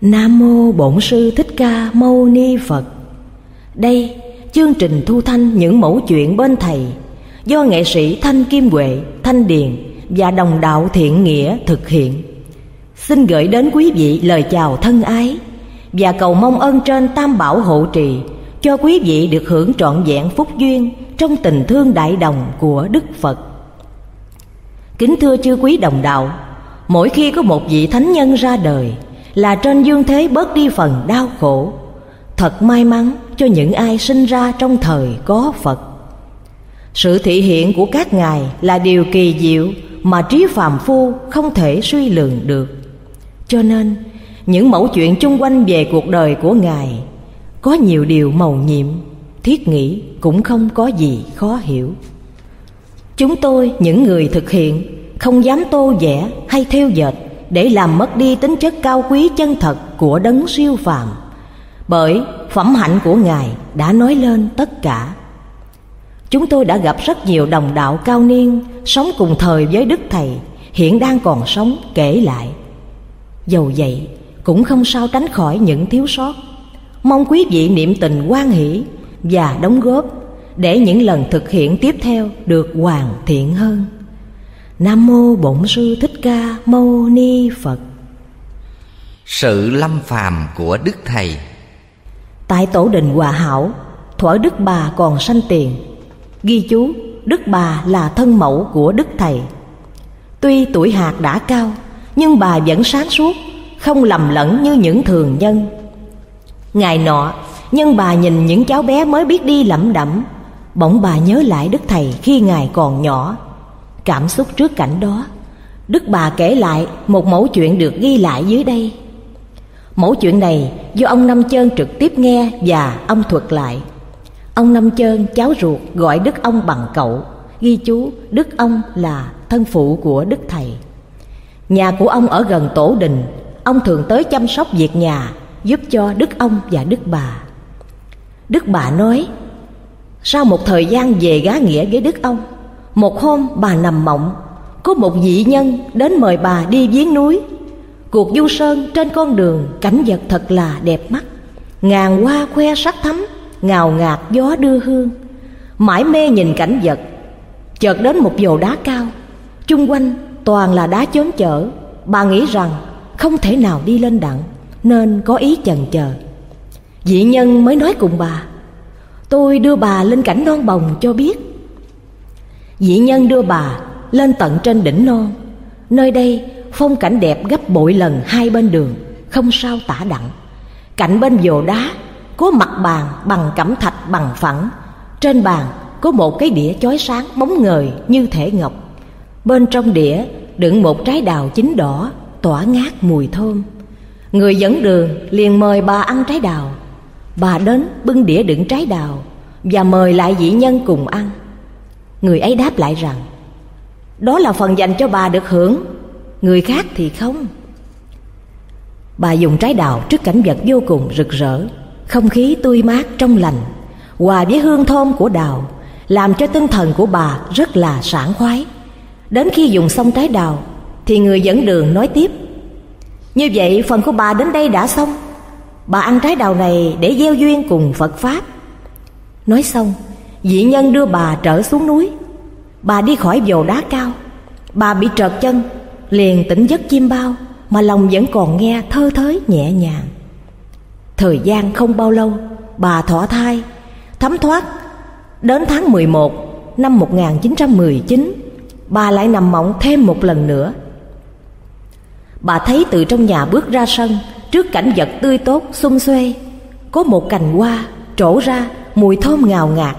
Nam mô Bổn sư Thích Ca Mâu Ni Phật. Đây, chương trình thu thanh những mẫu chuyện bên thầy do nghệ sĩ Thanh Kim Huệ, Thanh Điền và đồng đạo thiện nghĩa thực hiện. Xin gửi đến quý vị lời chào thân ái và cầu mong ơn trên Tam Bảo hộ trì cho quý vị được hưởng trọn vẹn phúc duyên trong tình thương đại đồng của Đức Phật. Kính thưa chư quý đồng đạo, mỗi khi có một vị thánh nhân ra đời là trên dương thế bớt đi phần đau khổ. Thật may mắn cho những ai sinh ra trong thời có Phật. Sự thị hiện của các ngài là điều kỳ diệu mà trí phàm phu không thể suy lường được. Cho nên, những mẫu chuyện chung quanh về cuộc đời của ngài có nhiều điều màu nhiệm, thiết nghĩ cũng không có gì khó hiểu. Chúng tôi, những người thực hiện, không dám tô vẽ hay theo dệt để làm mất đi tính chất cao quý chân thật của đấng siêu phàm. Bởi phẩm hạnh của Ngài đã nói lên tất cả. Chúng tôi đã gặp rất nhiều đồng đạo cao niên sống cùng thời với Đức Thầy, hiện đang còn sống kể lại. Dầu vậy, cũng không sao tránh khỏi những thiếu sót. Mong quý vị niệm tình quan hỷ và đóng góp để những lần thực hiện tiếp theo được hoàn thiện hơn. Nam mô Bổn sư Thích Ca Mâu Ni Phật. Sự lâm phàm của Đức Thầy Tại tổ đình Hòa Hảo, thuở Đức Bà còn sanh tiền, ghi chú Đức Bà là thân mẫu của Đức Thầy. Tuy tuổi hạt đã cao, nhưng bà vẫn sáng suốt, không lầm lẫn như những thường nhân. Ngày nọ, nhân bà nhìn những cháu bé mới biết đi lẩm đẩm, bỗng bà nhớ lại Đức Thầy khi Ngài còn nhỏ Cảm xúc trước cảnh đó. Đức bà kể lại một mẫu chuyện được ghi lại dưới đây. Mẫu chuyện này do ông Năm Chơn trực tiếp nghe và ông thuật lại. Ông Năm Chơn cháu ruột gọi Đức ông bằng cậu, Ghi chú Đức ông là thân phụ của Đức Thầy. Nhà của ông ở gần tổ đình, Ông thường tới chăm sóc việc nhà, Giúp cho Đức ông và Đức bà. Đức bà nói, Sau một thời gian về gá nghĩa với Đức ông một hôm bà nằm mộng, Có một vị nhân đến mời bà đi viếng núi. Cuộc du sơn trên con đường Cảnh vật thật là đẹp mắt. Ngàn hoa khoe sắc thắm, Ngào ngạt gió đưa hương. Mãi mê nhìn cảnh vật, Chợt đến một vồ đá cao. Chung quanh toàn là đá chốn chở. Bà nghĩ rằng không thể nào đi lên đặng, Nên có ý chần chờ. Vị nhân mới nói cùng bà, Tôi đưa bà lên cảnh non bồng cho biết Dĩ nhân đưa bà lên tận trên đỉnh non. Nơi đây phong cảnh đẹp gấp bội lần hai bên đường, Không sao tả đặng. Cạnh bên vồ đá Có mặt bàn bằng cẩm thạch bằng phẳng. Trên bàn có một cái đĩa chói sáng bóng ngời như thể ngọc. Bên trong đĩa đựng một trái đào chín đỏ, Tỏa ngát mùi thơm. Người dẫn đường liền mời bà ăn trái đào. Bà đến bưng đĩa đựng trái đào Và mời lại dị nhân cùng ăn. Người ấy đáp lại rằng, Đó là phần dành cho bà được hưởng, Người khác thì không. Bà dùng trái đào trước cảnh vật vô cùng rực rỡ, Không khí tươi mát trong lành, Hòa với hương thơm của đào, Làm cho tinh thần của bà rất là sảng khoái. Đến khi dùng xong trái đào, Thì người dẫn đường nói tiếp, Như vậy phần của bà đến đây đã xong. Bà ăn trái đào này để gieo duyên cùng Phật Pháp. Nói xong Dị nhân đưa bà trở xuống núi. Bà đi khỏi vồ đá cao. Bà bị trợt chân, Liền tỉnh giấc chim bao, Mà lòng vẫn còn nghe thơ thới nhẹ nhàng. Thời gian không bao lâu, Bà thọ thai. Thấm thoát, Đến tháng 11 năm 1919 Bà lại nằm mộng thêm một lần nữa. Bà thấy từ trong nhà bước ra sân, Trước cảnh vật tươi tốt, xung xuê, Có một cành hoa trổ ra, mùi thơm ngào ngạt.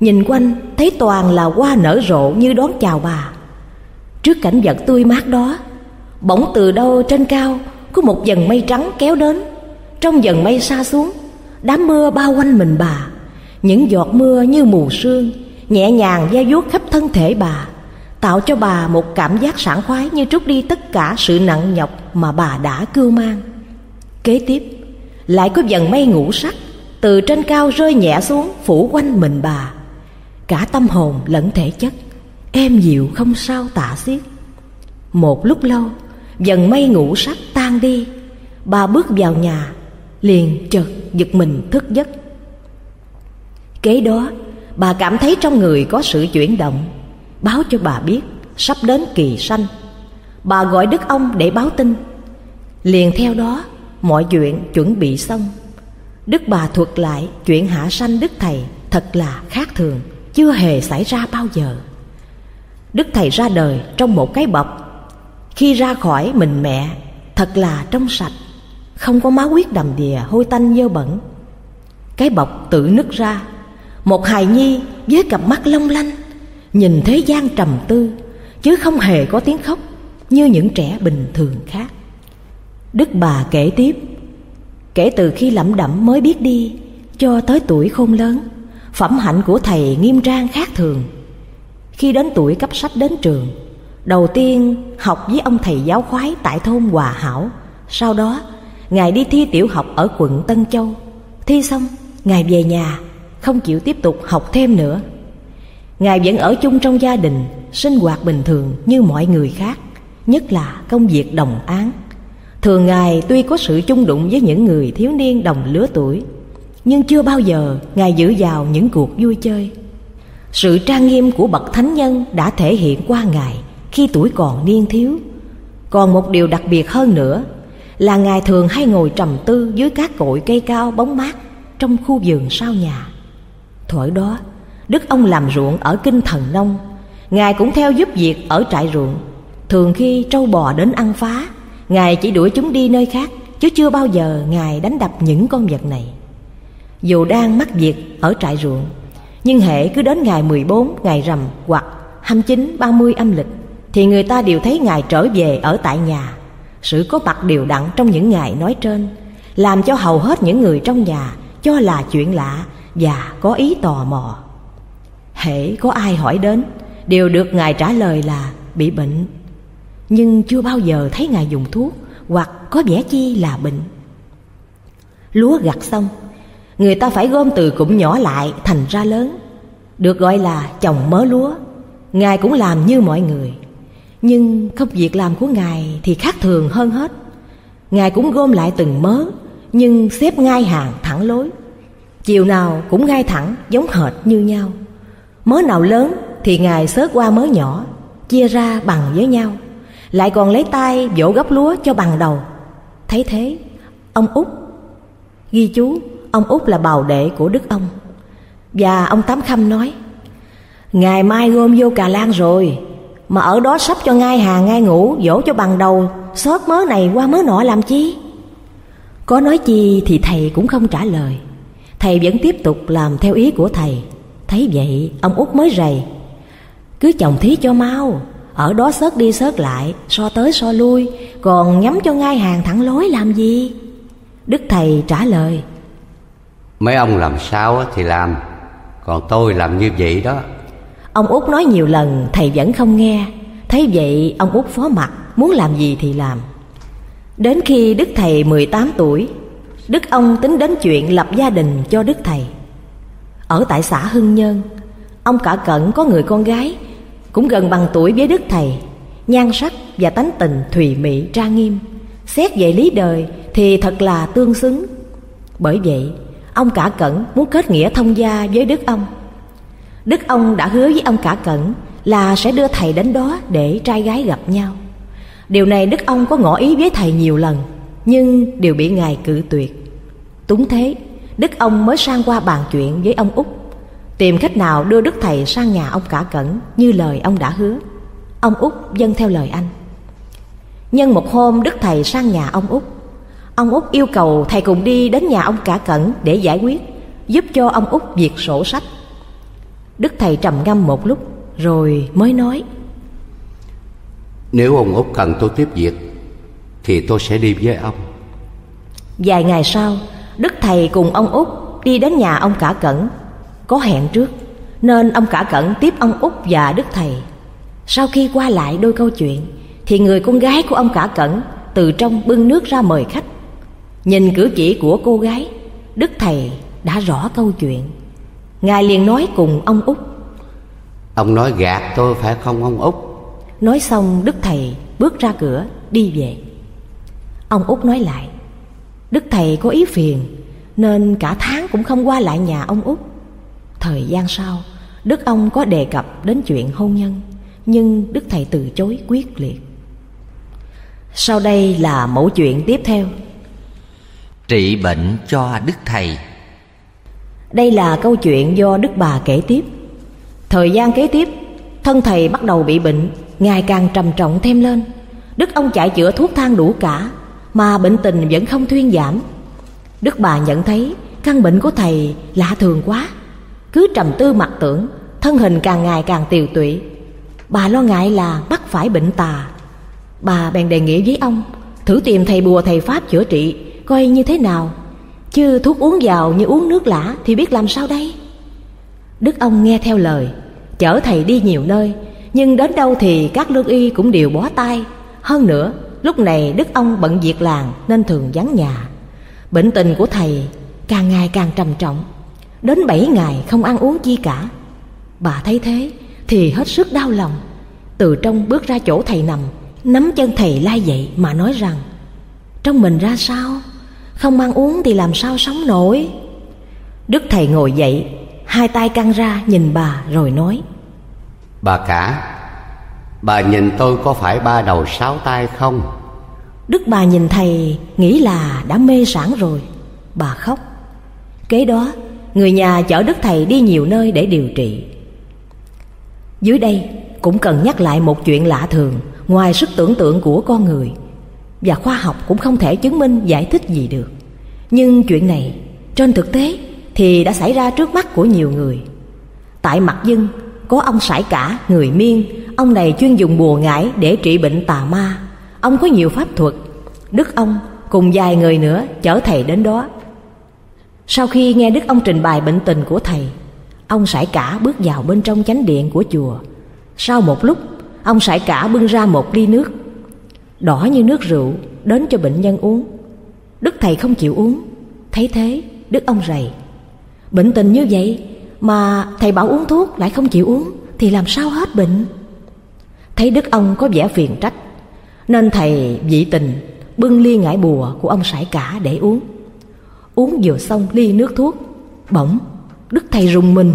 Nhìn quanh, thấy toàn là hoa nở rộ như đón chào bà. Trước cảnh vật tươi mát đó, Bỗng từ đâu trên cao Có một dần mây trắng kéo đến. Trong dần mây xa xuống, Đám mưa bao quanh mình bà. Những giọt mưa như mù sương, Nhẹ nhàng da vuốt khắp thân thể bà, Tạo cho bà một cảm giác sảng khoái Như trút đi tất cả sự nặng nhọc Mà bà đã cưu mang. Kế tiếp, Lại có dần mây ngũ sắc Từ trên cao rơi nhẹ xuống, Phủ quanh mình bà cả tâm hồn lẫn thể chất. Êm dịu không sao tả xiết. Một lúc lâu, dần mây ngủ sắc tan đi. Bà bước vào nhà, Liền chợt giật mình thức giấc. Kế đó, Bà cảm thấy trong người có sự chuyển động. Báo cho bà biết, Sắp đến kỳ sanh. Bà gọi Đức ông để báo tin. Liền theo đó, Mọi chuyện chuẩn bị xong. Đức bà thuật lại chuyện hạ sanh Đức Thầy Thật là khác thường. Chưa hề xảy ra bao giờ. Đức Thầy ra đời trong một cái bọc. Khi ra khỏi mình mẹ, Thật là trong sạch, Không có máu huyết đầm đìa, hôi tanh dơ bẩn. Cái bọc tự nứt ra, Một hài nhi với cặp mắt long lanh, Nhìn thế gian trầm tư, Chứ không hề có tiếng khóc Như những trẻ bình thường khác. Đức bà kể tiếp, Kể từ khi lẩm đẩm mới biết đi, Cho tới tuổi khôn lớn Phẩm hạnh của thầy nghiêm trang khác thường. Khi đến tuổi cấp sách đến trường, Đầu tiên học với ông thầy giáo khoái tại thôn Hòa Hảo. Sau đó, Ngài đi thi tiểu học ở quận Tân Châu. Thi xong, Ngài về nhà, Không chịu tiếp tục học thêm nữa. Ngài vẫn ở chung trong gia đình, Sinh hoạt bình thường như mọi người khác, Nhất là công việc đồng án Thường Ngài tuy có sự chung đụng với những người thiếu niên đồng lứa tuổi nhưng chưa bao giờ Ngài giữ vào những cuộc vui chơi. Sự trang nghiêm của bậc thánh nhân đã thể hiện qua Ngài khi tuổi còn niên thiếu. Còn một điều đặc biệt hơn nữa Là Ngài thường hay ngồi trầm tư dưới các cội cây cao bóng mát Trong khu vườn sau nhà. Thuở đó, Đức ông làm ruộng ở Kinh Thần Nông. Ngài cũng theo giúp việc ở trại ruộng. Thường khi trâu bò đến ăn phá, Ngài chỉ đuổi chúng đi nơi khác, Chứ chưa bao giờ Ngài đánh đập những con vật này. Dù đang mắc việc ở trại ruộng Nhưng hệ cứ đến ngày 14 ngày rằm hoặc 29, 30 âm lịch Thì người ta đều thấy Ngài trở về ở tại nhà. Sự có mặt đều đặn trong những ngày nói trên Làm cho hầu hết những người trong nhà Cho là chuyện lạ và có ý tò mò. Hễ có ai hỏi đến Đều được Ngài trả lời là bị bệnh. Nhưng chưa bao giờ thấy Ngài dùng thuốc Hoặc có vẻ chi là bệnh. Lúa gặt xong Người ta phải gom từ cụm nhỏ lại thành ra lớn. Được gọi là trồng mớ lúa. Ngài cũng làm như mọi người. Nhưng công việc làm của Ngài thì khác thường hơn hết. Ngài cũng gom lại từng mớ, Nhưng xếp ngay hàng thẳng lối. Chiều nào cũng ngay thẳng, giống hệt như nhau. Mớ nào lớn thì Ngài xớt qua mớ nhỏ, Chia ra bằng với nhau. Lại còn lấy tay vỗ gấp lúa cho bằng đầu. Thấy thế, Ông út, Ghi chú Ông út là bào đệ của Đức ông. Và ông Tám Khâm nói, Ngày mai gom vô Cà Lan rồi, Mà ở đó sắp cho ngai hàng ngai ngủ dỗ cho bằng đầu Xót mớ này qua mớ nọ làm chi? Có nói chi thì thầy cũng không trả lời. Thầy vẫn tiếp tục làm theo ý của thầy. Thấy vậy, ông út mới rầy, Cứ chồng thí cho mau, Ở đó sớt đi sớt lại, So tới so lui, Còn nhắm cho ngai hàng thẳng lối làm gì? Đức thầy trả lời Mấy ông làm sao thì làm. Còn tôi làm như vậy đó. Ông út nói nhiều lần, thầy vẫn không nghe. Thấy vậy, ông út phó mặt, Muốn làm gì thì làm. Đến khi Đức Thầy 18 tuổi, Đức ông tính đến chuyện lập gia đình cho Đức Thầy. Ở tại xã Hưng Nhân Ông cả cận có người con gái, Cũng gần bằng tuổi với Đức Thầy, Nhan sắc và tánh tình thùy mị trang nghiêm. Xét về lý đời thì thật là tương xứng. Bởi vậy ông cả cẩn muốn kết nghĩa thông gia với Đức ông. Đức ông đã hứa với ông cả cẩn là sẽ đưa thầy đến đó để trai gái gặp nhau. Điều này Đức ông có ngỏ ý với thầy nhiều lần, Nhưng đều bị ngài cự tuyệt. Túng thế, Đức ông mới sang qua bàn chuyện với ông út. Tìm cách nào đưa Đức Thầy sang nhà ông cả cẩn Như lời ông đã hứa. Ông út dâng theo lời anh. Nhân một hôm Đức Thầy sang nhà ông út Ông út yêu cầu thầy cùng đi đến nhà ông cả cẩn để giải quyết Giúp cho ông út việc sổ sách. Đức Thầy trầm ngâm một lúc Rồi mới nói. Nếu ông út cần tôi tiếp việc Thì tôi sẽ đi với ông. Vài ngày sau Đức Thầy cùng ông út đi đến nhà ông cả cẩn. Có hẹn trước Nên ông cả cẩn tiếp ông út và Đức Thầy. Sau khi qua lại đôi câu chuyện Thì người con gái của ông cả cẩn Từ trong bưng nước ra mời khách Nhìn cử chỉ của cô gái Đức Thầy đã rõ câu chuyện. Ngài liền nói cùng ông út Ông nói gạt tôi phải không ông út Nói xong Đức Thầy bước ra cửa đi về. Ông út nói lại Đức thầy có ý phiền Nên cả tháng cũng không qua lại nhà ông út Thời gian sau Đức ông có đề cập đến chuyện hôn nhân Nhưng Đức thầy từ chối quyết liệt. Sau đây là mẫu chuyện tiếp theo Trị bệnh cho Đức Thầy. Đây là câu chuyện do Đức bà kể tiếp. Thời gian kế tiếp, Thân thầy bắt đầu bị bệnh, Ngày càng trầm trọng thêm lên. Đức ông chạy chữa thuốc thang đủ cả, Mà bệnh tình vẫn không thuyên giảm. Đức bà nhận thấy Căn bệnh của thầy lạ thường quá. Cứ trầm tư mặc tưởng, Thân hình càng ngày càng tiều tụy. Bà lo ngại là mắc phải bệnh tà. Bà bèn đề nghị với ông, Thử tìm thầy bùa thầy pháp chữa trị Coi như thế nào? Chứ thuốc uống vào như uống nước lã Thì biết làm sao đây? Đức ông nghe theo lời, Chở thầy đi nhiều nơi, Nhưng đến đâu thì các lương y cũng đều bó tay. Hơn nữa, lúc này Đức ông bận việc làng Nên thường vắng nhà. Bệnh tình của thầy càng ngày càng trầm trọng, Đến bảy ngày không ăn uống chi cả. Bà thấy thế thì hết sức đau lòng. Từ trong bước ra chỗ thầy nằm, Nắm chân thầy lai dậy mà nói rằng, Trong mình ra sao? Không ăn uống thì làm sao sống nổi. Đức thầy ngồi dậy Hai tay căng ra nhìn bà rồi nói. Bà cả Bà nhìn tôi có phải ba đầu sáu tay không? Đức bà nhìn thầy Nghĩ là đã mê sản rồi. Bà khóc. Kế đó Người nhà chở Đức Thầy đi nhiều nơi để điều trị. Dưới đây cũng cần nhắc lại một chuyện lạ thường Ngoài sức tưởng tượng của con người và khoa học cũng không thể chứng minh, giải thích gì được. Nhưng chuyện này, trên thực tế, thì đã xảy ra trước mắt của nhiều người. Tại mặt dân có ông sải cả, người miên. Ông này chuyên dùng bùa ngải để trị bệnh tà ma. Ông có nhiều pháp thuật. Đức ông cùng vài người nữa chở thầy đến đó. Sau khi nghe Đức ông trình bày bệnh tình của thầy, Ông sải cả bước vào bên trong chánh điện của chùa. Sau một lúc, Ông sải cả bưng ra một ly nước. Đỏ như nước rượu Đến cho bệnh nhân uống. Đức thầy không chịu uống. Thấy thế, Đức ông rầy, Bệnh tình như vậy Mà thầy bảo uống thuốc lại không chịu uống Thì làm sao hết bệnh? Thấy đức ông có vẻ phiền trách, Nên thầy dị tình Bưng ly ngải bùa của ông sải cả để uống. Uống vừa xong ly nước thuốc, Bỗng Đức thầy rùng mình.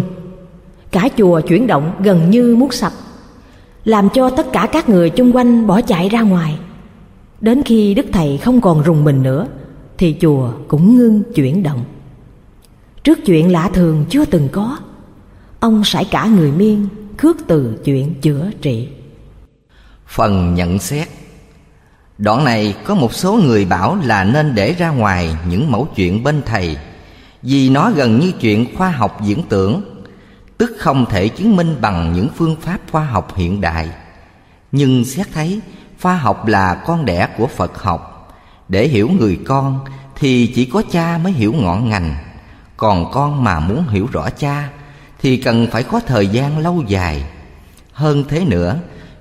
Cả chùa chuyển động gần như muốn sập, Làm cho tất cả các người chung quanh bỏ chạy ra ngoài. Đến khi Đức Thầy không còn rùng mình nữa, Thì chùa cũng ngưng chuyển động. Trước chuyện lạ thường chưa từng có, Ông sải cả người miên khước từ chuyện chữa trị. Phần nhận xét. Đoạn này có một số người bảo là nên để ra ngoài những mẫu chuyện bên thầy, Vì nó gần như chuyện khoa học diễn tưởng, Tức không thể chứng minh bằng những phương pháp khoa học hiện đại. Nhưng xét thấy pha học là con đẻ của Phật học. Để hiểu người con thì chỉ có cha mới hiểu ngọn ngành. Còn con mà muốn hiểu rõ cha Thì cần phải có thời gian lâu dài. Hơn thế nữa,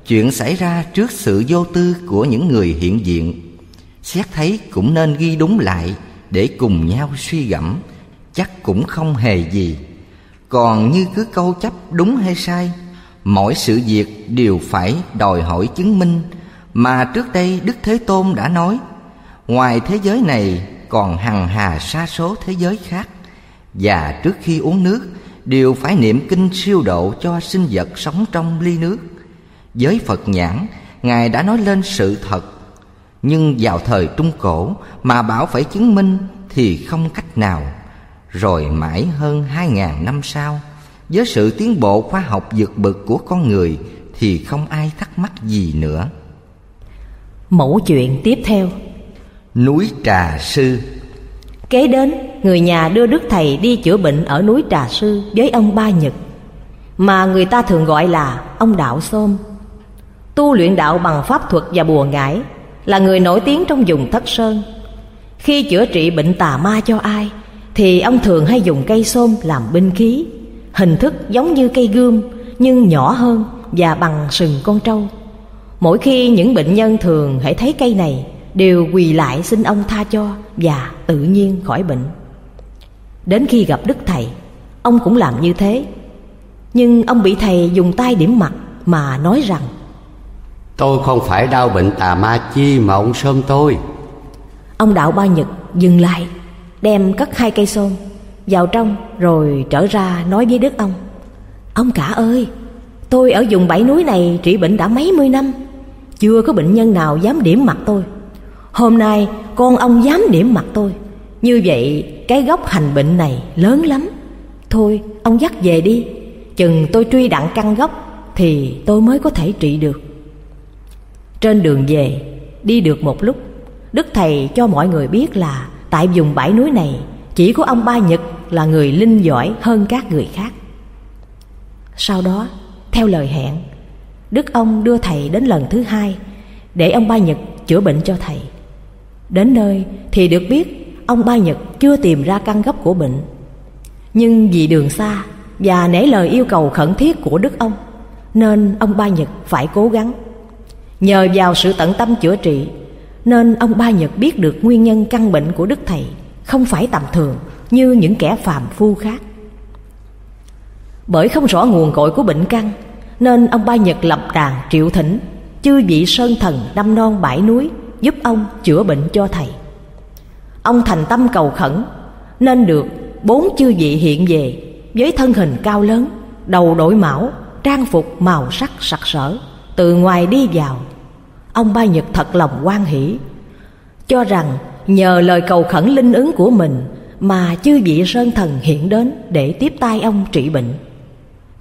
Chuyện xảy ra trước sự vô tư của những người hiện diện, Xét thấy cũng nên ghi đúng lại Để cùng nhau suy gẫm, Chắc cũng không hề gì. Còn như cứ câu chấp đúng hay sai, Mỗi sự việc đều phải đòi hỏi chứng minh mà trước đây Đức Thế Tôn đã nói, Ngoài thế giới này còn hằng hà sa số thế giới khác, Và trước khi uống nước, Đều phải niệm kinh siêu độ cho sinh vật sống trong ly nước. Với Phật nhãn, Ngài đã nói lên sự thật. Nhưng vào thời Trung Cổ Mà bảo phải chứng minh Thì không cách nào. Rồi mãi hơn hai ngàn năm sau, Với sự tiến bộ khoa học vượt bực của con người Thì không ai thắc mắc gì nữa. Mẫu chuyện tiếp theo. Núi Trà Sư. Kế đến Người nhà đưa Đức Thầy đi chữa bệnh Ở núi Trà Sư với ông Ba Nhật Mà người ta thường gọi là Ông Đạo Sôm tu luyện đạo bằng pháp thuật và bùa ngải là người nổi tiếng trong vùng thất sơn. Khi chữa trị bệnh tà ma cho ai thì ông thường hay dùng cây xôm làm binh khí. Hình thức giống như cây gươm nhưng nhỏ hơn và bằng sừng con trâu mỗi khi những bệnh nhân thường hãy thấy cây này đều quỳ lại xin ông tha cho và tự nhiên khỏi bệnh. Đến khi gặp đức thầy ông cũng làm như thế. Nhưng ông bị thầy dùng tay điểm mặt mà nói rằng Tôi không phải đau bệnh tà ma chi mà ông sơm tôi. Ông đạo ba Nhật dừng lại Đem cất hai cây xôn Vào trong rồi trở ra nói với Đức ông Ông cả ơi Tôi ở vùng bảy núi này trị bệnh đã mấy mươi năm chưa có bệnh nhân nào dám điểm mặt tôi. Hôm nay, con ông dám điểm mặt tôi. Như vậy, cái gốc hành bệnh này lớn lắm. Thôi, ông dắt về đi. Chừng tôi truy đặng căn gốc, Thì tôi mới có thể trị được. Trên đường về, Đi được một lúc, Đức Thầy cho mọi người biết là Tại vùng bãi núi này, Chỉ có ông Ba Nhật là người linh giỏi hơn các người khác. Sau đó, theo lời hẹn Đức ông đưa thầy đến lần thứ hai, Để ông Ba Nhật chữa bệnh cho thầy. Đến nơi thì được biết Ông Ba Nhật chưa tìm ra căn gốc của bệnh. Nhưng vì đường xa Và nể lời yêu cầu khẩn thiết của Đức ông, Nên ông Ba Nhật phải cố gắng. Nhờ vào sự tận tâm chữa trị, Nên ông Ba Nhật biết được nguyên nhân căn bệnh của Đức Thầy Không phải tầm thường như những kẻ phàm phu khác. Bởi không rõ nguồn cội của bệnh căn nên ông Ba Nhật lập đàn triệu thỉnh, Chư vị sơn thần năm non bãi núi, Giúp ông chữa bệnh cho thầy. Ông thành tâm cầu khẩn, Nên được bốn chư vị hiện về Với thân hình cao lớn, Đầu đội mão, Trang phục màu sắc sặc sỡ, Từ ngoài đi vào. Ông Ba Nhật thật lòng quan hỷ, Cho rằng nhờ lời cầu khẩn linh ứng của mình Mà chư vị sơn thần hiện đến Để tiếp tay ông trị bệnh.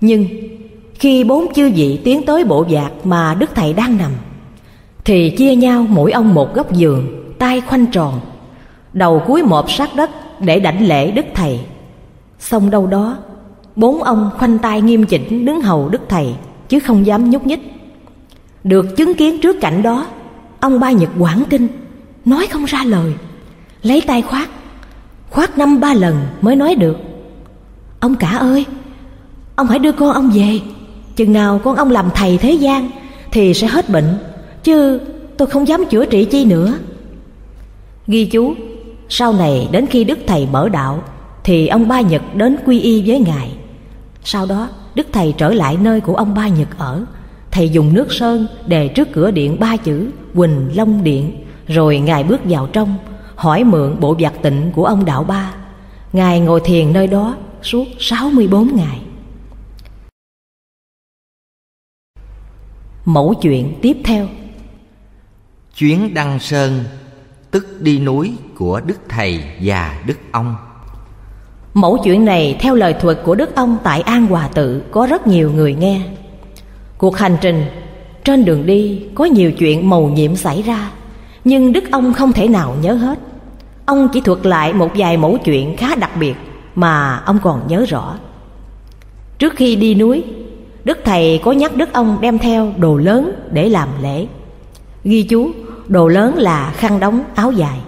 Nhưng khi bốn chư vị tiến tới bộ vạc Mà Đức Thầy đang nằm, Thì chia nhau mỗi ông một góc giường, tay khoanh tròn, Đầu cúi một sát đất Để đảnh lễ Đức Thầy. Xong đâu đó, Bốn ông khoanh tay nghiêm chỉnh đứng hầu Đức Thầy, Chứ không dám nhúc nhích. Được chứng kiến trước cảnh đó, Ông ba Nhật quảng kinh Nói không ra lời, Lấy tay khoát Khoát năm ba lần mới nói được. Ông cả ơi, Ông hãy đưa con ông về. Chừng nào con ông làm thầy thế gian Thì sẽ hết bệnh, Chứ tôi không dám chữa trị chi nữa. Ghi chú, Sau này đến khi Đức Thầy mở đạo Thì ông Ba Nhật đến quy y với Ngài. Sau đó, Đức Thầy trở lại nơi của ông Ba Nhật ở. Thầy dùng nước sơn đề trước cửa điện ba chữ, Quỳnh Long Điện, Rồi Ngài bước vào trong, Hỏi mượn bộ giặc tịnh của ông Đạo Ba. Ngài ngồi thiền nơi đó suốt 64 ngày. Mẫu chuyện tiếp theo. Chuyến đăng sơn Tức đi núi của Đức Thầy và Đức Ông. Mẫu chuyện này theo lời thuật của Đức Ông tại An Hòa Tự có rất nhiều người nghe. Cuộc hành trình trên đường đi có nhiều chuyện màu nhiệm xảy ra Nhưng Đức ông không thể nào nhớ hết. Ông chỉ thuật lại một vài mẫu chuyện khá đặc biệt Mà ông còn nhớ rõ. Trước khi đi núi Đức Thầy có nhắc Đức ông đem theo đồ lớn để làm lễ. Ghi chú, đồ lớn là khăn đóng áo dài.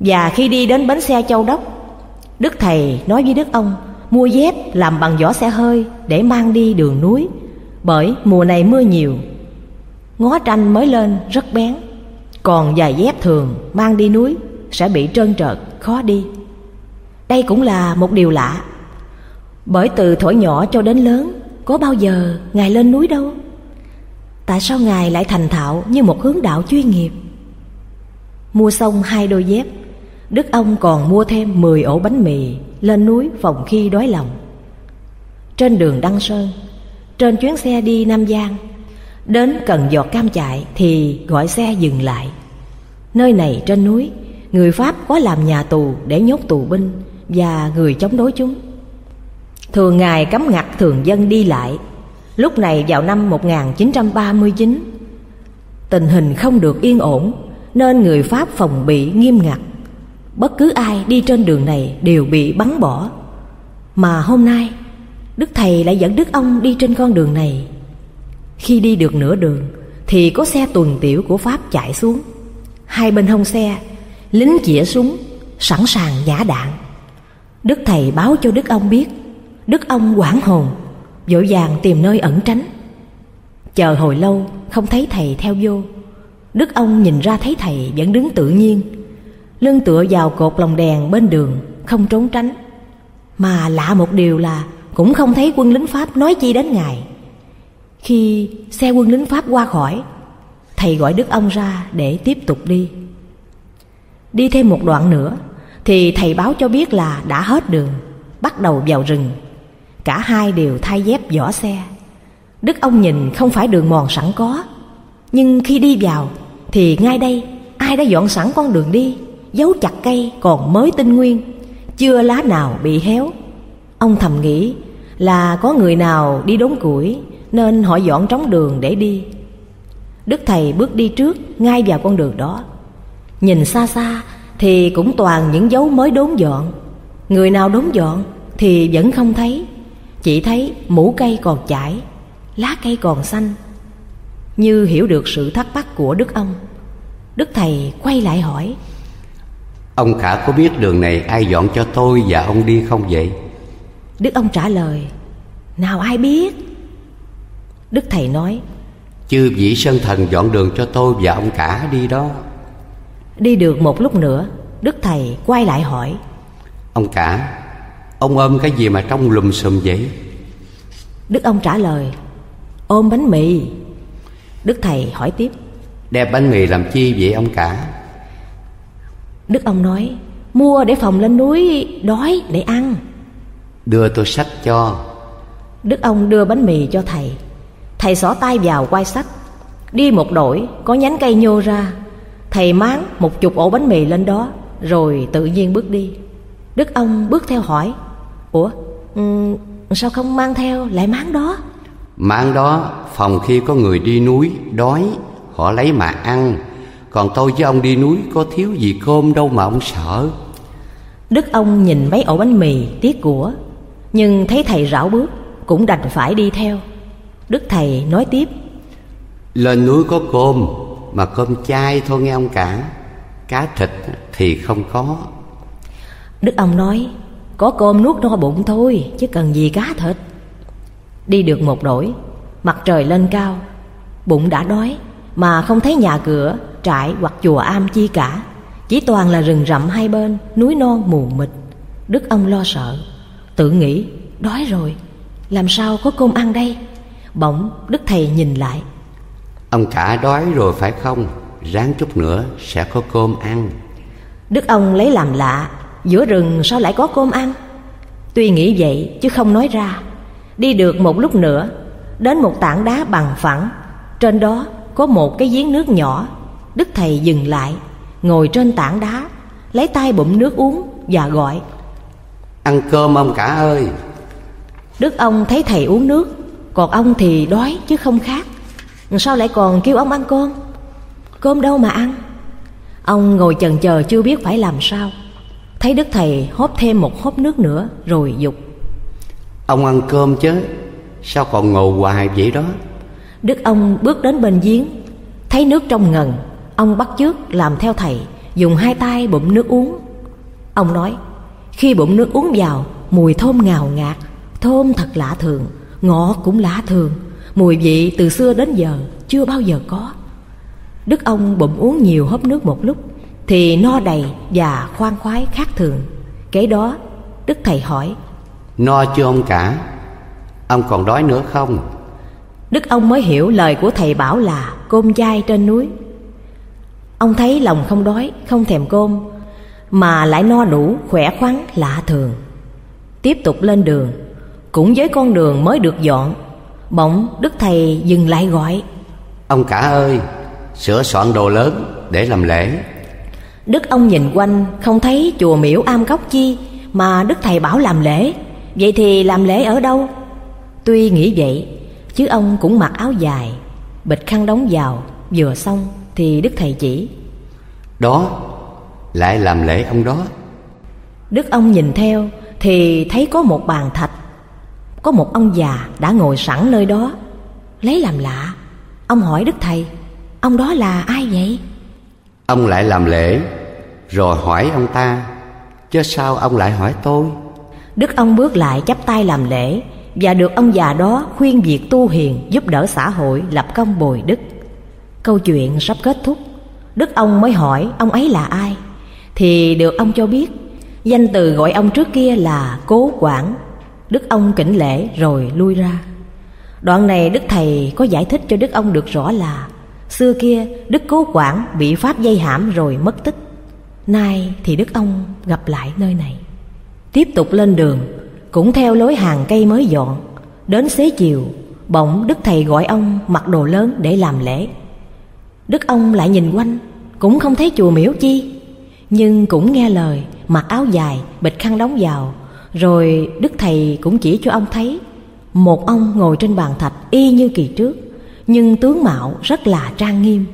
Và khi đi đến bến xe Châu Đốc, Đức Thầy nói với Đức ông, Mua dép làm bằng vỏ xe hơi để mang đi đường núi, bởi mùa này mưa nhiều. Ngó tranh mới lên rất bén, Còn giày dép thường mang đi núi Sẽ bị trơn trợt khó đi. Đây cũng là một điều lạ, Bởi từ thổi nhỏ cho đến lớn có bao giờ Ngài lên núi đâu? Tại sao Ngài lại thành thạo Như một hướng đạo chuyên nghiệp? Mua xong hai đôi dép, Đức ông còn mua thêm 10 ổ bánh mì Lên núi phòng khi đói lòng. Trên đường Đăng Sơn, trên chuyến xe đi Nam Giang, Đến cần giọt cam chạy Thì gọi xe dừng lại. Nơi này trên núi, Người Pháp có làm nhà tù để nhốt tù binh Và người chống đối chúng. Thường ngày cấm ngặt thường dân đi lại. Lúc này vào năm 1939 Tình hình không được yên ổn, Nên người Pháp phòng bị nghiêm ngặt. Bất cứ ai đi trên đường này đều bị bắn bỏ. Mà hôm nay, Đức Thầy lại dẫn Đức ông đi trên con đường này. Khi đi được nửa đường, Thì có xe tuần tiểu của Pháp chạy xuống. Hai bên hông xe, Lính chĩa súng, Sẵn sàng nhả đạn. Đức Thầy báo cho Đức ông biết Đức ông quảng hồn, Vội vàng tìm nơi ẩn tránh. Chờ hồi lâu, không thấy thầy theo vô. Đức ông nhìn ra thấy thầy vẫn đứng tự nhiên, Lưng tựa vào cột lồng đèn bên đường, Không trốn tránh. Mà lạ một điều là cũng không thấy quân lính Pháp nói chi đến Ngài. Khi xe quân lính Pháp qua khỏi, Thầy gọi Đức ông ra để tiếp tục đi. Đi thêm một đoạn nữa, Thì thầy báo cho biết là đã hết đường, Bắt đầu vào rừng. Cả hai đều thay dép vỏ xe. Đức ông nhìn không phải đường mòn sẵn có, Nhưng khi đi vào Thì ngay đây, ai đã dọn sẵn con đường đi, Giấu chặt cây còn mới tinh nguyên, Chưa lá nào bị héo. Ông thầm nghĩ là có người nào đi đốn củi Nên họ dọn trống đường để đi. Đức Thầy bước đi trước ngay vào con đường đó. Nhìn xa xa thì cũng toàn những dấu mới đốn dọn. Người nào đốn dọn thì vẫn không thấy. Chỉ thấy mũ cây còn chảy Lá cây còn xanh. Như hiểu được sự thắc mắc của Đức ông Đức Thầy quay lại hỏi Ông cả có biết đường này ai dọn cho tôi và ông đi không vậy? Đức ông trả lời Nào ai biết? Đức Thầy nói Chư vị sơn thần dọn đường cho tôi và ông cả đi đó. Đi được một lúc nữa Đức Thầy quay lại hỏi Ông cả Ông ôm cái gì mà trong lùm xùm vậy? Đức ông trả lời Ôm bánh mì. Đức Thầy hỏi tiếp Đem bánh mì làm chi vậy ông cả? Đức ông nói Mua để phòng lên núi đói để ăn. Đưa tôi sách cho. Đức ông đưa bánh mì cho thầy. Thầy xỏ tay vào quai sách Đi một đổi có nhánh cây nhô ra. Thầy máng một chục ổ bánh mì lên đó Rồi tự nhiên bước đi. Đức ông bước theo hỏi Ủa um, sao không mang theo lại máng đó? Máng đó phòng khi có người đi núi đói Họ lấy mà ăn. Còn tôi với ông đi núi có thiếu gì cơm đâu mà ông sợ. Đức ông nhìn mấy ổ bánh mì tiếc của. Nhưng thấy thầy rảo bước Cũng đành phải đi theo. Đức thầy nói tiếp. Lên núi có cơm Mà cơm chay thôi nghe ông cả. Cá thịt thì không có. Đức ông nói Có cơm nuốt no bụng thôi Chứ cần gì cá thịt. Đi được một đổi Mặt trời lên cao Bụng đã đói Mà không thấy nhà cửa Trại hoặc chùa am chi cả. Chỉ toàn là rừng rậm hai bên Núi non mù mịt. Đức ông lo sợ Tự nghĩ đói rồi Làm sao có cơm ăn đây? Bỗng Đức Thầy nhìn lại. Ông cả đói rồi phải không? Ráng chút nữa sẽ có cơm ăn. Đức ông lấy làm lạ Giữa rừng sao lại có cơm ăn? Tuy nghĩ vậy chứ không nói ra. Đi được một lúc nữa Đến một tảng đá bằng phẳng. Trên đó có một cái giếng nước nhỏ. Đức Thầy dừng lại Ngồi trên tảng đá Lấy tay bụng nước uống và gọi. Ăn cơm ông cả ơi. Đức ông thấy thầy uống nước Còn ông thì đói chứ không khác Sao lại còn kêu ông ăn cơm? Cơm đâu mà ăn? Ông ngồi chần chờ chưa biết phải làm sao Thấy đức thầy hốt thêm một hớp nước nữa Rồi dục. Ông ăn cơm chứ? Sao còn ngồi hoài vậy đó? Đức ông bước đến bên giếng Thấy nước trong ngần. Ông bắt chước làm theo thầy Dùng hai tay bụng nước uống. Ông nói Khi bụng nước uống vào Mùi thơm ngào ngạt Thơm thật lạ thường Ngọt cũng lạ thường. Mùi vị từ xưa đến giờ Chưa bao giờ có. Đức ông bụng uống nhiều hớp nước một lúc Thì no đầy và khoan khoái khác thường. Kế đó Đức thầy hỏi No chưa ông cả? Ông còn đói nữa không? Đức ông mới hiểu lời của thầy bảo là Cơm chay trên núi. Ông thấy lòng không đói Không thèm cơm Mà lại no đủ khỏe khoắn lạ thường. Tiếp tục lên đường Cũng với con đường mới được dọn Bỗng Đức Thầy dừng lại gọi Ông cả ơi Sửa soạn đồ lớn để làm lễ Đức ông nhìn quanh Không thấy chùa miễu am cốc chi Mà Đức Thầy bảo làm lễ. Vậy thì làm lễ ở đâu? Tuy nghĩ vậy Chứ ông cũng mặc áo dài Bịch khăn đóng vào Vừa xong thì Đức Thầy chỉ. Đó Lại làm lễ ông đó. Đức ông nhìn theo Thì thấy có một bàn thạch Có một ông già đã ngồi sẵn nơi đó Lấy làm lạ. Ông hỏi Đức Thầy Ông đó là ai vậy Ông lại làm lễ, Rồi hỏi ông ta, Chứ sao ông lại hỏi tôi? Đức ông bước lại chắp tay làm lễ, Và được ông già đó khuyên việc tu hiền Giúp đỡ xã hội lập công bồi đức. Câu chuyện sắp kết thúc. Đức ông mới hỏi, ông ấy là ai? Thì được ông cho biết, Danh từ gọi ông trước kia là Cố Quảng. Đức ông kính lễ rồi lui ra. Đoạn này Đức Thầy có giải thích cho Đức ông được rõ là Xưa kia Đức Cố Quảng bị Pháp dây hãm rồi mất tích. Nay thì Đức ông gặp lại nơi này. Tiếp tục lên đường Cũng theo lối hàng cây mới dọn. Đến xế chiều Bỗng Đức Thầy gọi ông mặc đồ lớn để làm lễ. Đức ông lại nhìn quanh Cũng không thấy chùa miễu chi. Nhưng cũng nghe lời Mặc áo dài, bịch khăn đóng vào. Rồi Đức Thầy cũng chỉ cho ông thấy Một ông ngồi trên bàn thạch y như kỳ trước. Nhưng tướng mạo rất là trang nghiêm.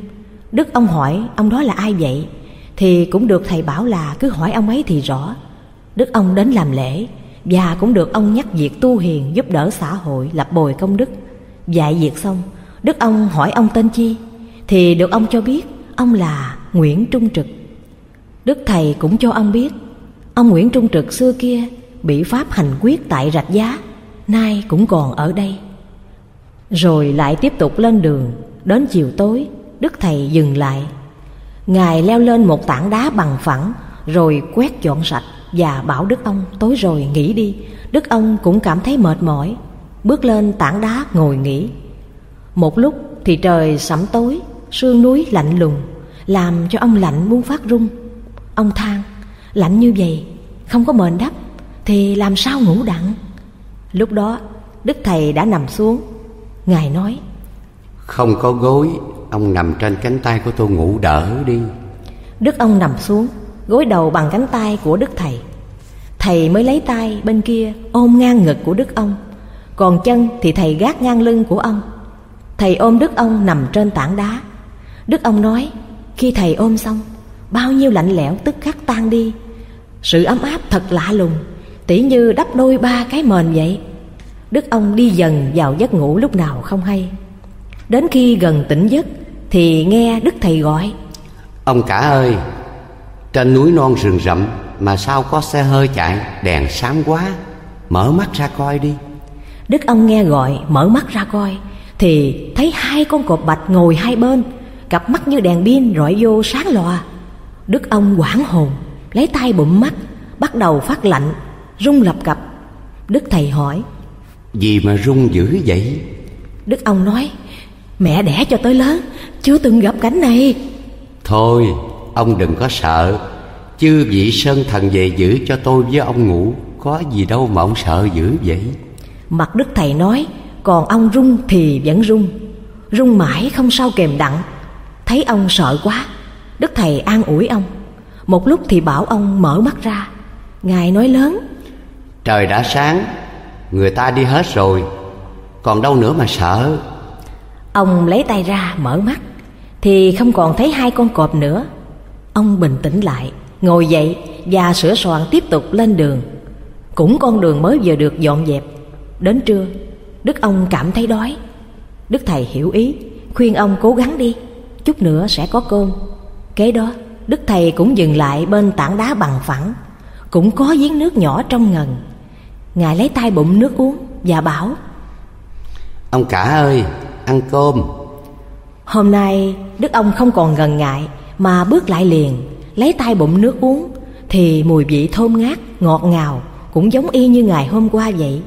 Đức ông hỏi, ông đó là ai vậy? Thì cũng được thầy bảo là, cứ hỏi ông ấy thì rõ. Đức ông đến làm lễ, Và cũng được ông nhắc việc tu hiền giúp đỡ xã hội, lập bồi công đức. Dạy việc xong, Đức ông hỏi ông tên chi? Thì được ông cho biết, Ông là Nguyễn Trung Trực. Đức Thầy cũng cho ông biết, Ông Nguyễn Trung Trực xưa kia Bị Pháp hành quyết tại Rạch Giá, Nay cũng còn ở đây. Rồi lại tiếp tục lên đường. Đến chiều tối, Đức Thầy dừng lại. Ngài leo lên một tảng đá bằng phẳng, Rồi quét dọn sạch Và bảo Đức ông, tối rồi nghỉ đi. Đức ông cũng cảm thấy mệt mỏi, Bước lên tảng đá ngồi nghỉ. Một lúc thì trời sẫm tối, Sương núi lạnh lùng, Làm cho ông lạnh muốn phát run. Ông than, Lạnh như vậy, Không có mền đắp, Thì làm sao ngủ đặng? Lúc đó, Đức Thầy đã nằm xuống Ngài nói Không có gối Ông nằm trên cánh tay của tôi ngủ đỡ đi. Đức ông nằm xuống Gối đầu bằng cánh tay của Đức Thầy. Thầy mới lấy tay bên kia ôm ngang ngực của Đức ông. Còn chân thì thầy gác ngang lưng của ông. Thầy ôm Đức ông nằm trên tảng đá. Đức ông nói Khi thầy ôm xong Bao nhiêu lạnh lẽo tức khắc tan đi. Sự ấm áp thật lạ lùng Tỉ như đắp đôi ba cái mền vậy Đức ông đi dần vào giấc ngủ lúc nào không hay. Đến khi gần tỉnh giấc Thì nghe Đức Thầy gọi Ông cả ơi Trên núi non rừng rậm Mà sao có xe hơi chạy Đèn sáng quá Mở mắt ra coi đi. Đức ông nghe gọi mở mắt ra coi Thì thấy hai con cọp bạch ngồi hai bên Cặp mắt như đèn pin rọi vô sáng lòa. Đức ông quảng hồn Lấy tay bụm mắt Bắt đầu phát lạnh Rung lập cập. Đức thầy hỏi Gì mà rung dữ vậy? Đức ông nói Mẹ đẻ cho tới lớn Chưa từng gặp cảnh này. Thôi ông đừng có sợ. Chư vị sơn thần về giữ cho tôi với ông ngủ Có gì đâu mà ông sợ dữ vậy. Mặt đức thầy nói Còn ông rung thì vẫn rung. Rung mãi không sao kềm đặng. Thấy ông sợ quá Đức thầy an ủi ông. Một lúc thì bảo ông mở mắt ra. Ngài nói lớn Trời đã sáng Người ta đi hết rồi, Còn đâu nữa mà sợ. Ông lấy tay ra, mở mắt, Thì không còn thấy hai con cọp nữa. Ông bình tĩnh lại, Ngồi dậy và sửa soạn tiếp tục lên đường. Cũng con đường mới vừa được dọn dẹp. Đến trưa, Đức ông cảm thấy đói. Đức thầy hiểu ý, Khuyên ông cố gắng đi, Chút nữa sẽ có cơm. Kế đó, Đức thầy cũng dừng lại bên tảng đá bằng phẳng. Cũng có giếng nước nhỏ trong ngần. Ngài lấy tay bụng nước uống Và bảo Ông cả ơi ăn cơm. Hôm nay Đức ông không còn ngần ngại Mà bước lại liền Lấy tay bụng nước uống Thì mùi vị thơm ngát, ngọt ngào Cũng giống y như ngày hôm qua vậy.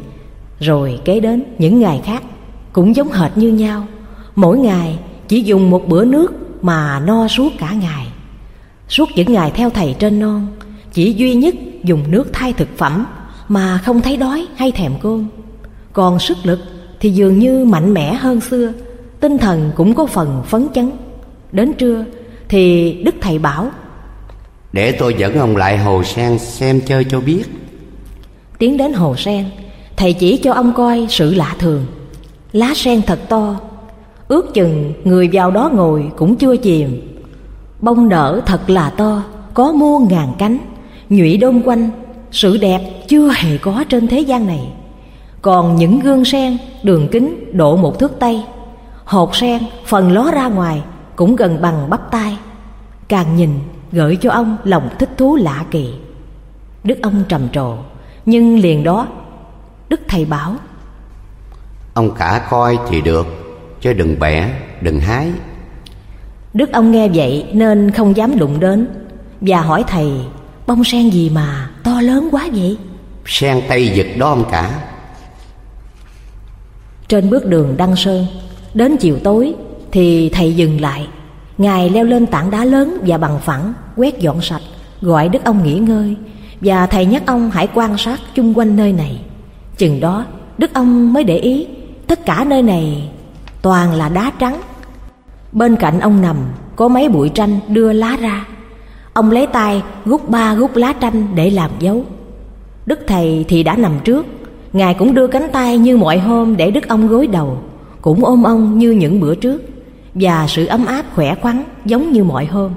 Rồi kế đến những ngày khác Cũng giống hệt như nhau. Mỗi ngày chỉ dùng một bữa nước Mà no suốt cả ngày. Suốt những ngày theo thầy trên non Chỉ duy nhất dùng nước thay thực phẩm Mà không thấy đói hay thèm cơm. Còn sức lực thì dường như mạnh mẽ hơn xưa Tinh thần cũng có phần phấn chấn. Đến trưa thì Đức Thầy bảo Để tôi dẫn ông lại hồ sen xem chơi cho biết. Tiến đến hồ sen Thầy chỉ cho ông coi sự lạ thường. Lá sen thật to Ước chừng người vào đó ngồi cũng chưa chìm. Bông nở thật là to Có muôn ngàn cánh Nhụy đôn quanh Sự đẹp chưa hề có trên thế gian này. Còn những gương sen Đường kính độ một thước tay Hột sen phần ló ra ngoài Cũng gần bằng bắp tay Càng nhìn gợi cho ông lòng thích thú lạ kỳ. Đức ông trầm trồ Nhưng liền đó Đức thầy bảo Ông cả coi thì được Chứ đừng bẻ, đừng hái. Đức ông nghe vậy nên không dám đụng đến Và hỏi thầy Bông sen gì mà to lớn quá vậy? Sen Tây Dực đó ông cả. Trên bước đường Đăng Sơn Đến chiều tối thì thầy dừng lại. Ngài leo lên tảng đá lớn và bằng phẳng Quét dọn sạch gọi đức ông nghỉ ngơi. Và thầy nhắc ông hãy quan sát chung quanh nơi này. Chừng đó đức ông mới để ý tất cả nơi này toàn là đá trắng. Bên cạnh ông nằm có mấy bụi tranh đưa lá ra ông lấy tay, gút ba gút lá tranh để làm dấu. Đức thầy thì đã nằm trước. Ngài cũng đưa cánh tay như mọi hôm để đức ông gối đầu, cũng ôm ông như những bữa trước. Và sự ấm áp khỏe khoắn giống như mọi hôm.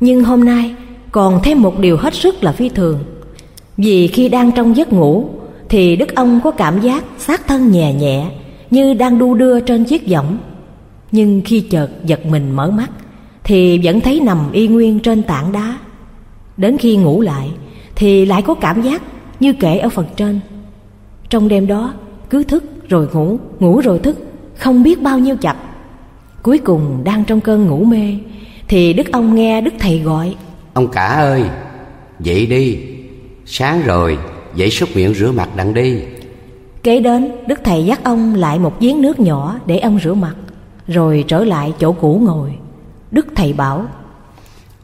Nhưng hôm nay còn thêm một điều hết sức là phi thường. Vì khi đang trong giấc ngủ, thì đức ông có cảm giác xác thân nhẹ nhẹ như đang đu đưa trên chiếc võng. Nhưng khi chợt giật mình mở mắt thì vẫn thấy nằm y nguyên trên tảng đá. Đến khi ngủ lại thì lại có cảm giác như kể ở phần trên. Trong đêm đó cứ thức rồi ngủ ngủ rồi thức không biết bao nhiêu chập. Cuối cùng đang trong cơn ngủ mê thì đức ông nghe đức thầy gọi. Ông cả ơi dậy đi. Sáng rồi dậy súc miệng rửa mặt đặng đi. Kế đến đức thầy dắt ông lại một giếng nước nhỏ để ông rửa mặt rồi trở lại chỗ cũ ngồi đức thầy bảo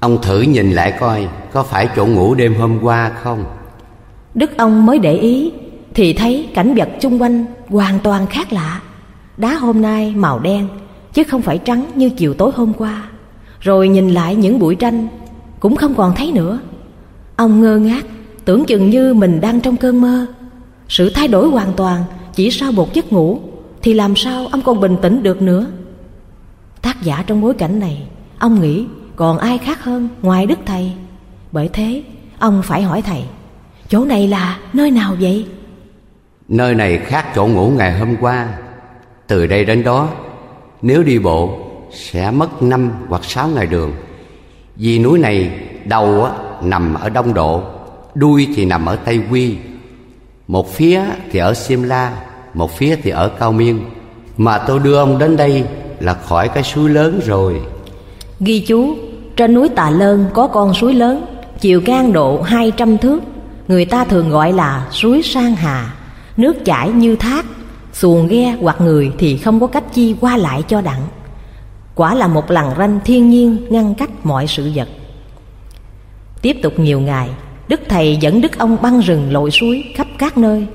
ông thử nhìn lại coi có phải chỗ ngủ đêm hôm qua không? Đức ông mới để ý thì thấy cảnh vật xung quanh hoàn toàn khác lạ. Đá hôm nay màu đen chứ không phải trắng như chiều tối hôm qua. Rồi nhìn lại những bụi tranh cũng không còn thấy nữa. Ông ngơ ngác tưởng chừng như mình đang trong cơn mơ. Sự thay đổi hoàn toàn chỉ sau một giấc ngủ thì làm sao ông còn bình tĩnh được nữa? Tác giả trong bối cảnh này ông nghĩ còn ai khác hơn ngoài đức thầy? Bởi thế ông phải hỏi thầy chỗ này là nơi nào vậy? Nơi này khác chỗ ngủ ngày hôm qua. Từ đây đến đó nếu đi bộ sẽ mất năm hoặc sáu ngày đường. Vì núi này đầu á, nằm ở đông độ đuôi thì nằm ở tây quy. Một phía thì ở simla một phía thì ở cao miên. Mà tôi đưa ông đến đây là khỏi cái suối lớn rồi. Ghi chú, Trên núi Tà Lơn có con suối lớn, Chiều ngang độ hai trăm thước. Người ta thường gọi là suối Sang Hà. Nước chảy như thác, Xuồng ghe hoặc người thì không có cách chi qua lại cho đặng. Quả là một lằn ranh thiên nhiên ngăn cách mọi sự vật. Tiếp tục nhiều ngày, Đức Thầy dẫn Đức ông băng rừng lội suối khắp các nơi,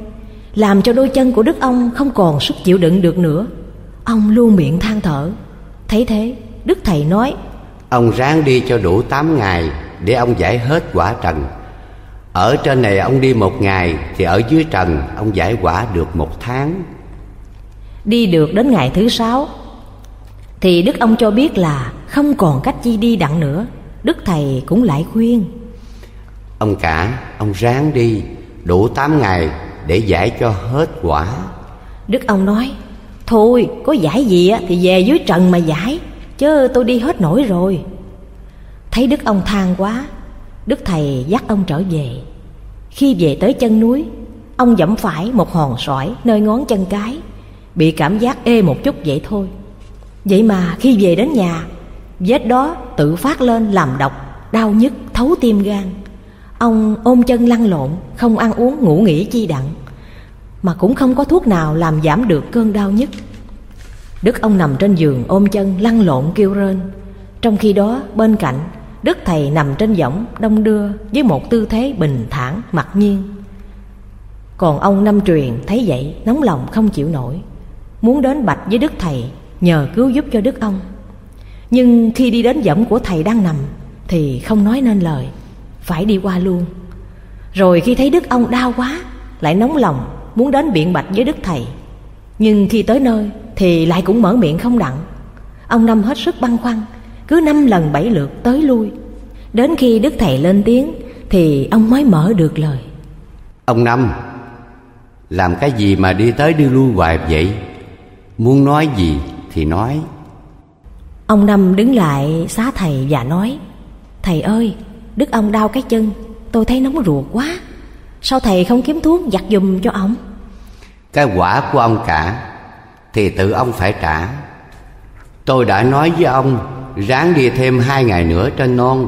Làm cho đôi chân của Đức ông không còn sức chịu đựng được nữa. Ông luôn miệng than thở. Thấy thế, Đức Thầy nói Ông ráng đi cho đủ tám ngày Để ông giải hết quả trần. Ở trên này ông đi một ngày Thì ở dưới trần ông giải quả được một tháng. Đi được đến ngày thứ sáu. Thì Đức ông cho biết là Không còn cách chi đi đặng nữa. Đức Thầy cũng lại khuyên. Ông cả ông ráng đi Đủ tám ngày để giải cho hết quả. Đức ông nói Thôi có giải gì á thì về dưới trần mà giải Chứ tôi đi hết nổi rồi. Thấy đức ông than quá, Đức thầy dắt ông trở về. Khi về tới chân núi, Ông dẫm phải một hòn sỏi nơi ngón chân cái, Bị cảm giác ê một chút vậy thôi. Vậy mà khi về đến nhà, Vết đó tự phát lên làm độc, Đau nhức, thấu tim gan. Ông ôm chân lăn lộn, Không ăn uống, ngủ nghỉ chi đặng, Mà cũng không có thuốc nào làm giảm được cơn đau nhức. Đức ông nằm trên giường ôm chân lăn lộn kêu rên. Trong khi đó, bên cạnh, Đức thầy nằm trên võng đông đưa Với một tư thế bình thản, mặc nhiên. Còn ông Năm Truyền thấy vậy, nóng lòng không chịu nổi. Muốn đến bạch với Đức Thầy, Nhờ cứu giúp cho Đức ông. Nhưng khi đi đến võng của thầy đang nằm, Thì không nói nên lời. Phải đi qua luôn. Rồi khi thấy Đức ông đau quá, Lại nóng lòng muốn đến biện bạch với Đức Thầy. Nhưng khi tới nơi thì lại cũng mở miệng không đặng. Ông năm hết sức băn khoăn cứ năm lần bảy lượt tới lui. Đến khi đức thầy lên tiếng thì ông mới mở được lời. Ông năm làm cái gì mà đi tới đi lui hoài vậy? Muốn nói gì thì nói. Ông năm đứng lại xá thầy và nói thầy ơi đức ông đau cái chân tôi thấy nóng ruột quá. Sao thầy không kiếm thuốc giặt giùm cho ông? Cái quả của ông cả thì tự ông phải trả. Tôi đã nói với ông, ráng đi thêm hai ngày nữa trên non,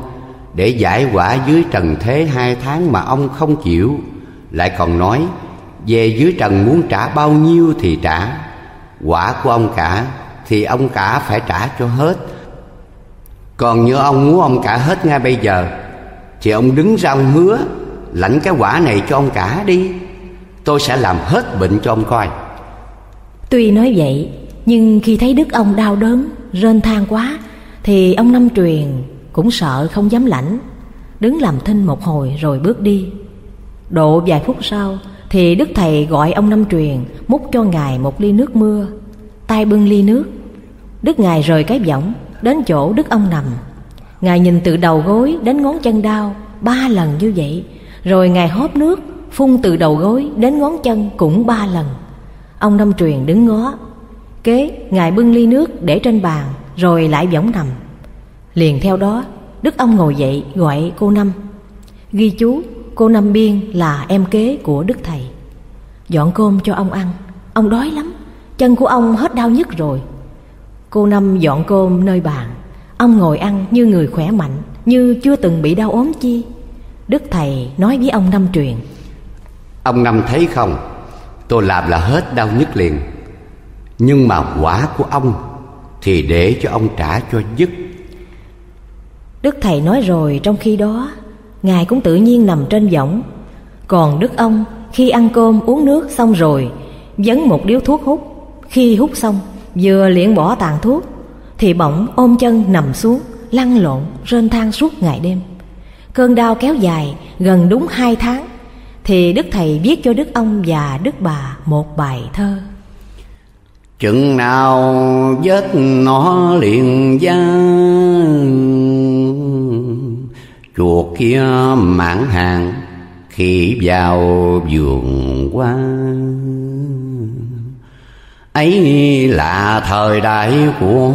để giải quả dưới trần thế hai tháng mà ông không chịu. Lại còn nói, về dưới trần muốn trả bao nhiêu thì trả. Quả của ông cả, thì ông cả phải trả cho hết. Còn như ông muốn ông cả hết ngay bây giờ, Thì ông đứng ra ông hứa, Lãnh cái quả này cho ông cả đi. Tôi sẽ làm hết bệnh cho ông coi. Tuy nói vậy, Nhưng khi thấy đức ông đau đớn, Rên than quá, Thì ông Năm Truyền cũng sợ không dám lãnh. Đứng làm thinh một hồi rồi bước đi. Độ vài phút sau, Thì Đức Thầy gọi ông Năm Truyền Múc cho Ngài một ly nước mưa. Tay bưng ly nước. Đức Ngài rời cái võng, Đến chỗ Đức ông nằm. Ngài nhìn từ đầu gối đến ngón chân đau Ba lần như vậy. Rồi Ngài hóp nước, Phun từ đầu gối đến ngón chân cũng ba lần. Ông Năm Truyền đứng ngó. Kế, Ngài bưng ly nước để trên bàn, Rồi lại võng nằm. Liền theo đó, Đức ông ngồi dậy gọi cô Năm. Ghi chú, cô Năm Biên là em kế của Đức Thầy. Dọn cơm cho ông ăn. Ông đói lắm, Chân của ông hết đau nhức rồi. Cô Năm dọn cơm nơi bàn. Ông ngồi ăn như người khỏe mạnh, Như chưa từng bị đau ốm chi. Đức Thầy nói với ông Năm Truyền. Ông Năm thấy không? Tôi làm là hết đau nhức liền. Nhưng mà quả của ông Thì để cho ông trả cho dứt. Đức Thầy nói rồi, trong khi đó, Ngài cũng tự nhiên nằm trên võng. Còn Đức ông khi ăn cơm uống nước xong rồi, Dấn một điếu thuốc hút. Khi hút xong, vừa liễn bỏ tàn thuốc, Thì bỗng ôm chân nằm xuống, Lăn lộn, rên than suốt ngày đêm. Cơn đau kéo dài gần đúng hai tháng. Thì Đức Thầy viết cho Đức ông và Đức bà một bài thơ. Chừng nào vết nó liền da, Chuột kia mãn hàng khi vào vườn qua ấy là thời đại của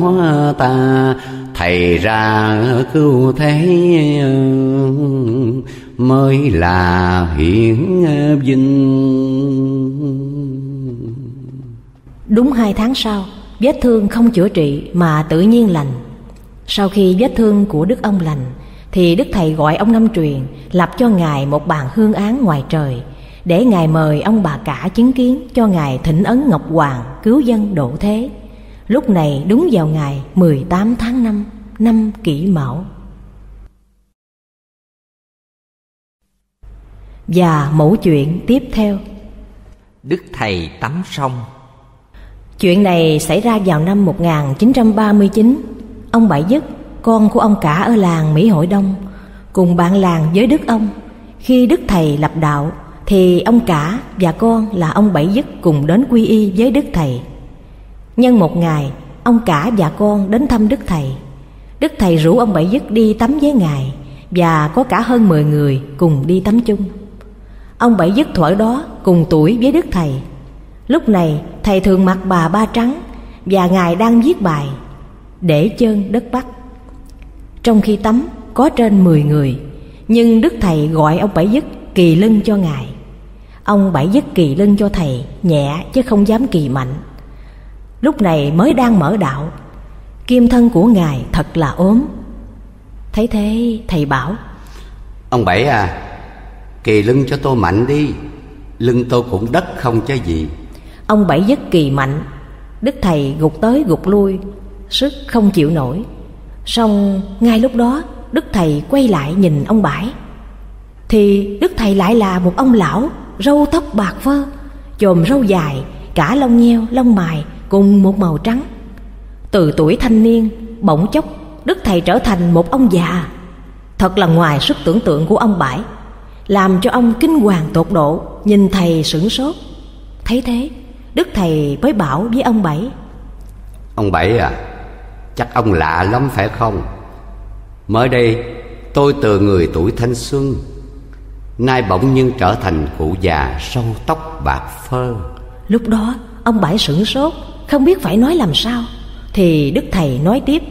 ta thầy ra cứu thế mới là hiển vinh. Đúng hai tháng sau, Vết thương không chữa trị mà tự nhiên lành. Sau khi vết thương của Đức ông lành, Thì Đức Thầy gọi ông Năm Truyền, Lập cho Ngài một bàn hương án ngoài trời, Để Ngài mời ông bà cả chứng kiến Cho Ngài thỉnh ấn Ngọc Hoàng cứu dân độ thế. Lúc này đúng vào ngày 18 tháng 5 Năm kỷ mão. Và mẫu chuyện tiếp theo. Đức Thầy tắm sông. Chuyện này xảy ra vào năm 1939 Ông Bảy Dứt, con của ông cả ở làng Mỹ Hội Đông Cùng bạn làng với Đức ông. Khi Đức Thầy lập đạo Thì ông cả và con là ông Bảy Dứt cùng đến quy y với Đức Thầy Nhân một ngày, ông cả và con đến thăm Đức Thầy. Đức Thầy rủ ông Bảy Dứt đi tắm với Ngài Và có cả hơn 10 người cùng đi tắm chung. Ông Bảy Dứt thuở đó cùng tuổi với Đức Thầy. Lúc này thầy thường mặc bà ba trắng Và ngài đang viết bài Để chân đất Bắc. Trong khi tắm có trên 10 người Nhưng Đức Thầy gọi ông Bảy Dứt kỳ lưng cho ngài. Ông Bảy Dứt kỳ lưng cho thầy Nhẹ chứ không dám kỳ mạnh. Lúc này mới đang mở đạo. Kim thân của ngài thật là ốm. Thấy thế thầy bảo Ông Bảy à Kỳ lưng cho tôi mạnh đi. Lưng tôi cũng đất không chứ gì. Ông Bảy dứt kỳ mạnh. Đức Thầy gục tới gục lui Sức không chịu nổi. Xong ngay lúc đó Đức Thầy quay lại nhìn ông Bảy. Thì Đức Thầy lại là một ông lão Râu tóc bạc phơ Chồm râu dài Cả lông nheo lông mài Cùng một màu trắng. Từ tuổi thanh niên Bỗng chốc Đức Thầy trở thành một ông già. Thật là ngoài sức tưởng tượng của ông Bảy Làm cho ông kinh hoàng tột độ Nhìn Thầy sửng sốt. Thấy thế Đức Thầy mới bảo với ông Bảy Ông Bảy à Chắc ông lạ lắm phải không? Mới đây tôi từ người tuổi thanh xuân Nay bỗng nhiên trở thành cụ già sâu tóc bạc phơ. Lúc đó ông Bảy sửng sốt Không biết phải nói làm sao. Thì Đức Thầy nói tiếp.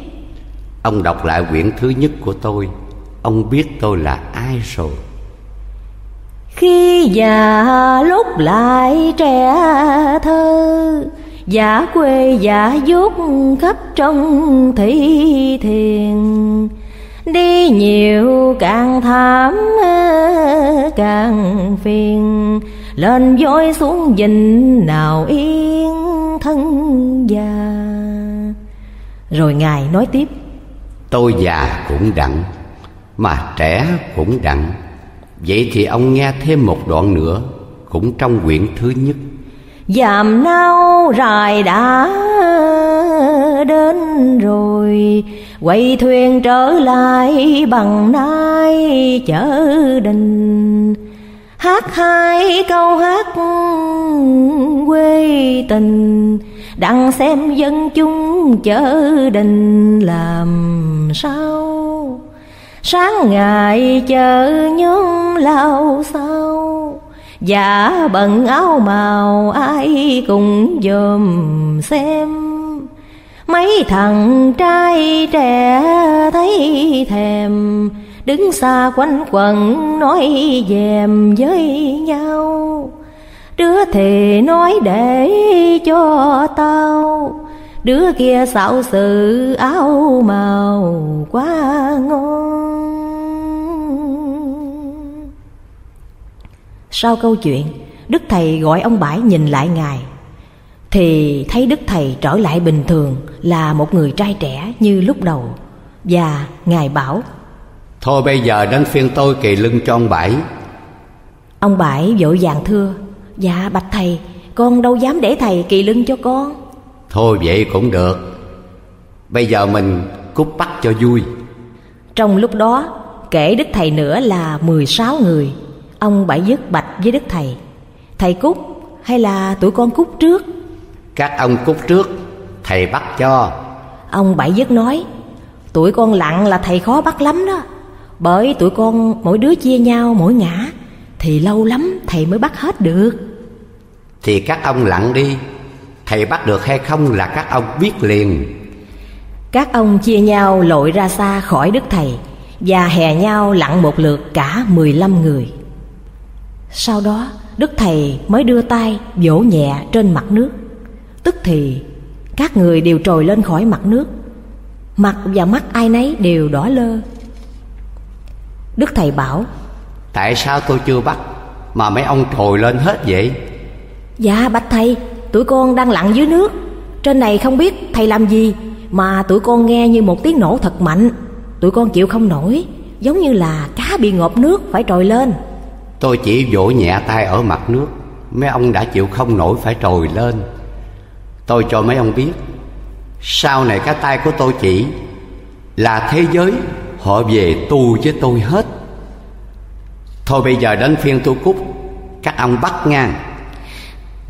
Ông đọc lại quyển thứ nhất của tôi. Ông biết tôi là ai rồi. Khi già lúc lại trẻ thơ Giả quê giả dốt khắp trong thị thiền. Đi nhiều càng thảm càng phiền Lên voi xuống dình nào yên thân già. Rồi Ngài nói tiếp. Tôi già cũng đặng Mà trẻ cũng đặng. Vậy thì ông nghe thêm một đoạn nữa Cũng trong quyển thứ nhất. Dàm nao rài đã đến rồi Quay thuyền trở lại bằng nai chở đình Hát hai câu hát quê tình, Đặng xem dân chúng chớ đình làm sao. Sáng ngày chờ nhóm lao sao Dạ bận áo màu ai cùng dòm xem. Mấy thằng trai trẻ thấy thèm Đứng xa quanh quẩn nói dèm với nhau. Đứa thì nói để cho tao, Đứa kia xạo sự áo màu quá ngon. Sau câu chuyện, Đức Thầy gọi ông Bãi nhìn lại Ngài. Thì thấy Đức Thầy trở lại bình thường, Là một người trai trẻ như lúc đầu. Và Ngài bảo Thôi bây giờ đến phiên tôi kỳ lưng cho ông Bảy. Ông Bãi vội vàng thưa Dạ bạch thầy Con đâu dám để thầy kỳ lưng cho con? Thôi vậy cũng được. Bây giờ mình cút bắt cho vui. Trong lúc đó Kể Đức Thầy nữa là 16 người. Ông Bảy dứt bạch với Đức Thầy. Thầy cút hay là tụi con cút trước? Các ông cút trước Thầy bắt cho. Ông Bảy dứt nói Tụi con lặng là thầy khó bắt lắm đó Bởi tụi con mỗi đứa chia nhau mỗi ngã Thì lâu lắm thầy mới bắt hết được. Thì các ông lặng đi Thầy bắt được hay không là các ông biết liền. Các ông chia nhau lội ra xa khỏi Đức Thầy Và hè nhau lặn một lượt cả 15 người. Sau đó Đức Thầy mới đưa tay vỗ nhẹ trên mặt nước. Tức thì các người đều trồi lên khỏi mặt nước. Mặt và mắt ai nấy đều đỏ lơ Đức Thầy bảo Tại sao tôi chưa bắt Mà mấy ông trồi lên hết vậy? Dạ bạch thầy Tụi con đang lặn dưới nước. Trên này không biết thầy làm gì Mà tụi con nghe như một tiếng nổ thật mạnh. Tụi con chịu không nổi Giống như là cá bị ngộp nước phải trồi lên. Tôi chỉ vỗ nhẹ tay ở mặt nước Mấy ông đã chịu không nổi phải trồi lên. Tôi cho mấy ông biết Sau này cái tay của tôi chỉ Là thế giới Họ về tu với tôi hết. Thôi bây giờ đến phiên tôi cút Các ông bắt ngang.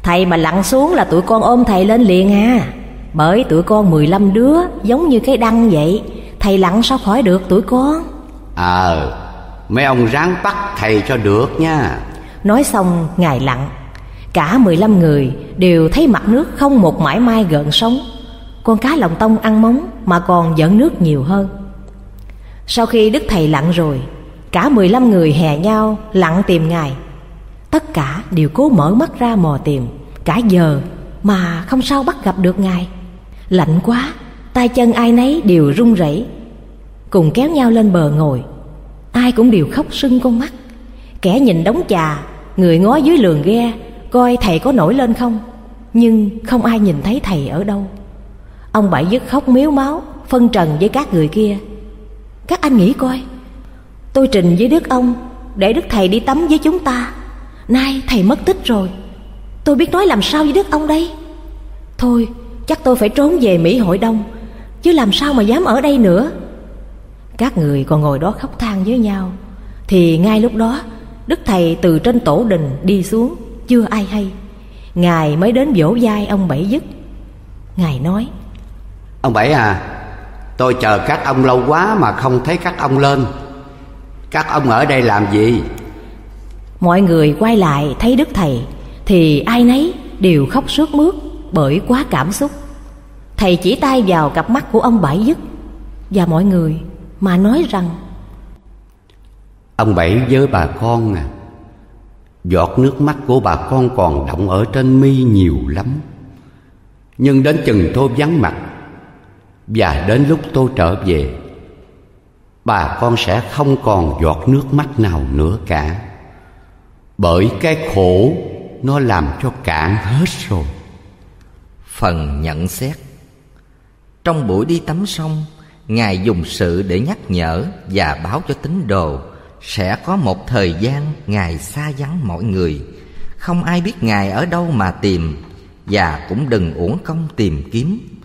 Thầy mà lặn xuống là tụi con ôm thầy lên liền à. Bởi tụi con 15 đứa giống như cái đăng vậy. Thầy lặn sao khỏi được tụi con? Ờ Mấy ông ráng bắt thầy cho được nha. Nói xong Ngài lặn. Cả 15 người đều thấy mặt nước không một mãi mai gợn sóng. Con cá lòng tông ăn móng mà còn dẫn nước nhiều hơn sau khi Đức Thầy lặn rồi, Cả 15 người hè nhau lặn tìm Ngài. Tất cả đều cố mở mắt ra mò tìm, Cả giờ mà không sao bắt gặp được Ngài. Lạnh quá, tay chân ai nấy đều run rẩy. Cùng kéo nhau lên bờ ngồi, Ai cũng đều khóc sưng con mắt. Kẻ nhìn đống trà Người ngó dưới lường ghe, Coi thầy có nổi lên không? Nhưng không ai nhìn thấy thầy ở đâu. Ông Bảy dứt khóc miếu máu, Phân trần với các người kia. Các anh nghĩ coi. Tôi trình với Đức ông Để Đức Thầy đi tắm với chúng ta. Nay thầy mất tích rồi. Tôi biết nói làm sao với Đức ông đây. Thôi, chắc tôi phải trốn về Mỹ Hội Đông, Chứ làm sao mà dám ở đây nữa. Các người còn ngồi đó khóc than với nhau. Thì ngay lúc đó, Đức Thầy từ trên tổ đình đi xuống, Chưa ai hay. Ngài mới đến vỗ vai ông Bảy Dứt. Ngài nói, Ông Bảy à Tôi chờ các ông lâu quá mà không thấy các ông lên. Các ông ở đây làm gì? Mọi người quay lại thấy Đức Thầy Thì ai nấy đều khóc sướt mướt Bởi quá cảm xúc. Thầy chỉ tay vào cặp mắt của ông Bảy Dứt Và mọi người mà nói rằng Ông Bảy với bà con à Giọt nước mắt của bà con còn động ở trên mi nhiều lắm. Nhưng đến chừng tôi vắng mặt và đến lúc tôi trở về, Bà con sẽ không còn giọt nước mắt nào nữa cả. Bởi cái khổ nó làm cho cạn hết rồi. Phần nhận xét. Trong buổi đi tắm sông Ngài dùng sự để nhắc nhở và báo cho tín đồ, Sẽ có một thời gian Ngài xa vắng mọi người. Không ai biết Ngài ở đâu mà tìm, Và cũng đừng uổng công tìm kiếm.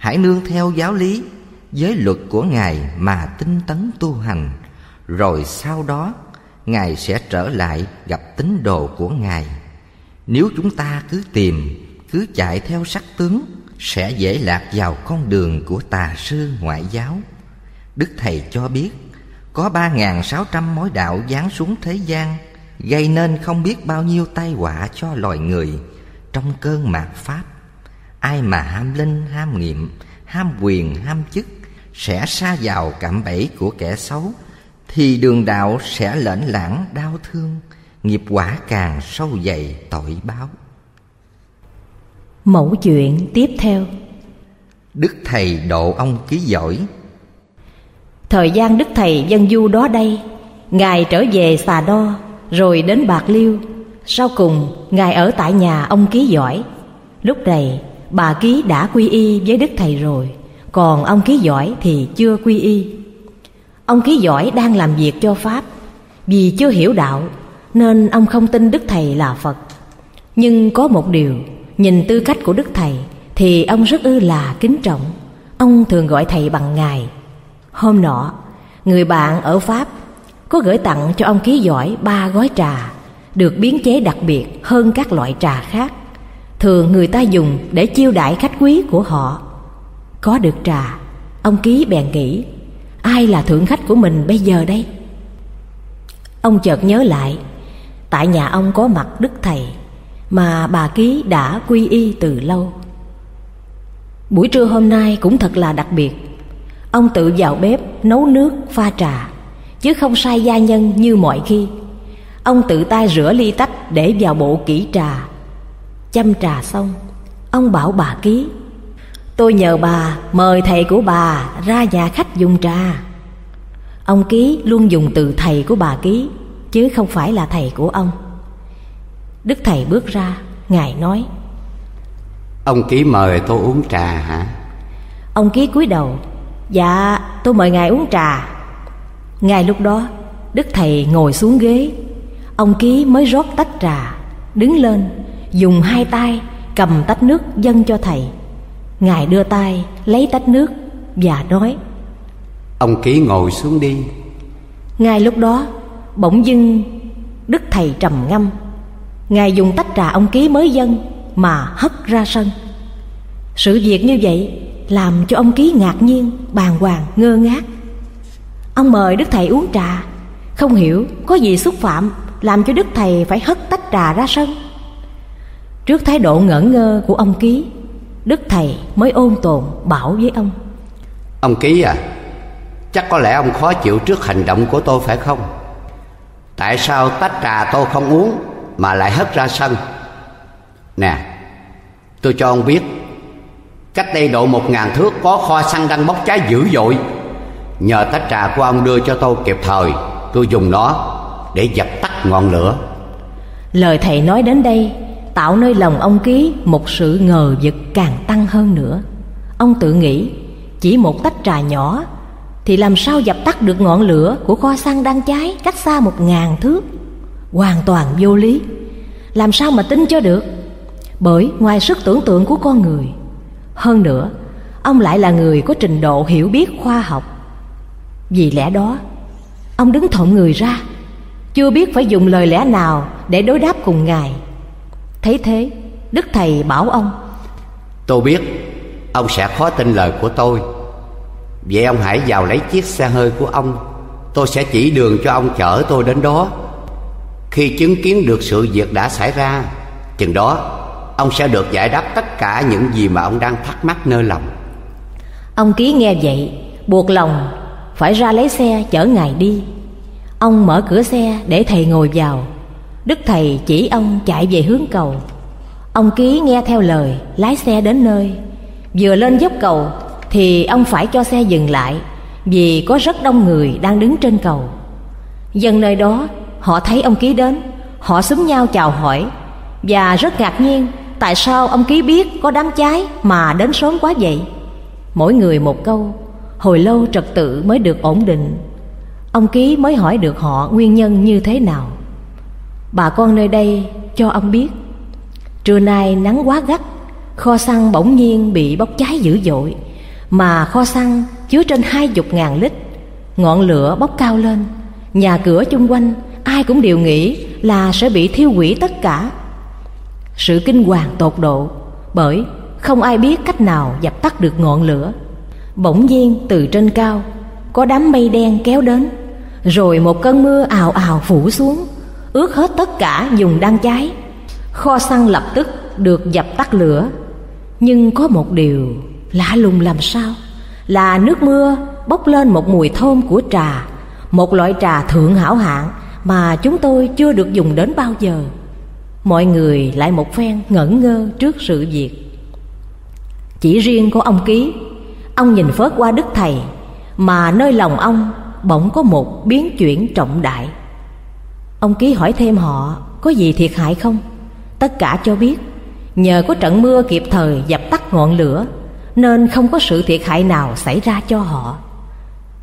Hãy nương theo giáo lý Giới luật của Ngài mà tinh tấn tu hành. Rồi sau đó Ngài sẽ trở lại gặp tín đồ của Ngài. Nếu chúng ta cứ tìm, cứ chạy theo sắc tướng Sẽ dễ lạc vào con đường của tà sư ngoại giáo. Đức Thầy cho biết Có ba ngàn sáu trăm mối đạo giáng xuống thế gian Gây nên không biết bao nhiêu tai họa cho loài người Trong cơn mạt Pháp. Ai mà ham linh, ham nghiệm, ham quyền, ham chức Sẽ xa vào cạm bẫy của kẻ xấu thì đường đạo sẽ lệnh lãng đau thương nghiệp quả càng sâu dày tội báo. Mẫu chuyện tiếp theo. Đức thầy độ ông ký giỏi. Thời gian đức thầy dân du đó đây ngài trở về xà đo rồi đến bạc liêu. Sau cùng ngài ở tại nhà ông ký giỏi. Lúc này bà ký đã quy y với đức thầy rồi, còn ông ký giỏi thì chưa quy y. Ông ký giỏi đang làm việc cho Pháp. Vì chưa hiểu đạo, Nên ông không tin Đức Thầy là Phật. Nhưng có một điều, Nhìn tư cách của Đức Thầy Thì ông rất ư là kính trọng. Ông thường gọi Thầy bằng Ngài. Hôm nọ, Người bạn ở Pháp Có gửi tặng cho ông ký giỏi ba gói trà, Được biến chế đặc biệt hơn các loại trà khác. Thường người ta dùng để chiêu đãi khách quý của họ. Có được trà, Ông ký bèn nghĩ, Ai là thượng khách của mình bây giờ đây? Ông chợt nhớ lại, Tại nhà ông có mặt đức thầy Mà bà ký đã quy y từ lâu. Buổi trưa hôm nay cũng thật là đặc biệt. Ông tự vào bếp nấu nước pha trà, Chứ không sai gia nhân như mọi khi. Ông tự tay rửa ly tách để vào bộ kỹ trà. Chăm trà xong. Ông bảo bà ký Tôi nhờ bà mời thầy của bà ra nhà khách dùng trà. Ông Ký luôn dùng từ thầy của bà Ký Chứ không phải là thầy của ông. Đức thầy bước ra Ngài nói Ông Ký mời tôi uống trà hả? Ông Ký cúi đầu Dạ tôi mời ngài uống trà. Ngài lúc đó Đức thầy ngồi xuống ghế. Ông Ký mới rót tách trà Đứng lên Dùng hai tay cầm tách nước dâng cho thầy. Ngài đưa tay lấy tách nước và nói Ông Ký ngồi xuống đi. Ngài lúc đó bỗng dưng Đức Thầy trầm ngâm. Ngài dùng tách trà ông Ký mới dân Mà hất ra sân. Sự việc như vậy Làm cho ông Ký ngạc nhiên Bàng hoàng ngơ ngác. Ông mời Đức Thầy uống trà. Không hiểu có gì xúc phạm Làm cho Đức Thầy phải hất tách trà ra sân Trước thái độ ngẩn ngơ của ông Ký Đức Thầy mới ôn tồn bảo với ông. Ông Ký à Chắc có lẽ ông khó chịu trước hành động của tôi phải không? Tại sao tách trà tôi không uống Mà lại hất ra sân? Nè Tôi cho ông biết Cách đây độ một ngàn thước Có kho xăng đang bốc cháy dữ dội. Nhờ tách trà của ông đưa cho tôi kịp thời Tôi dùng nó Để dập tắt ngọn lửa. Lời thầy nói đến đây tạo nơi lòng ông ký một sự ngờ vực càng tăng hơn nữa. Ông tự nghĩ, chỉ một tách trà nhỏ thì làm sao dập tắt được ngọn lửa của kho xăng đang cháy cách xa một ngàn thước? Hoàn toàn vô lý. Làm sao mà tin cho được? Bởi ngoài sức tưởng tượng của con người, hơn nữa, ông lại là người có trình độ hiểu biết khoa học. Vì lẽ đó, ông đứng thộn người ra, chưa biết phải dùng lời lẽ nào để đối đáp cùng ngài. Thấy thế Đức Thầy bảo ông Tôi biết Ông sẽ khó tin lời của tôi. Vậy ông hãy vào lấy chiếc xe hơi của ông. Tôi sẽ chỉ đường cho ông chở tôi đến đó. Khi chứng kiến được sự việc đã xảy ra Chừng đó Ông sẽ được giải đáp tất cả những gì mà ông đang thắc mắc nơi lòng. Ông ký nghe vậy Buộc lòng Phải ra lấy xe chở ngài đi. Ông mở cửa xe để thầy ngồi vào Đức Thầy chỉ ông chạy về hướng cầu. Ông Ký nghe theo lời, Lái xe đến nơi. Vừa lên dốc cầu Thì ông phải cho xe dừng lại Vì có rất đông người đang đứng trên cầu. Dân nơi đó, Họ thấy ông Ký đến. Họ xúm nhau chào hỏi Và rất ngạc nhiên Tại sao ông Ký biết có đám cháy Mà đến sớm quá vậy. Mỗi người một câu, Hồi lâu trật tự mới được ổn định. Ông Ký mới hỏi được họ nguyên nhân như thế nào. Bà con nơi đây cho ông biết. Trưa nay nắng quá gắt, Kho xăng bỗng nhiên bị bốc cháy dữ dội, Mà kho xăng chứa trên hai chục ngàn lít. Ngọn lửa bốc cao lên, Nhà cửa chung quanh ai cũng đều nghĩ là sẽ bị thiêu hủy tất cả. Sự kinh hoàng tột độ, Bởi không ai biết cách nào dập tắt được ngọn lửa. Bỗng nhiên từ trên cao, Có đám mây đen kéo đến, Rồi một cơn mưa ào ào phủ xuống. Ướt hết tất cả dùng đang cháy. Kho xăng lập tức được dập tắt lửa. Nhưng có một điều lạ lùng làm sao? Là nước mưa bốc lên một mùi thơm của trà, Một loại trà thượng hảo hạng Mà chúng tôi chưa được dùng đến bao giờ. Mọi người lại một phen ngẩn ngơ trước sự việc. Chỉ riêng có ông Ký, Ông nhìn phớt qua đức thầy Mà nơi lòng ông bỗng có một biến chuyển trọng đại. Ông Ký hỏi thêm họ, có gì thiệt hại không? Tất cả cho biết, Nhờ có trận mưa kịp thời dập tắt ngọn lửa, Nên không có sự thiệt hại nào xảy ra cho họ.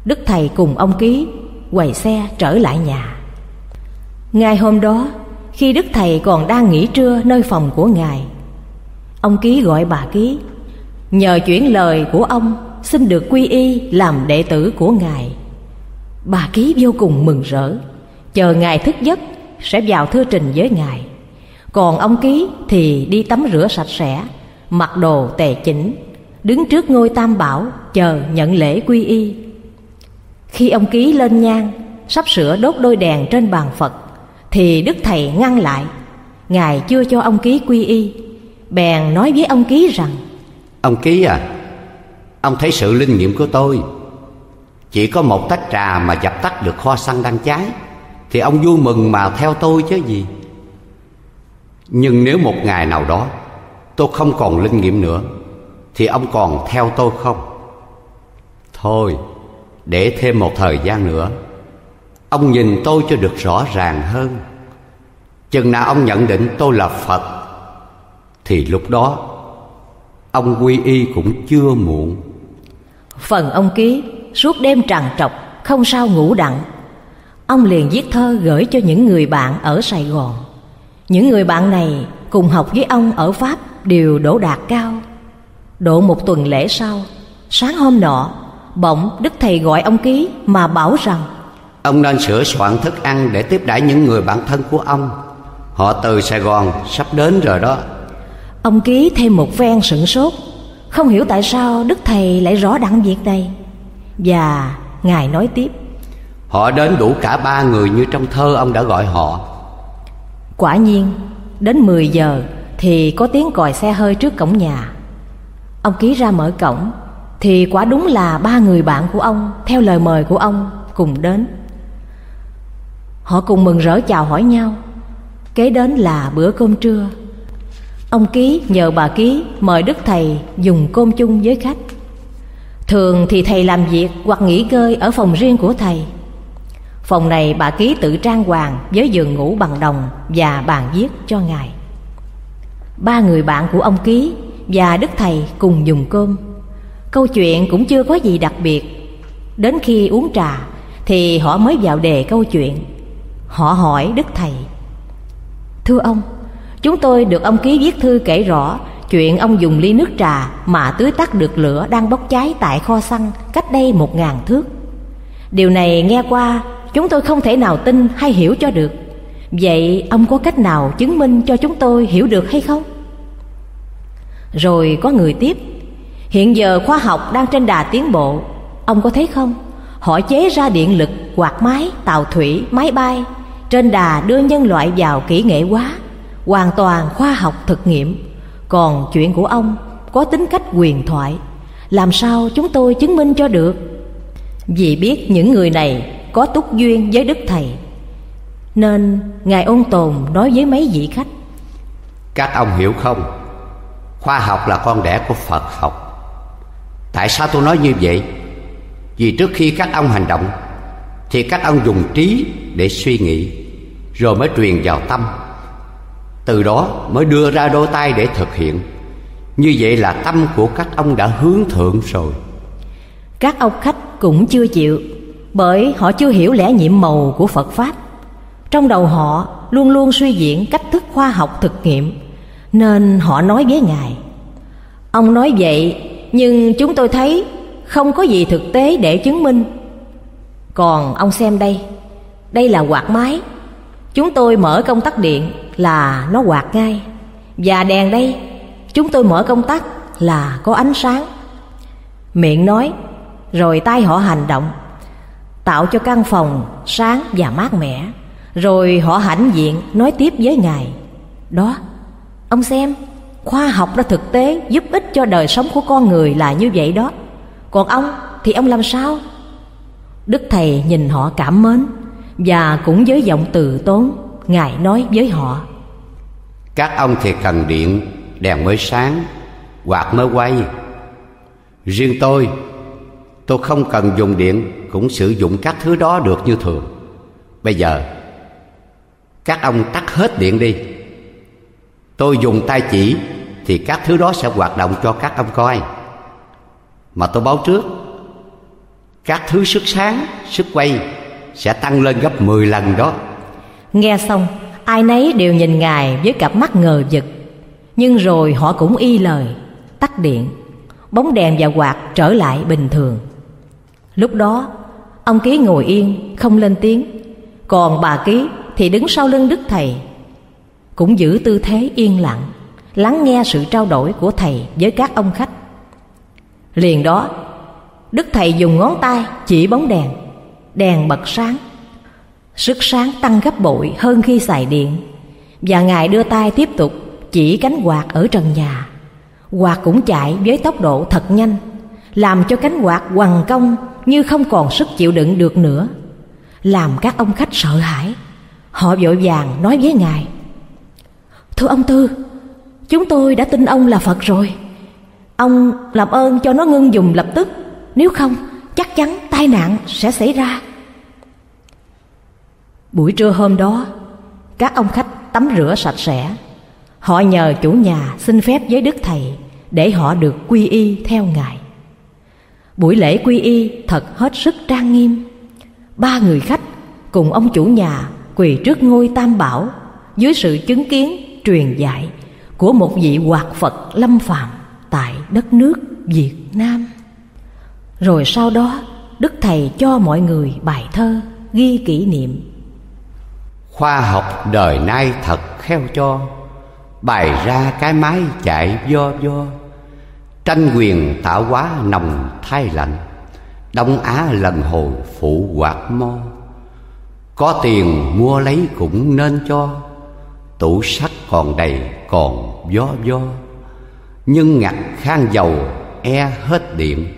Đức Thầy cùng ông Ký quầy xe trở lại nhà. Ngày hôm đó, Khi Đức Thầy còn đang nghỉ trưa nơi phòng của Ngài, Ông Ký gọi bà Ký, Nhờ chuyển lời của ông, Xin được quy y làm đệ tử của Ngài. Bà Ký vô cùng mừng rỡ. Chờ Ngài thức giấc, Sẽ vào thư trình với Ngài. Còn ông Ký thì đi tắm rửa sạch sẽ, Mặc đồ tề chỉnh, Đứng trước ngôi tam bảo Chờ nhận lễ quy y. Khi ông Ký lên nhang, Sắp sửa đốt đôi đèn trên bàn Phật, Thì Đức Thầy ngăn lại, Ngài chưa cho ông Ký quy y. Bèn nói với ông Ký rằng, Ông Ký à Ông thấy sự linh nghiệm của tôi. Chỉ có một tách trà mà dập tắt được kho xăng đang cháy. Thì ông vui mừng mà theo tôi chứ gì. Nhưng nếu một ngày nào đó tôi không còn linh nghiệm nữa Thì ông còn theo tôi không? Thôi, để thêm một thời gian nữa Ông nhìn tôi cho được rõ ràng hơn. Chừng nào ông nhận định tôi là Phật Thì lúc đó Ông quy y cũng chưa muộn. Phần ông ký Suốt đêm trằn trọc Không sao ngủ đặng. Ông liền viết thơ gửi cho những người bạn ở Sài Gòn những người bạn này cùng học với ông ở Pháp đều đỗ đạt cao. Độ một tuần lễ sau, sáng hôm nọ, bỗng Đức Thầy gọi ông ký mà bảo rằng Ông nên sửa soạn thức ăn để tiếp đãi những người bạn thân của ông. Họ từ Sài Gòn sắp đến rồi đó. Ông ký thêm một phen sửng sốt, không hiểu tại sao Đức Thầy lại rõ đặng việc này. Và Ngài nói tiếp Họ đến đủ cả ba người như trong thơ ông đã gọi họ. Quả nhiên, Đến 10 giờ Thì có tiếng còi xe hơi trước cổng nhà. Ông ký ra mở cổng, Thì quả đúng là ba người bạn của ông, Theo lời mời của ông, cùng đến. Họ cùng mừng rỡ chào hỏi nhau. Kế đến là bữa cơm trưa. Ông Ký nhờ bà Ký mời Đức Thầy dùng cơm chung với khách. Thường thì thầy làm việc hoặc nghỉ ngơi ở phòng riêng của thầy. Phòng này bà ký tự trang hoàng với giường ngủ bằng đồng và bàn viết cho ngài. Ba người bạn của ông ký và Đức Thầy cùng dùng cơm. Câu chuyện cũng chưa có gì đặc biệt. Đến khi uống trà thì họ mới vào đề câu chuyện. Họ hỏi Đức Thầy. Thưa ông, chúng tôi được ông ký viết thư kể rõ chuyện ông dùng ly nước trà mà tưới tắt được lửa đang bốc cháy tại kho xăng cách đây một ngàn thước. Điều này nghe qua Chúng tôi không thể nào tin hay hiểu cho được. Vậy ông có cách nào chứng minh cho chúng tôi hiểu được hay không? Rồi có người tiếp. Hiện giờ khoa học đang trên đà tiến bộ. Ông có thấy không? Họ chế ra điện lực, quạt máy, tàu thủy, máy bay. Trên đà đưa nhân loại vào kỹ nghệ quá Hoàn toàn khoa học thực nghiệm. Còn chuyện của ông có tính cách quyền thoại. Làm sao chúng tôi chứng minh cho được? Vì biết những người này có túc duyên với Đức Thầy. Nên Ngài Ôn Tồn nói với mấy vị khách. Các ông hiểu không? Khoa học là con đẻ của Phật học. Tại sao tôi nói như vậy? Vì trước khi các ông hành động Thì các ông dùng trí để suy nghĩ Rồi mới truyền vào tâm. Từ đó mới đưa ra đôi tay để thực hiện. Như vậy là tâm của các ông đã hướng thượng rồi. Các ông khách cũng chưa chịu bởi họ chưa hiểu lẽ nhiệm màu của Phật Pháp. Trong đầu họ luôn luôn suy diễn cách thức khoa học thực nghiệm, Nên họ nói với Ngài. Ông nói vậy, nhưng chúng tôi thấy không có gì thực tế để chứng minh. Còn ông xem đây Đây là quạt máy. Chúng tôi mở công tắc điện là nó quạt ngay. Và đèn đây, Chúng tôi mở công tắc là có ánh sáng. Miệng nói, Rồi tay họ hành động. Tạo cho căn phòng sáng và mát mẻ. Rồi họ hãnh diện nói tiếp với Ngài Đó, ông xem Khoa học đã thực tế giúp ích cho đời sống của con người là như vậy đó. Còn ông thì ông làm sao? Đức Thầy nhìn họ cảm mến Và cũng với giọng từ tốn Ngài nói với họ Các ông thì cần điện Đèn mới sáng Quạt mới quay. Riêng tôi Tôi không cần dùng điện Cũng sử dụng các thứ đó được như thường. Bây giờ Các ông tắt hết điện đi. Tôi dùng tay chỉ Thì các thứ đó sẽ hoạt động cho các ông coi. Mà tôi báo trước Các thứ sức sáng, sức quay Sẽ tăng lên gấp 10 lần đó. Nghe xong Ai nấy đều nhìn Ngài với cặp mắt ngờ vực. Nhưng rồi họ cũng y lời Tắt điện. Bóng đèn và quạt trở lại bình thường. Lúc đó, Ông Ký ngồi yên, không lên tiếng. Còn bà Ký thì đứng sau lưng Đức Thầy, Cũng giữ tư thế yên lặng, Lắng nghe sự trao đổi của Thầy với các ông khách. Liền đó, Đức Thầy dùng ngón tay chỉ bóng đèn Đèn bật sáng. Sức sáng tăng gấp bội hơn khi xài điện, Và Ngài đưa tay tiếp tục chỉ cánh quạt ở trần nhà. Quạt cũng chạy với tốc độ thật nhanh, Làm cho cánh quạt quằn cong như không còn sức chịu đựng được nữa. Làm các ông khách sợ hãi, Họ vội vàng nói với Ngài, Thưa ông Tư, Chúng tôi đã tin ông là Phật rồi. Ông làm ơn cho nó ngưng dùng lập tức, Nếu không, chắc chắn tai nạn sẽ xảy ra. Buổi trưa hôm đó, Các ông khách tắm rửa sạch sẽ. Họ nhờ chủ nhà xin phép với Đức Thầy Để họ được quy y theo Ngài. Buổi lễ quy y thật hết sức trang nghiêm. Ba người khách cùng ông chủ nhà quỳ trước ngôi tam bảo, Dưới sự chứng kiến, truyền dạy Của một vị hoạt Phật lâm phàm tại đất nước Việt Nam. Rồi sau đó, Đức Thầy cho mọi người bài thơ, ghi kỷ niệm. Khoa học đời nay thật kheo cho, Bày ra cái máy chạy do do. Tranh quyền tạo hóa nồng thay lạnh, Đông Á lần hồi phụ quạt mo. Có tiền mua lấy cũng nên cho, Tủ sách còn đầy còn gió gió. Nhưng ngặt khang dầu e hết điện,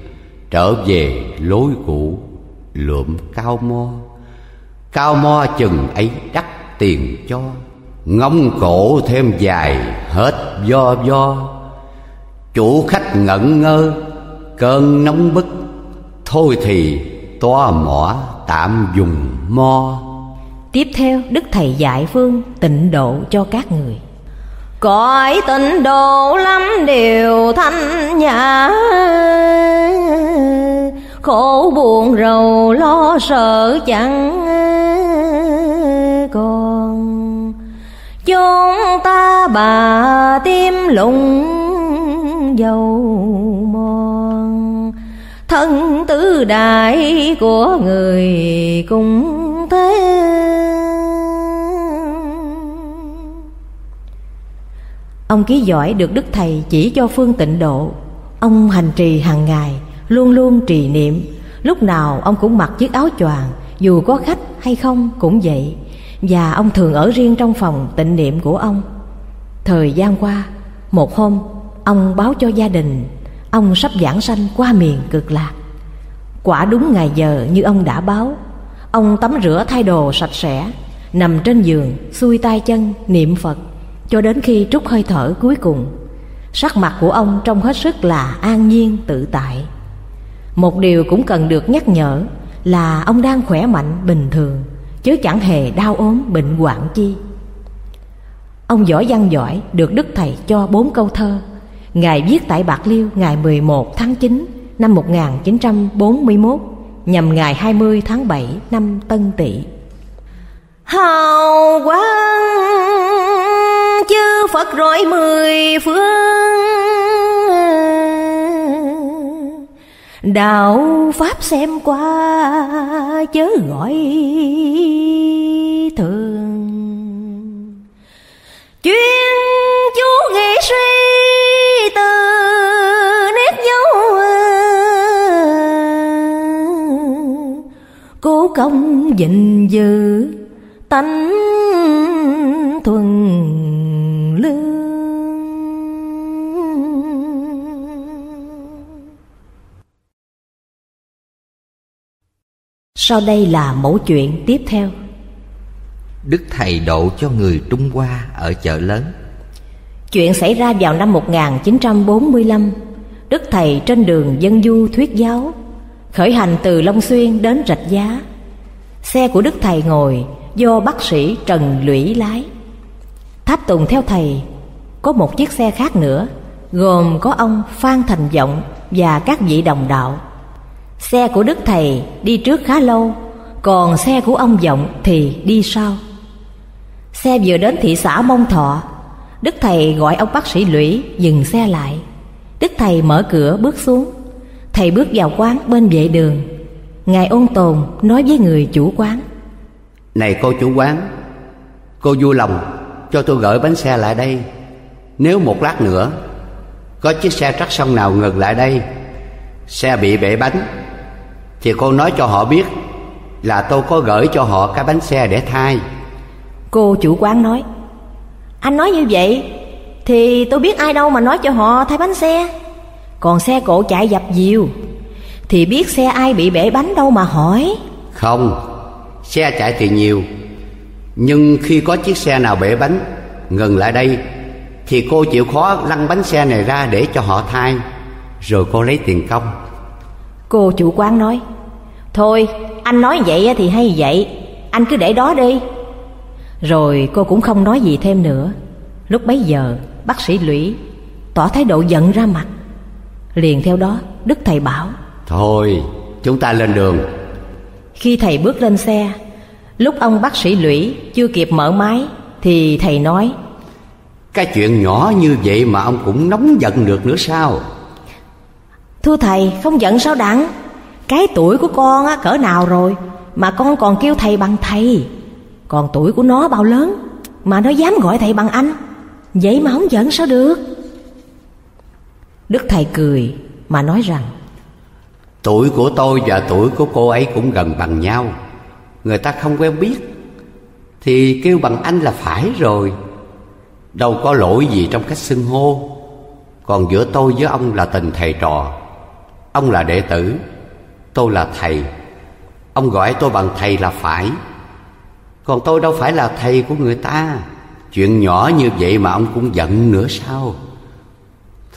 Trở về lối cũ lượm cao mo. Cao mo chừng ấy đắt tiền cho, Ngông cổ thêm dài hết do do Chủ khách ngẩn ngơ, Cơn nóng bức. Thôi thì toa mỏ tạm dùng mo. Tiếp theo, Đức Thầy dạy phương tịnh độ cho các người. Cõi tịnh độ lắm điều thanh nhã. Khổ buồn rầu lo sợ chẳng còn. Chúng ta bà tim lụng dầu mòn. Thân tứ đại của người cũng thế. Ông ký giỏi được Đức Thầy chỉ cho phương tịnh độ. Ông hành trì hàng ngày, Luôn luôn trì niệm. Lúc nào ông cũng mặc chiếc áo choàng, Dù có khách hay không cũng vậy. Và ông thường ở riêng trong phòng tịnh niệm của ông. Thời gian qua, Một hôm Ông báo cho gia đình, Ông sắp giảng sanh qua miền cực lạc. Quả đúng ngày giờ như ông đã báo, Ông tắm rửa thay đồ sạch sẽ, Nằm trên giường, xuôi tay chân, niệm Phật, Cho đến khi trút hơi thở cuối cùng. Sắc mặt của ông trông hết sức là an nhiên, tự tại. Một điều cũng cần được nhắc nhở Là ông đang khỏe mạnh, bình thường, Chứ chẳng hề đau ốm, bệnh hoạn chi. Ông giỏi văn giỏi, được Đức Thầy cho bốn câu thơ Ngài viết tại Bạc Liêu ngày 11 tháng 9 năm 1941 nhằm ngày 20 tháng 7 năm Tân Tỵ. Hào quang chư Phật rọi mười phương Đạo Pháp xem qua chớ gọi thường Chuyên công gìn giữ tánh thuần lương. Sau đây là mẫu chuyện tiếp theo. Đức Thầy độ cho người Trung Hoa ở chợ lớn. Chuyện xảy ra vào năm 1945 Đức Thầy trên đường dân du thuyết giáo Khởi hành từ Long Xuyên đến Rạch Giá Xe của Đức Thầy ngồi do bác sĩ Trần Lũy lái. Tháp tùng theo Thầy, Có một chiếc xe khác nữa, Gồm có ông Phan Thành Vọng và các vị đồng đạo. Xe của Đức Thầy đi trước khá lâu, Còn xe của ông Vọng thì đi sau. Xe vừa đến thị xã Mông Thọ, Đức Thầy gọi ông bác sĩ Lũy dừng xe lại. Đức Thầy mở cửa bước xuống. Thầy bước vào quán bên vệ đường. Ngài ôn tồn nói với người chủ quán. Này cô chủ quán Cô vui lòng cho tôi gửi bánh xe lại đây. Nếu một lát nữa Có chiếc xe trắc sông nào ngừng lại đây Xe bị bể bánh Thì cô nói cho họ biết Là tôi có gửi cho họ cái bánh xe để thay. Cô chủ quán nói Anh nói như vậy Thì tôi biết ai đâu mà nói cho họ thay bánh xe. Còn xe cộ chạy dập dìu Thì biết xe ai bị bể bánh đâu mà hỏi. Không Xe chạy thì nhiều. Nhưng khi có chiếc xe nào bể bánh Ngừng lại đây Thì cô chịu khó lăn bánh xe này ra để cho họ thay. Rồi cô lấy tiền công. Cô chủ quán nói Thôi anh nói vậy thì hay vậy Anh cứ để đó đi. Rồi cô cũng không nói gì thêm nữa. Lúc bấy giờ bác sĩ Lũy Tỏ thái độ giận ra mặt. Liền theo đó Đức Thầy bảo Thôi chúng ta lên đường. Khi thầy bước lên xe Lúc ông bác sĩ Lũy chưa kịp mở máy Thì thầy nói Cái chuyện nhỏ như vậy mà ông cũng nóng giận được nữa sao? Thưa thầy không giận sao đặng? Cái tuổi của con á, cỡ nào rồi Mà con còn kêu thầy bằng thầy? Còn tuổi của nó bao lớn Mà nó dám gọi thầy bằng anh? Vậy mà không giận sao được? Đức thầy cười Mà nói rằng Tuổi của tôi và tuổi của cô ấy cũng gần bằng nhau. Người ta không quen biết. Thì kêu bằng anh là phải rồi. Đâu có lỗi gì trong cách xưng hô. Còn giữa tôi với ông là tình thầy trò. Ông là đệ tử, Tôi là thầy. Ông gọi tôi bằng thầy là phải. Còn tôi đâu phải là thầy của người ta. Chuyện nhỏ như vậy mà ông cũng giận nữa sao?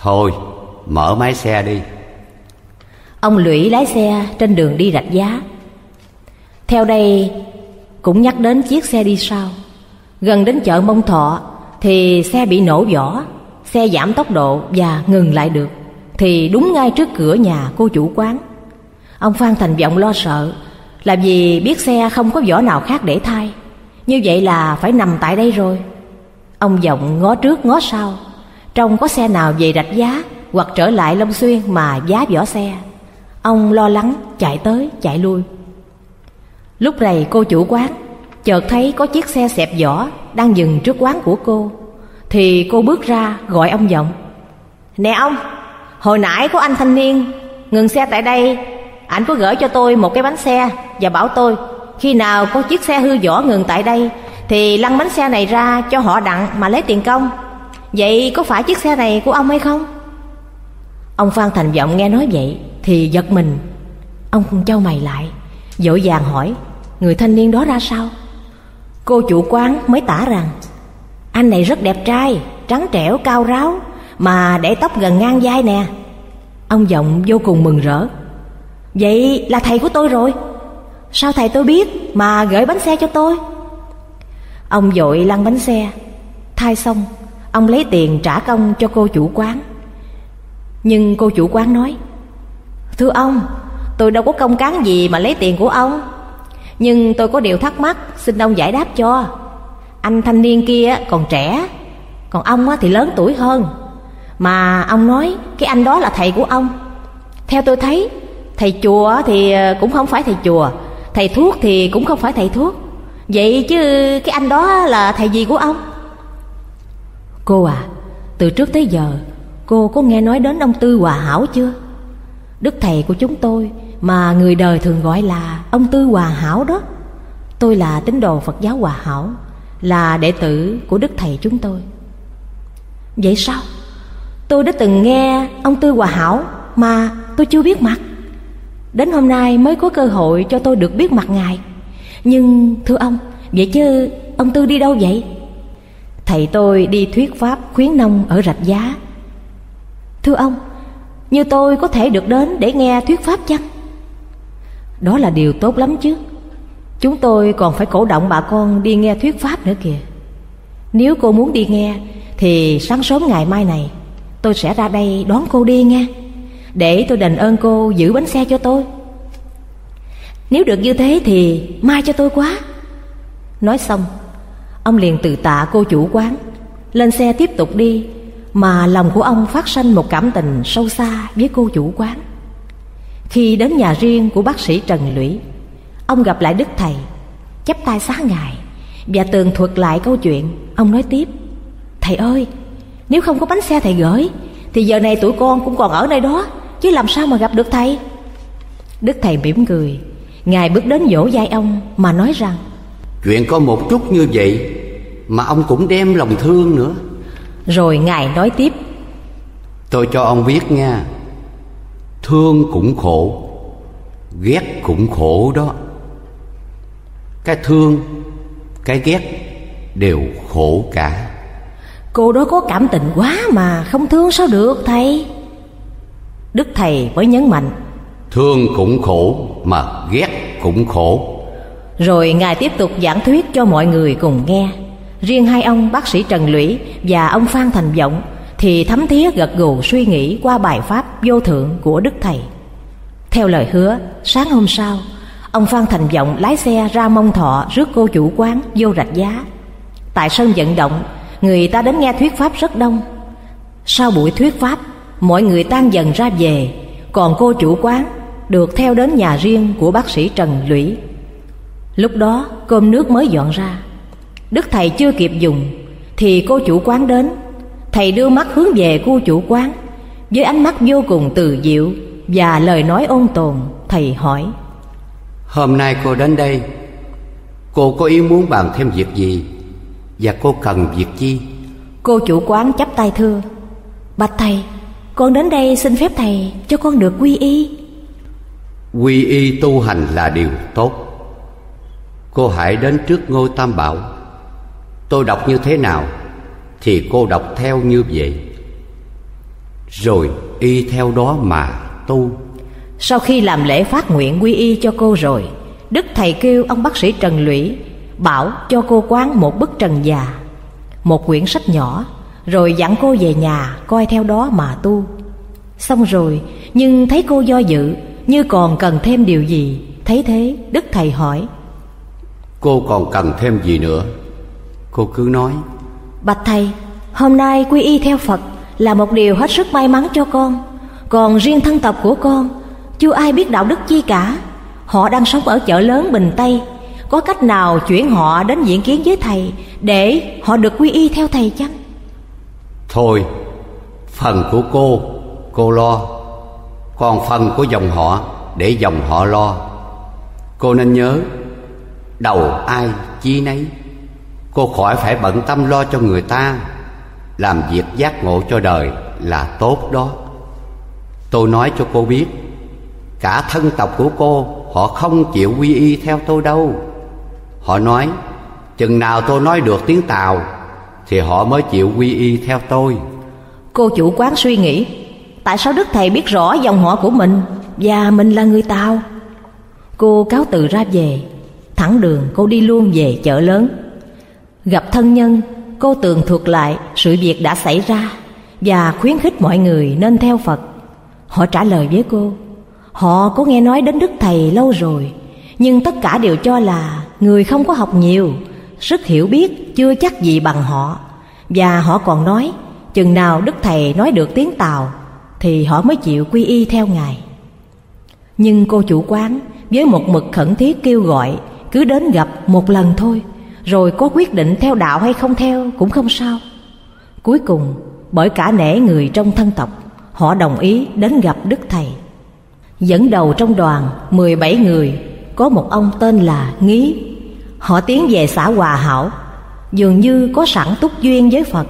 Thôi, mở máy xe đi. Ông Lũy lái xe trên đường đi rạch giá. Theo đây, cũng nhắc đến chiếc xe đi sau. Gần đến chợ Mông Thọ Thì xe bị nổ vỏ, Xe giảm tốc độ và ngừng lại được. Thì đúng ngay trước cửa nhà cô chủ quán. Ông Phan Thành Vọng lo sợ Là vì biết xe không có vỏ nào khác để thay? Như vậy là phải nằm tại đây rồi. Ông Vọng ngó trước ngó sau, Trông có xe nào về rạch giá Hoặc trở lại Long Xuyên mà giá vỏ xe? Ông lo lắng chạy tới chạy lui. Lúc này cô chủ quán Chợt thấy có chiếc xe xẹp vỏ Đang dừng trước quán của cô Thì cô bước ra gọi ông giọng. Nè ông Hồi nãy có anh thanh niên Ngừng xe tại đây. Anh có gửi cho tôi một cái bánh xe Và bảo tôi Khi nào có chiếc xe hư vỏ ngừng tại đây Thì lăn bánh xe này ra cho họ đặng mà lấy tiền công. Vậy có phải chiếc xe này của ông hay không? Ông Phan Thành Vọng nghe nói vậy thì giật mình. Ông trao mày lại. Dội vàng hỏi, Người thanh niên đó ra sao? Cô chủ quán mới tả rằng, Anh này rất đẹp trai, Trắng trẻo, cao ráo, Mà để tóc gần ngang vai nè. Ông giọng vô cùng mừng rỡ. Vậy là thầy của tôi rồi. Sao thầy tôi biết Mà gửi bánh xe cho tôi? Ông dội lăn bánh xe. Thay xong, Ông lấy tiền trả công cho cô chủ quán. Nhưng cô chủ quán nói Thưa ông, Tôi đâu có công cán gì mà lấy tiền của ông. Nhưng tôi có điều thắc mắc, Xin ông giải đáp cho. Anh thanh niên kia còn trẻ, Còn ông thì lớn tuổi hơn. Mà ông nói cái anh đó là thầy của ông. Theo tôi thấy, Thầy chùa thì ờ, cũng không phải thầy chùa, Thầy thuốc thì cũng không phải thầy thuốc. Vậy chứ cái anh đó là thầy gì của ông? Cô à Từ trước tới giờ, Cô có nghe nói đến ông Tư Hòa Hảo chưa? Đức thầy của chúng tôi, Mà người đời thường gọi là Ông Tư Hòa Hảo đó. Tôi là tín đồ Phật giáo Hòa Hảo, Là đệ tử của Đức thầy chúng tôi. Vậy sao? Tôi đã từng nghe ông Tư Hòa Hảo Mà tôi chưa biết mặt. Đến hôm nay mới có cơ hội cho tôi được biết mặt ngài. Nhưng, thưa ông, Vậy chứ ông Tư đi đâu vậy? Thầy tôi đi thuyết pháp khuyến nông ở rạch giá. Thưa ông như tôi có thể được đến để nghe thuyết pháp chăng? Đó là điều tốt lắm chứ. Chúng tôi còn phải cổ động bà con đi nghe thuyết pháp nữa kìa. Nếu cô muốn đi nghe, Thì sáng sớm ngày mai này, Tôi sẽ ra đây đón cô đi nghe Để tôi đền ơn cô giữ bánh xe cho tôi. Nếu được như thế thì mai cho tôi quá. Nói xong, Ông liền từ tạ cô chủ quán, Lên xe tiếp tục đi mà lòng của ông phát sanh một cảm tình sâu xa với cô chủ quán. Khi đến nhà riêng của bác sĩ Trần Lũy, Ông gặp lại Đức Thầy, chắp tay xá ngài Và tường thuật lại câu chuyện. Ông nói tiếp, Thầy ơi, Nếu không có bánh xe thầy gửi, Thì giờ này tụi con cũng còn ở nơi đó, Chứ làm sao mà gặp được thầy? Đức Thầy mỉm cười. Ngài bước đến dỗ vai ông Mà nói rằng, Chuyện có một chút như vậy Mà ông cũng đem lòng thương nữa. Rồi Ngài nói tiếp. Tôi cho ông biết nha Thương cũng khổ Ghét cũng khổ đó. Cái thương Cái ghét Đều khổ cả. Cô đó có cảm tình quá mà Không thương sao được thầy? Đức thầy mới nhấn mạnh. Thương cũng khổ Mà ghét cũng khổ. Rồi Ngài tiếp tục giảng thuyết cho mọi người cùng nghe Riêng hai ông bác sĩ Trần Lũy và ông Phan Thành Vọng Thì thấm thía gật gù suy nghĩ qua bài pháp vô thượng của Đức Thầy. Theo lời hứa, sáng hôm sau Ông Phan Thành Vọng lái xe ra Mông thọ rước cô chủ quán vô rạch giá. Tại sân vận động, người ta đến nghe thuyết pháp rất đông. Sau buổi thuyết pháp, mọi người tan dần ra về Còn cô chủ quán được theo đến nhà riêng của bác sĩ Trần Lũy. Lúc đó cơm nước mới dọn ra. Đức thầy chưa kịp dùng Thì cô chủ quán đến. Thầy đưa mắt hướng về cô chủ quán Với ánh mắt vô cùng từ diệu Và lời nói ôn tồn Thầy hỏi. Hôm nay cô đến đây Cô có ý muốn bàn thêm việc gì? Và cô cần việc chi? Cô chủ quán chắp tay thưa. Bạch thầy Con đến đây xin phép thầy cho con được quy y. Quy y tu hành là điều tốt. Cô hãy đến trước ngôi tam bảo Tôi đọc như thế nào Thì cô đọc theo như vậy. Rồi y theo đó mà tu. Sau khi làm lễ phát nguyện quy y cho cô rồi Đức Thầy kêu ông bác sĩ Trần Lũy Bảo cho cô quán một bức trần già Một quyển sách nhỏ Rồi dặn cô về nhà coi theo đó mà tu. Xong rồi Nhưng thấy cô do dự Như còn cần thêm điều gì Thấy thế Đức Thầy hỏi Cô còn cần thêm gì nữa Cô cứ nói. Bạch thầy Hôm nay quy y theo Phật Là một điều hết sức may mắn cho con. Còn riêng thân tộc của con Chưa ai biết đạo đức chi cả. Họ đang sống ở chợ lớn Bình Tây. Có cách nào chuyển họ đến diện kiến với thầy Để họ được quy y theo thầy chăng? Thôi Phần của cô Cô lo. Còn phần của dòng họ Để dòng họ lo. Cô nên nhớ Đầu ai chi nấy Cô khỏi phải bận tâm lo cho người ta. Làm việc giác ngộ cho đời là tốt đó. Tôi nói cho cô biết, Cả thân tộc của cô, Họ không chịu quy y theo tôi đâu. Họ nói, Chừng nào tôi nói được tiếng Tàu Thì họ mới chịu quy y theo tôi. Cô chủ quán suy nghĩ, Tại sao Đức Thầy biết rõ dòng họ của mình Và mình là người Tàu Cô cáo từ ra về, Thẳng đường cô đi luôn về chợ lớn. Gặp thân nhân, Cô tường thuật lại sự việc đã xảy ra Và khuyến khích mọi người nên theo Phật. Họ trả lời với cô, Họ có nghe nói đến Đức Thầy lâu rồi, Nhưng tất cả đều cho là người không có học nhiều Sức hiểu biết, chưa chắc gì bằng họ. Và họ còn nói, Chừng nào Đức Thầy nói được tiếng Tàu Thì họ mới chịu quy y theo Ngài. Nhưng cô chủ quán với một mực khẩn thiết kêu gọi Cứ đến gặp một lần thôi. Rồi có quyết định theo đạo hay không theo, cũng không sao. Cuối cùng, bởi cả nể người trong thân tộc, Họ đồng ý đến gặp Đức Thầy. Dẫn đầu trong đoàn 17 người, Có một ông tên là Nghĩ Họ tiến về xã Hòa Hảo. Dường như có sẵn túc duyên với Phật,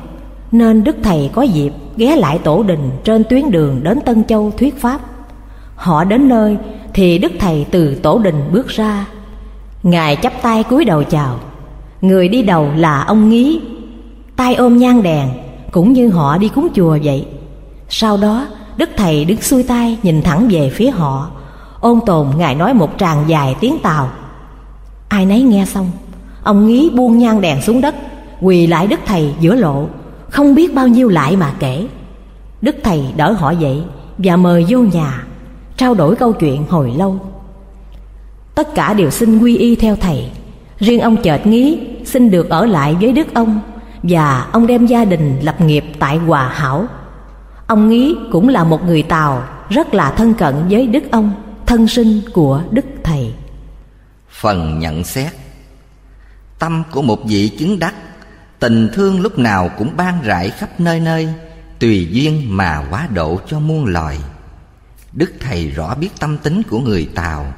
Nên Đức Thầy có dịp ghé lại tổ đình Trên tuyến đường đến Tân Châu thuyết Pháp. Họ đến nơi thì Đức Thầy từ tổ đình bước ra. Ngài chắp tay cúi đầu chào. Người đi đầu là ông Nghí, tay ôm nhang đèn Cũng như họ đi cúng chùa vậy. Sau đó Đức Thầy đứng xuôi tay nhìn thẳng về phía họ. Ôn tồn Ngài nói một tràng dài tiếng Tàu Ai nấy nghe xong Ông Nghí buông nhang đèn xuống đất Quỳ lại Đức Thầy giữa lộ. Không biết bao nhiêu lại mà kể. Đức Thầy đỡ họ dậy Và mời vô nhà Trao đổi câu chuyện hồi lâu. Tất cả đều xin quy y theo thầy. Riêng ông chợt nghĩ xin được ở lại với đức ông Và ông đem gia đình lập nghiệp tại Hòa Hảo. Ông nghĩ cũng là một người Tàu Rất là thân cận với đức ông, Thân sinh của đức thầy. Phần nhận xét. Tâm của một vị chứng đắc, Tình thương lúc nào cũng ban rải khắp nơi nơi, Tùy duyên mà quá độ cho muôn loài. Đức Thầy rõ biết tâm tính của người Tàu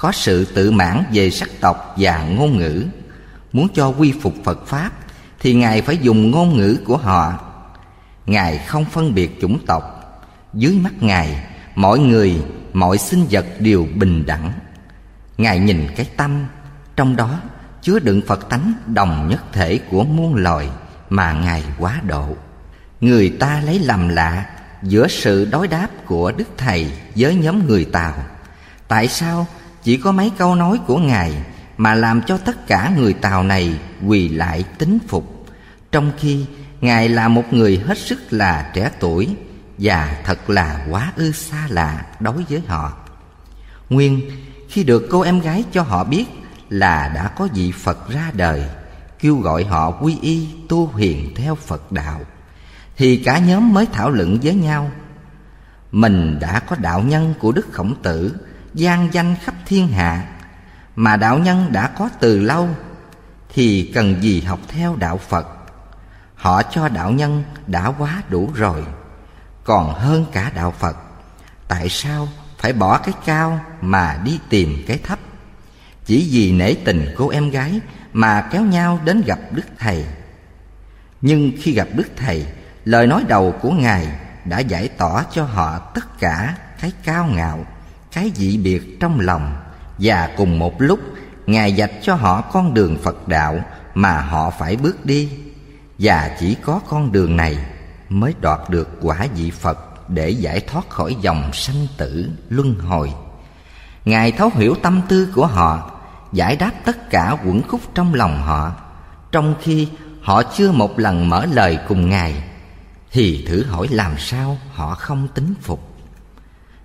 có sự tự mãn về sắc tộc và ngôn ngữ. Muốn cho quy phục Phật Pháp Thì Ngài phải dùng ngôn ngữ của họ. Ngài không phân biệt chủng tộc. Dưới mắt Ngài Mọi người, mọi sinh vật đều bình đẳng. Ngài nhìn cái tâm Trong đó chứa đựng Phật tánh đồng nhất thể của muôn loài Mà Ngài quá độ. Người ta lấy làm lạ giữa sự đối đáp của Đức Thầy với nhóm người Tàu. Tại sao chỉ có mấy câu nói của Ngài mà làm cho tất cả người Tàu này quỳ lại tính phục, trong khi Ngài là một người hết sức là trẻ tuổi và thật là quá ư xa lạ đối với họ. Nguyên khi được cô em gái cho họ biết là đã có vị Phật ra đời, kêu gọi họ quy y tu hiền theo Phật đạo thì cả nhóm mới thảo luận với nhau mình đã có đạo nhân của đức khổng tử gian danh khắp thiên hạ mà đạo nhân đã có từ lâu thì cần gì học theo đạo phật? Họ cho đạo nhân đã quá đủ rồi còn hơn cả đạo phật tại sao phải bỏ cái cao mà đi tìm cái thấp? Chỉ vì nể tình cô em gái mà kéo nhau đến gặp đức thầy. Nhưng khi gặp đức thầy Lời nói đầu của Ngài đã giải tỏ cho họ tất cả cái cao ngạo, cái dị biệt trong lòng và cùng một lúc Ngài dạch cho họ con đường Phật đạo mà họ phải bước đi và chỉ có con đường này mới đoạt được quả vị Phật để giải thoát khỏi dòng sanh tử luân hồi. Ngài thấu hiểu tâm tư của họ, giải đáp tất cả quẩn khúc trong lòng họ, trong khi họ chưa một lần mở lời cùng Ngài thì thử hỏi làm sao họ không tính phục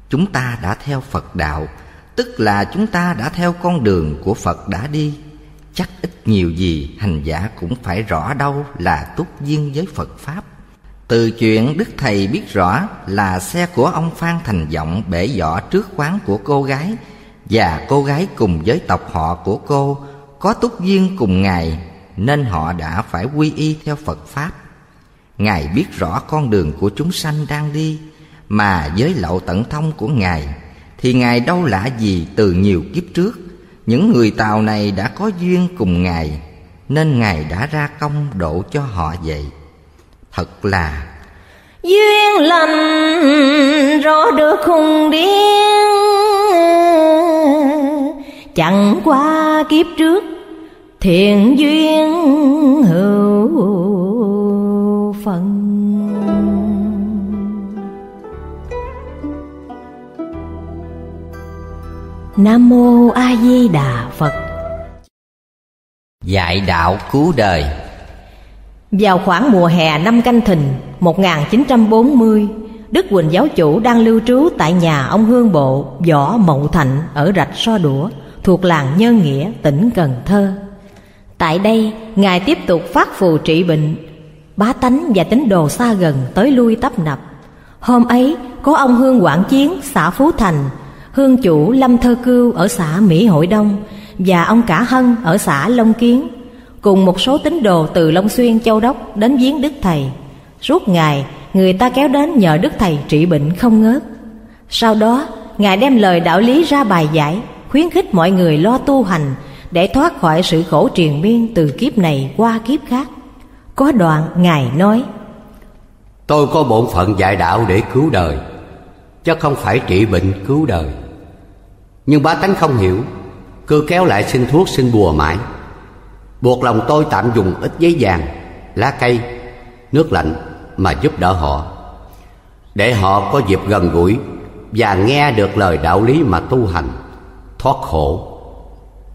chúng ta đã theo phật đạo, tức là chúng ta đã theo con đường của phật đã đi. Chắc ít nhiều gì hành giả cũng phải rõ đâu là túc duyên với phật pháp. Từ chuyện đức thầy biết rõ là xe của ông phan thành vọng bể vỏ trước quán của cô gái và cô gái cùng với tộc họ của cô có túc duyên cùng ngài, nên họ đã phải quy y theo phật pháp. Ngài biết rõ con đường của chúng sanh đang đi mà với lậu tận thông của Ngài, Thì Ngài đâu lạ gì từ nhiều kiếp trước. Những người Tàu này đã có duyên cùng Ngài, Nên Ngài đã ra công độ cho họ vậy. Thật là Duyên lành rõ được khùng điên. Chẳng qua kiếp trước, Thiện duyên hữu Nam mô A Di Đà Phật. Dạy đạo cứu đời. Vào khoảng mùa hè năm Canh Thìn 1940, Đức Quỳnh giáo chủ đang lưu trú tại nhà ông Hương Bộ Võ Mậu Thạnh ở rạch So Đũa thuộc làng Nhân Nghĩa, tỉnh Cần Thơ. Tại đây, Ngài tiếp tục phát phù trị bệnh, bá tánh và tín đồ xa gần tới lui tấp nập. Hôm ấy, có ông Hương Quảng Chiến, xã Phú Thành, Hương chủ Lâm Thơ Cưu ở xã Mỹ Hội Đông và ông Cả Hân ở xã Long Kiến, cùng một số tín đồ từ Long Xuyên Châu Đốc đến viếng Đức Thầy. Suốt ngày, người ta kéo đến nhờ Đức Thầy trị bệnh không ngớt. Sau đó, Ngài đem lời đạo lý ra bài giải, khuyến khích mọi người lo tu hành để thoát khỏi sự khổ triền miên từ kiếp này qua kiếp khác. Có đoạn Ngài nói Tôi có bổn phận dạy đạo để cứu đời Chứ không phải trị bệnh cứu đời nhưng bá tánh không hiểu Cứ kéo lại xin thuốc xin bùa mãi. Buộc lòng tôi tạm dùng ít giấy vàng Lá cây Nước lạnh mà giúp đỡ họ. Để họ có dịp gần gũi Và nghe được lời đạo lý mà tu hành Thoát khổ.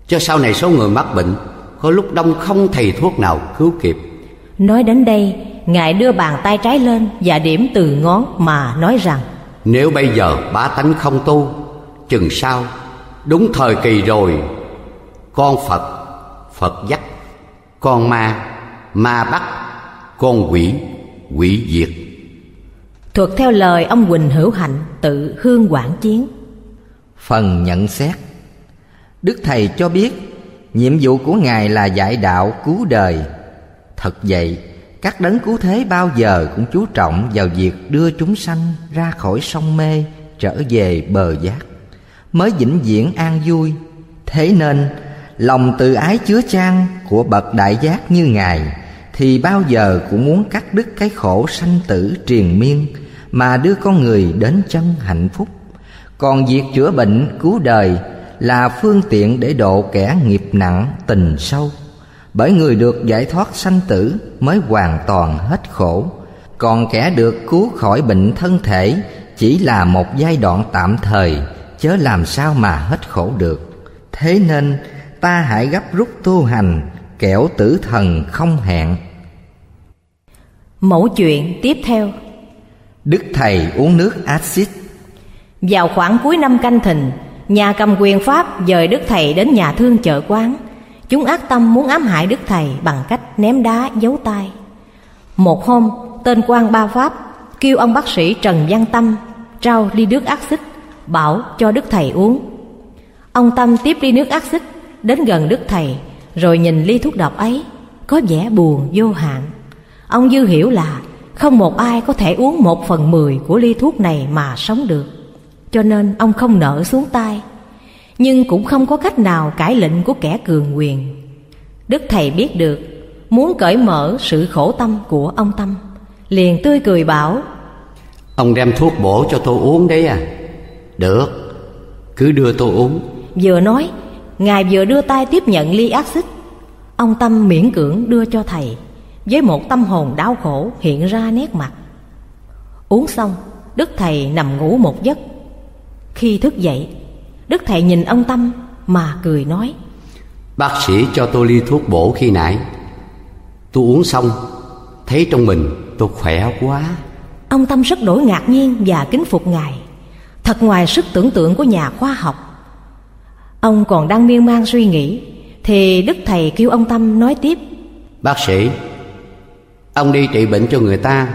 Cho sau này số người mắc bệnh Có lúc đông không thầy thuốc nào cứu kịp. Nói đến đây Ngài đưa bàn tay trái lên Và điểm từ ngón mà nói rằng Nếu bây giờ bá tánh không tu Chừng sau Đúng thời kỳ rồi. Con Phật Phật dắt. Con ma Ma bắt. Con quỷ Quỷ diệt. Thuật theo lời ông Quỳnh Hữu Hạnh Tự Hương Quảng Chiến. Phần nhận xét. Đức Thầy cho biết Nhiệm vụ của Ngài là dạy đạo cứu đời. Thật vậy Các đấng cứu thế bao giờ cũng chú trọng vào việc đưa chúng sanh ra khỏi sông mê Trở về bờ giác Mới vĩnh viễn an vui. Thế nên, lòng từ ái chứa chan của bậc đại giác như Ngài Thì bao giờ cũng muốn cắt đứt cái khổ sanh tử triền miên Mà đưa con người đến chân hạnh phúc. Còn việc chữa bệnh cứu đời là phương tiện để độ kẻ nghiệp nặng tình sâu. Bởi người được giải thoát sanh tử mới hoàn toàn hết khổ. Còn kẻ được cứu khỏi bệnh thân thể chỉ là một giai đoạn tạm thời chớ làm sao mà hết khổ được. Thế nên ta hãy gấp rút tu hành kẻo tử thần không hẹn. Mẫu chuyện tiếp theo. Đức thầy uống nước axit. Vào khoảng cuối năm canh thìn Nhà cầm quyền Pháp dời Đức Thầy đến nhà thương chợ quán. Chúng ác tâm muốn ám hại Đức Thầy bằng cách ném đá giấu tay Một hôm tên quan ba Pháp kêu ông bác sĩ Trần Văn Tâm trao ly nước ác xích bảo cho Đức Thầy uống. Ông Tâm tiếp ly nước ác xích, đến gần Đức Thầy, rồi nhìn ly thuốc độc ấy, có vẻ buồn vô hạn. Ông dư hiểu là không một ai có thể uống một phần mười của ly thuốc này mà sống được. Cho nên ông không nỡ xuống tay nhưng cũng không có cách nào cải lệnh của kẻ cường quyền. Đức thầy biết được, muốn cởi mở sự khổ tâm của ông tâm liền tươi cười bảo, Ông đem thuốc bổ cho tôi uống đấy à? Được. Cứ đưa tôi uống. Vừa nói ngài vừa đưa tay tiếp nhận ly ác xích ông tâm miễn cưỡng đưa cho thầy. Với một tâm hồn đau khổ hiện ra nét mặt. Uống xong đức thầy nằm ngủ một giấc. Khi thức dậy Đức Thầy nhìn ông Tâm mà cười nói Bác sĩ cho tôi ly thuốc bổ khi nãy. Tôi uống xong Thấy trong mình tôi khỏe quá. Ông Tâm rất đổi ngạc nhiên và kính phục Ngài Thật ngoài sức tưởng tượng của nhà khoa học. Ông còn đang miên man suy nghĩ, Thì Đức Thầy kêu ông Tâm nói tiếp. Bác sĩ, Ông đi trị bệnh cho người ta,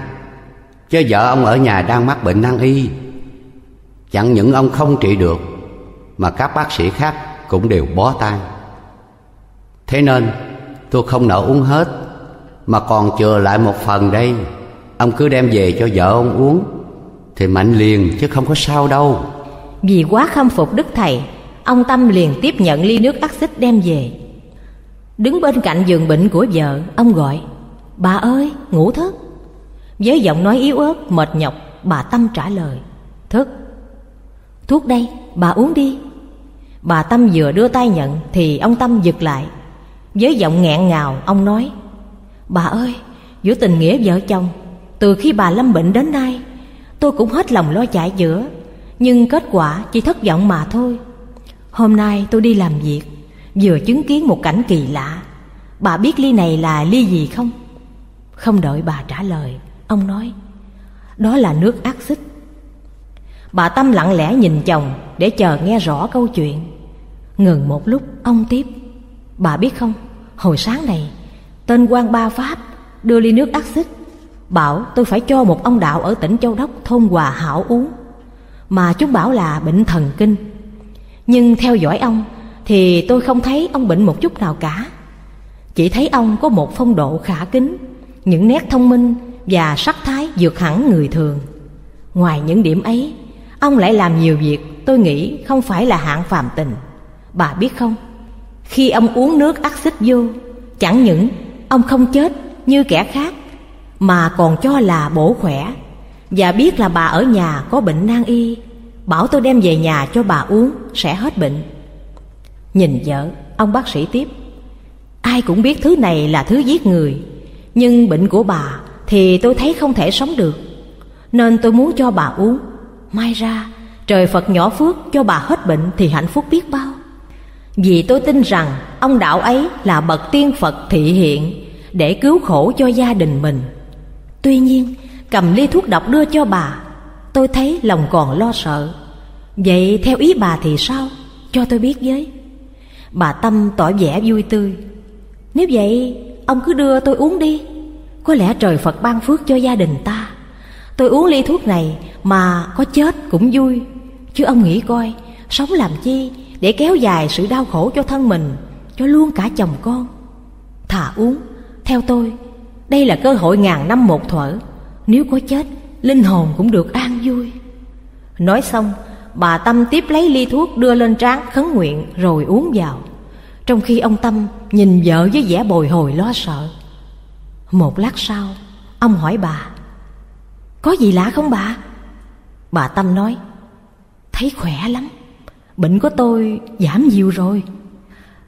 Chứ vợ ông ở nhà đang mắc bệnh nan y. Chẳng những ông không trị được, Mà các bác sĩ khác cũng đều bó tay. Thế nên, tôi không nỡ uống hết, Mà còn chừa lại một phần đây. Ông cứ đem về cho vợ ông uống. Thì mạnh liền, chứ không có sao đâu. Vì quá khâm phục Đức Thầy, Ông Tâm liền tiếp nhận ly nước ắc xích đem về. Đứng bên cạnh giường bệnh của vợ, Ông gọi, Bà ơi, ngủ thức. Với giọng nói yếu ớt, mệt nhọc, Bà Tâm trả lời, Thức. Thuốc đây, bà uống đi. Bà Tâm vừa đưa tay nhận Thì ông Tâm giật lại. Với giọng nghẹn ngào, ông nói, Bà ơi, giữa tình nghĩa vợ chồng, Từ khi bà lâm bệnh đến nay Tôi cũng hết lòng lo chạy chữa Nhưng kết quả chỉ thất vọng mà thôi. Hôm nay tôi đi làm việc, Vừa chứng kiến một cảnh kỳ lạ. Bà biết ly này là ly gì không? Không đợi bà trả lời, Ông nói, Đó là nước ác xích. Bà Tâm lặng lẽ nhìn chồng để chờ nghe rõ câu chuyện. Ngừng một lúc, ông tiếp, Bà biết không, Hồi sáng này, Tên quan ba Pháp đưa ly nước axit Bảo tôi phải cho một ông đạo ở tỉnh Châu Đốc thôn Hòa Hảo uống. Mà chúng bảo là bệnh thần kinh. Nhưng theo dõi ông, Thì tôi không thấy ông bệnh một chút nào cả. Chỉ thấy ông có một phong độ khả kính, Những nét thông minh và sắc thái vượt hẳn người thường. Ngoài những điểm ấy, Ông lại làm nhiều việc tôi nghĩ không phải là hạng phàm tình. Bà biết không? Khi ông uống nước axit vô, Chẳng những ông không chết như kẻ khác mà còn cho là bổ khỏe. Và biết là bà ở nhà có bệnh nan y, Bảo tôi đem về nhà cho bà uống, sẽ hết bệnh. Nhìn vợ, ông bác sĩ tiếp. Ai cũng biết thứ này là thứ giết người, Nhưng bệnh của bà thì tôi thấy không thể sống được. Nên tôi muốn cho bà uống. Mai ra, trời Phật nhỏ phước cho bà hết bệnh thì hạnh phúc biết bao. Vì tôi tin rằng ông đạo ấy là bậc tiên Phật thị hiện Để cứu khổ cho gia đình mình. Tuy nhiên, cầm ly thuốc độc đưa cho bà, Tôi thấy lòng còn lo sợ. Vậy theo ý bà thì sao? Cho tôi biết với. Bà Tâm tỏ vẻ vui tươi. Nếu vậy, ông cứ đưa tôi uống đi. Có lẽ trời Phật ban phước cho gia đình ta. Tôi uống ly thuốc này mà có chết cũng vui. Chứ ông nghĩ coi, Sống làm chi để kéo dài sự đau khổ cho thân mình, Cho luôn cả chồng con. Thà uống, Theo tôi đây là cơ hội ngàn năm một thuở. Nếu có chết, Linh hồn cũng được an vui. Nói xong, Bà Tâm tiếp lấy ly thuốc đưa lên trán khấn nguyện rồi uống vào. Trong khi ông Tâm nhìn vợ với vẻ bồi hồi lo sợ. Một lát sau, Ông hỏi bà, Có gì lạ không bà? Bà Tâm nói, Thấy khỏe lắm. Bệnh của tôi giảm nhiều rồi.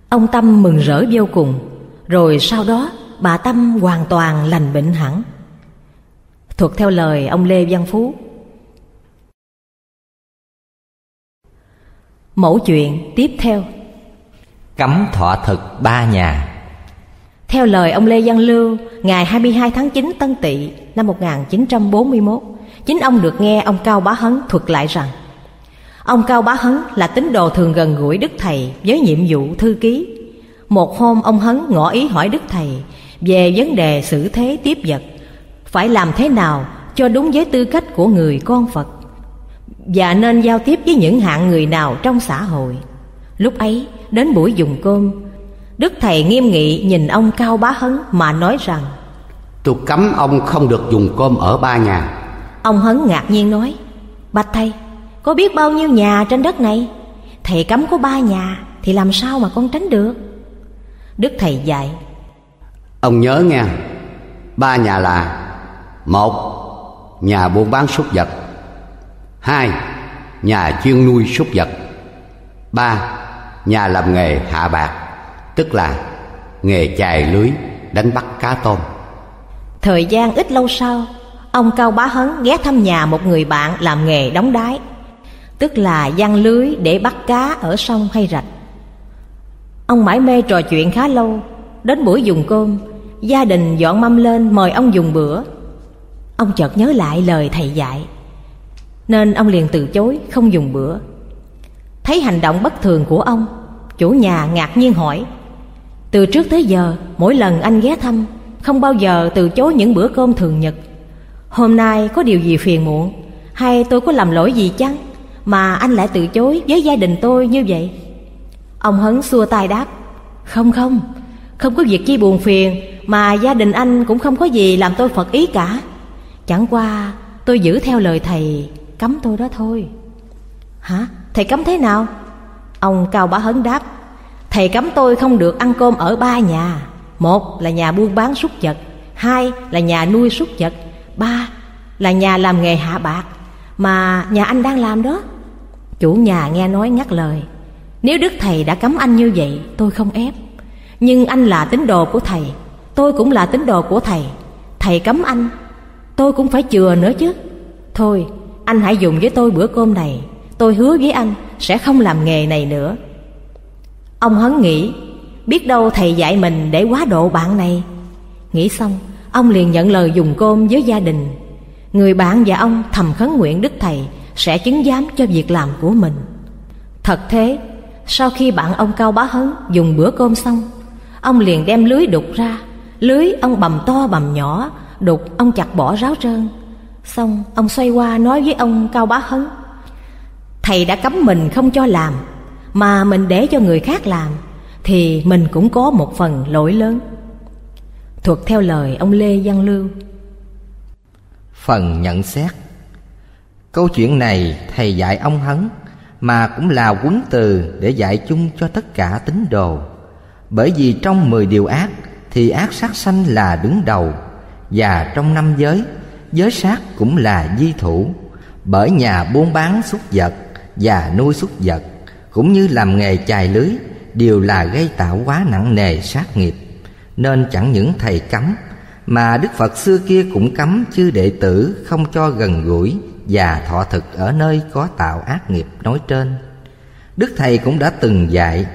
Ông Tâm mừng rỡ vô cùng. Rồi sau đó bà Tâm hoàn toàn lành bệnh hẳn. Thuộc theo lời ông Lê Văn Phú. Mẫu chuyện tiếp theo. Cấm thọ thực ba nhà. Theo lời ông Lê Văn Lưu Ngày 22 tháng 9 Tân Tỵ năm 1941 Chính ông được nghe ông Cao Bá Hấn thuật lại rằng Ông Cao Bá Hấn là tín đồ thường gần gũi Đức Thầy với nhiệm vụ thư ký. Một hôm ông Hấn ngỏ ý hỏi Đức Thầy Về vấn đề xử thế tiếp vật. Phải làm thế nào cho đúng với tư cách của người con Phật? Và nên giao tiếp với những hạng người nào trong xã hội? Lúc ấy đến buổi dùng cơm Đức Thầy nghiêm nghị nhìn ông Cao Bá Hấn mà nói rằng Tôi cấm ông không được dùng cơm ở ba nhà. Ông Hấn ngạc nhiên nói Bạch thầy Có biết bao nhiêu nhà trên đất này? Thầy cấm có ba nhà Thì làm sao mà con tránh được? Đức thầy dạy Ông nhớ nghe. Ba nhà là, Một, Nhà buôn bán súc vật. Hai, Nhà chuyên nuôi súc vật. Ba, Nhà làm nghề hạ bạc, Tức là nghề chài lưới, đánh bắt cá tôm. Thời gian ít lâu sau, Ông Cao Bá Hấn ghé thăm nhà một người bạn làm nghề đóng đái, Tức là giăng lưới để bắt cá ở sông hay rạch. Ông mãi mê trò chuyện khá lâu Đến buổi dùng cơm, Gia đình dọn mâm lên mời ông dùng bữa. Ông chợt nhớ lại lời thầy dạy, Nên ông liền từ chối không dùng bữa. Thấy hành động bất thường của ông, Chủ nhà ngạc nhiên hỏi, Từ trước tới giờ, mỗi lần anh ghé thăm, Không bao giờ từ chối những bữa cơm thường nhật. Hôm nay có điều gì phiền muộn? Hay tôi có làm lỗi gì chăng Mà anh lại từ chối với gia đình tôi như vậy? Ông Hấn xua tay đáp, Không không không có việc chi buồn phiền, Mà gia đình anh cũng không có gì làm tôi phật ý cả. Chẳng qua, tôi giữ theo lời thầy, Cấm tôi đó thôi. Hả? Thầy cấm thế nào? Ông Cao Bá Hấn đáp, Thầy cấm tôi không được ăn cơm ở ba nhà. Một là nhà buôn bán súc vật, Hai là nhà nuôi súc vật, Ba là nhà làm nghề hạ bạc. Mà nhà anh đang làm đó. Chủ nhà nghe nói ngắt lời, Nếu Đức Thầy đã cấm anh như vậy, Tôi không ép. Nhưng anh là tín đồ của Thầy, Tôi cũng là tín đồ của Thầy. Thầy cấm anh, Tôi cũng phải chừa nữa chứ. Thôi, anh hãy dùng với tôi bữa cơm này, Tôi hứa với anh sẽ không làm nghề này nữa. Ông Hấn nghĩ, Biết đâu thầy dạy mình để quá độ bạn này. Nghĩ xong, Ông liền nhận lời dùng cơm với gia đình. Người bạn và ông thầm khấn nguyện Đức Thầy sẽ chứng giám cho việc làm của mình. Thật thế, sau khi bạn ông cao bá hấn dùng bữa cơm xong ông liền đem lưới đục ra. Lưới ông bầm to bầm nhỏ, đục ông chặt bỏ ráo rơn xong, ông xoay qua nói với ông cao bá hấn, thầy đã cấm mình không cho làm, mà mình để cho người khác làm, thì mình cũng có một phần lỗi lớn. Thuật theo lời ông lê văn lưu. Phần nhận xét. Câu chuyện này thầy dạy ông hấn, mà cũng là quấn từ để dạy chung cho tất cả tín đồ bởi vì trong mười điều ác, thì ác sát sanh là đứng đầu. Và trong năm giới giới sát cũng là di thủ. Bởi nhà buôn bán xúc vật và nuôi xúc vật, cũng như làm nghề chài lưới, đều là gây tạo quá nặng nề sát nghiệp. Nên chẳng những thầy cấm, mà đức phật xưa kia cũng cấm chư đệ tử không cho gần gũi và thọ thực ở nơi có tạo ác nghiệp nói trên. Đức thầy cũng đã từng dạy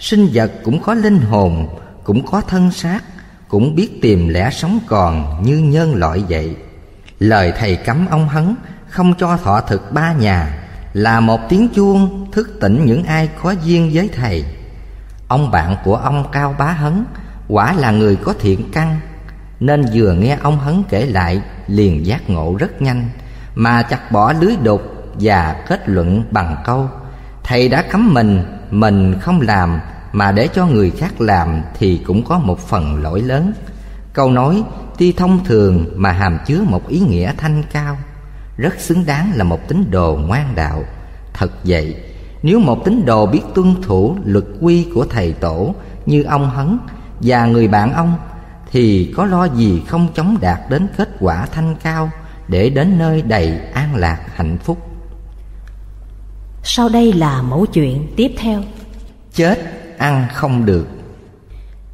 sinh vật cũng có linh hồn, cũng có thân xác, cũng biết tìm lẽ sống còn như nhân loại vậy. Lời thầy cấm ông hấn, không cho thọ thực ba nhà, là một tiếng chuông thức tỉnh những ai có duyên với thầy. Ông bạn của ông cao bá hấn, quả là người có thiện căn, nên vừa nghe ông hấn kể lại, liền giác ngộ rất nhanh, mà chặt bỏ lưới đục và kết luận bằng câu, thầy đã cấm mình mình không làm mà để cho người khác làm thì cũng có một phần lỗi lớn. Câu nói, tuy thông thường mà hàm chứa một ý nghĩa thanh cao rất xứng đáng là một tín đồ ngoan đạo. Thật vậy, nếu một tín đồ biết tuân thủ luật quy của thầy tổ như ông hấn và người bạn ông, thì có lo gì không chống đạt đến kết quả thanh cao để đến nơi đầy an lạc hạnh phúc? Sau đây là mẫu chuyện tiếp theo. Chết ăn không được.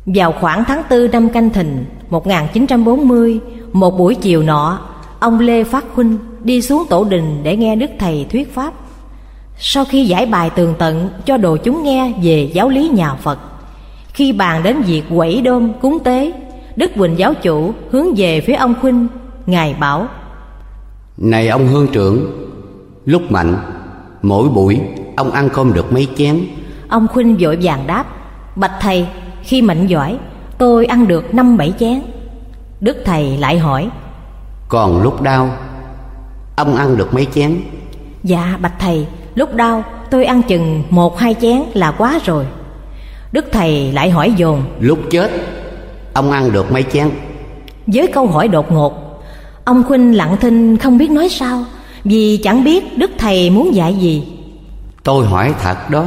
Vào khoảng tháng tư năm canh thìn 1940 Một buổi chiều nọ Ông Lê Phát Huynh đi xuống tổ đình để nghe Đức Thầy thuyết Pháp. Sau khi giải bài tường tận cho đồ chúng nghe về giáo lý nhà Phật Khi bàn đến việc quẩy đôm cúng tế Đức Quỳnh giáo chủ hướng về phía ông Khuynh Ngài bảo Này ông hương trưởng Lúc mạnh Mỗi buổi ông ăn cơm được mấy chén? Ông Khuynh vội vàng đáp Bạch thầy khi mạnh giỏi tôi ăn được năm bảy chén. Đức thầy lại hỏi Còn lúc đau Ông ăn được mấy chén? Dạ bạch thầy Lúc đau tôi ăn chừng một hai chén là quá rồi. Đức thầy lại hỏi dồn Lúc chết Ông ăn được mấy chén? Với câu hỏi đột ngột Ông Khuynh lặng thinh không biết nói sao Vì chẳng biết Đức Thầy muốn dạy gì. Tôi hỏi thật đó.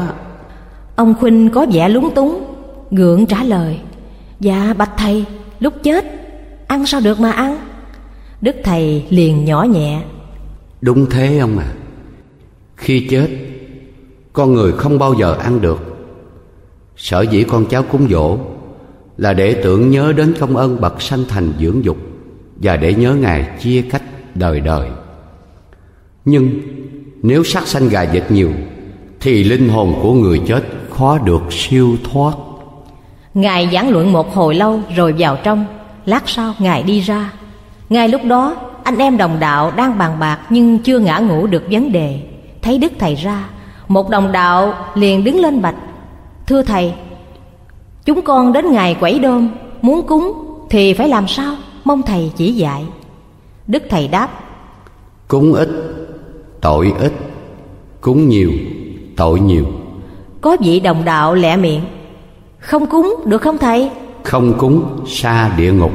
Ông Khuynh có vẻ lúng túng Gượng trả lời. Dạ bạch thầy Lúc chết Ăn sao được mà ăn? Đức thầy liền nhỏ nhẹ. Đúng thế ông à Khi chết Con người không bao giờ ăn được. Sở dĩ con cháu cúng dỗ Là để tưởng nhớ đến công ơn bậc sanh thành dưỡng dục Và để nhớ Ngài chia cách đời đời Nhưng nếu sát sanh gà vịt nhiều Thì linh hồn của người chết khó được siêu thoát. Ngài giảng luận một hồi lâu rồi vào trong Lát sau Ngài đi ra. Ngay lúc đó anh em đồng đạo đang bàn bạc Nhưng chưa ngã ngủ được vấn đề. Thấy Đức Thầy ra Một đồng đạo liền đứng lên bạch Thưa Thầy Chúng con đến ngày quẩy đôm Muốn cúng thì phải làm sao? Mong Thầy chỉ dạy. Đức Thầy đáp Cúng ít Tội ít Cúng nhiều Tội nhiều. Có vị đồng đạo lẹ miệng không cúng được không thầy? Không cúng xa địa ngục.